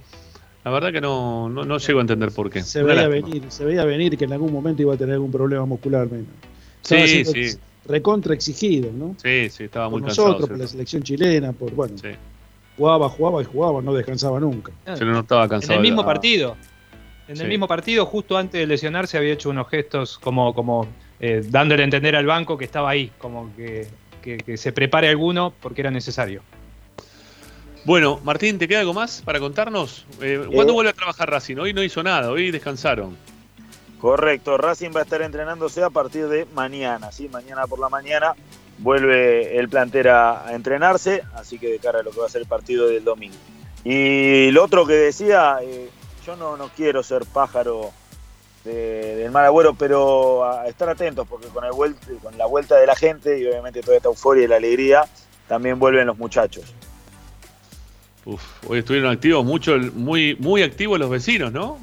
[SPEAKER 1] La verdad que no, no, no llego a entender por qué.
[SPEAKER 4] Se
[SPEAKER 1] Una
[SPEAKER 4] veía
[SPEAKER 1] lástima.
[SPEAKER 4] venir, se veía venir que en algún momento iba a tener algún problema muscular. Mena.
[SPEAKER 1] Sí,
[SPEAKER 4] Estaba
[SPEAKER 1] sí.
[SPEAKER 4] Recontra exigido, ¿no?
[SPEAKER 1] Sí, sí, estaba
[SPEAKER 4] Por
[SPEAKER 1] muy cansado.
[SPEAKER 4] nosotros, por la selección chilena, por bueno. Jugaba, jugaba y jugaba, no descansaba nunca.
[SPEAKER 1] Se lo notaba
[SPEAKER 3] En
[SPEAKER 1] cansado.
[SPEAKER 3] el mismo partido. En
[SPEAKER 1] Sí.
[SPEAKER 3] el mismo partido, justo antes de lesionarse, había hecho unos gestos como, como eh, dándole a entender al banco que estaba ahí, como que, que- que se prepare alguno porque era necesario.
[SPEAKER 1] Bueno, Martín, ¿te queda algo más para contarnos? Eh, ¿Cuándo
[SPEAKER 17] Eh.
[SPEAKER 1] vuelve a trabajar Racing? Hoy no hizo nada, hoy descansaron.
[SPEAKER 17] Correcto, Racing va a estar entrenándose a partir de mañana, ¿sí? Mañana por la mañana vuelve el plantel a, a entrenarse, así que de cara a lo que va a ser el partido del domingo. Y lo otro que decía, eh, yo no, no quiero ser pájaro de- del mal agüero, pero a estar atentos, porque con, el con la vuelta de la gente y obviamente toda esta euforia y la alegría, también vuelven los muchachos.
[SPEAKER 1] Uf, hoy estuvieron activos, mucho, muy, muy activos los vecinos, ¿no?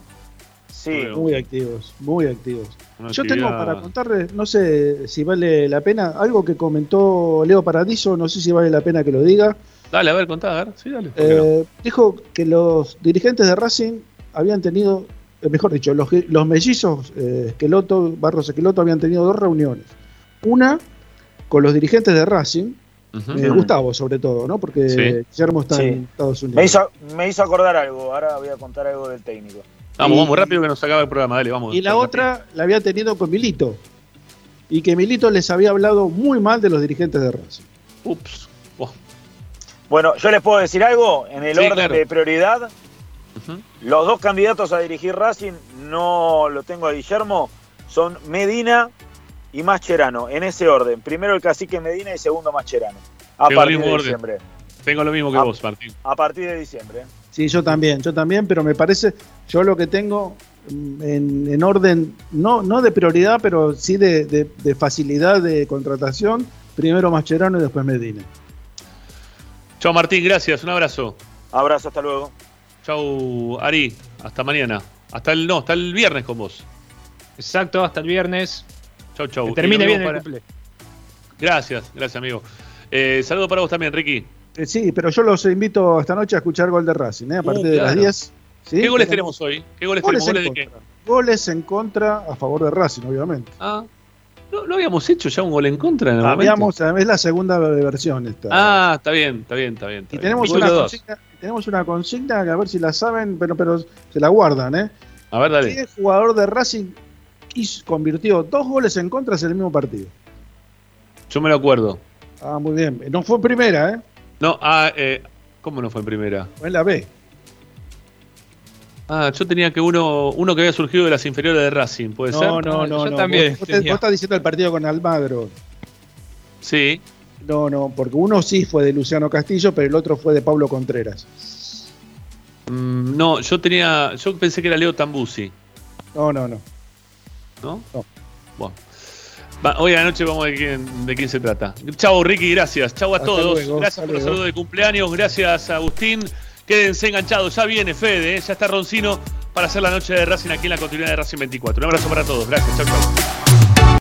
[SPEAKER 17] Sí.
[SPEAKER 4] Muy activos, muy activos.
[SPEAKER 1] Una
[SPEAKER 4] Yo tengo para contarles, no sé si vale la pena, algo que comentó Leo Paradiso, no sé si vale la pena que lo diga.
[SPEAKER 1] Dale, a ver, contá, a ver, sí, dale.
[SPEAKER 4] Eh, dijo que los dirigentes de Racing habían tenido, mejor dicho, los, los mellizos eh, Esqueloto, Barros Esqueloto habían tenido dos reuniones. Una con los dirigentes de Racing, eh, Gustavo sobre todo, ¿no? Porque
[SPEAKER 17] Sí.
[SPEAKER 4] Guillermo está
[SPEAKER 17] Sí.
[SPEAKER 4] en Estados Unidos.
[SPEAKER 17] Me hizo, me hizo acordar algo, ahora voy a contar algo del técnico.
[SPEAKER 1] Vamos,
[SPEAKER 4] y-
[SPEAKER 1] vamos rápido que nos acaba el programa, dale, vamos.
[SPEAKER 4] Y la otra la había tenido con Milito. Y que Milito les había hablado muy mal de los dirigentes de Racing.
[SPEAKER 1] Ups.
[SPEAKER 17] Bueno, yo les puedo decir algo, en el
[SPEAKER 1] Sí,
[SPEAKER 17] orden
[SPEAKER 1] claro.
[SPEAKER 17] de prioridad, los dos candidatos a dirigir Racing, no lo tengo a Guillermo, son Medina y Mascherano, en ese orden. Primero el cacique Medina y segundo Mascherano. A
[SPEAKER 1] Tengo
[SPEAKER 17] partir de
[SPEAKER 1] orden.
[SPEAKER 17] diciembre.
[SPEAKER 1] Tengo lo mismo que vos, Martín.
[SPEAKER 17] A partir de diciembre.
[SPEAKER 4] Sí, yo también, yo también, pero me parece, yo lo que tengo mm, en, en orden, no, no de prioridad, pero sí de, de- de facilidad de contratación, primero Mascherano y después Medina.
[SPEAKER 1] Chao, Martín, gracias, un abrazo.
[SPEAKER 17] Abrazo, hasta luego.
[SPEAKER 1] Chau, Ari, hasta mañana. Hasta el, no, hasta el viernes con vos.
[SPEAKER 3] Exacto, hasta el viernes.
[SPEAKER 1] Chau, chau.
[SPEAKER 3] Que termine bien el cumple.
[SPEAKER 1] Gracias, gracias, amigo. Eh, saludo para vos también, Ricky.
[SPEAKER 4] Eh, sí, pero yo los invito esta noche a escuchar Gol de Racing, ¿eh? a partir de las
[SPEAKER 1] Uh, claro.
[SPEAKER 4] 10. ¿sí?
[SPEAKER 1] ¿Qué goles tenemos hoy? ¿Qué goles,
[SPEAKER 4] Goles
[SPEAKER 1] tenemos?
[SPEAKER 4] en
[SPEAKER 1] ¿Goles de qué?
[SPEAKER 4] Goles en contra a favor de Racing, obviamente.
[SPEAKER 1] Ah, ¿no, no habíamos hecho ya un gol en contra en el momento?
[SPEAKER 4] Habíamos, es la segunda versión esta.
[SPEAKER 1] Ah, está bien, está bien, está bien. está
[SPEAKER 4] y
[SPEAKER 1] bien.
[SPEAKER 4] tenemos una, consigna, tenemos una consigna que a ver si la saben, pero, pero se la guardan, ¿eh?
[SPEAKER 1] A ver, dale.
[SPEAKER 4] ¿Qué jugador de Racing hizo- convirtió dos goles en contra en el mismo partido?
[SPEAKER 1] Yo me lo acuerdo.
[SPEAKER 4] Ah, muy bien. No fue en primera, ¿eh?
[SPEAKER 1] No, ah, eh, ¿cómo no fue en primera?
[SPEAKER 4] Fue en la B.
[SPEAKER 1] Ah, yo tenía que uno, uno que había surgido de las inferiores de Racing, ¿puede ser?
[SPEAKER 4] No, no, no.
[SPEAKER 3] yo
[SPEAKER 4] no.
[SPEAKER 3] también
[SPEAKER 4] Vos, vos te-
[SPEAKER 3] tenía.
[SPEAKER 4] vos estás diciendo el partido con Almagro.
[SPEAKER 1] Sí.
[SPEAKER 4] No, no, porque uno sí fue de Luciano Castillo, pero el otro fue de Pablo Contreras.
[SPEAKER 1] Mm, no, yo tenía. Yo pensé que era Leo Tambusi.
[SPEAKER 4] No, no, no.
[SPEAKER 1] ¿No? Bueno. Va, hoy a la noche vamos a ver quién, de quién se trata. Chao, Ricky, gracias. Chao a
[SPEAKER 4] Hasta
[SPEAKER 1] todos.
[SPEAKER 4] luego,
[SPEAKER 1] gracias por los
[SPEAKER 4] luego.
[SPEAKER 1] saludos de cumpleaños. Gracias, Agustín. Quédense enganchados. Ya viene Fede, ¿eh? ya está Roncino para hacer la noche de Racing aquí en la continuidad de Racing 24. Un abrazo para todos. Gracias. Chao, chao.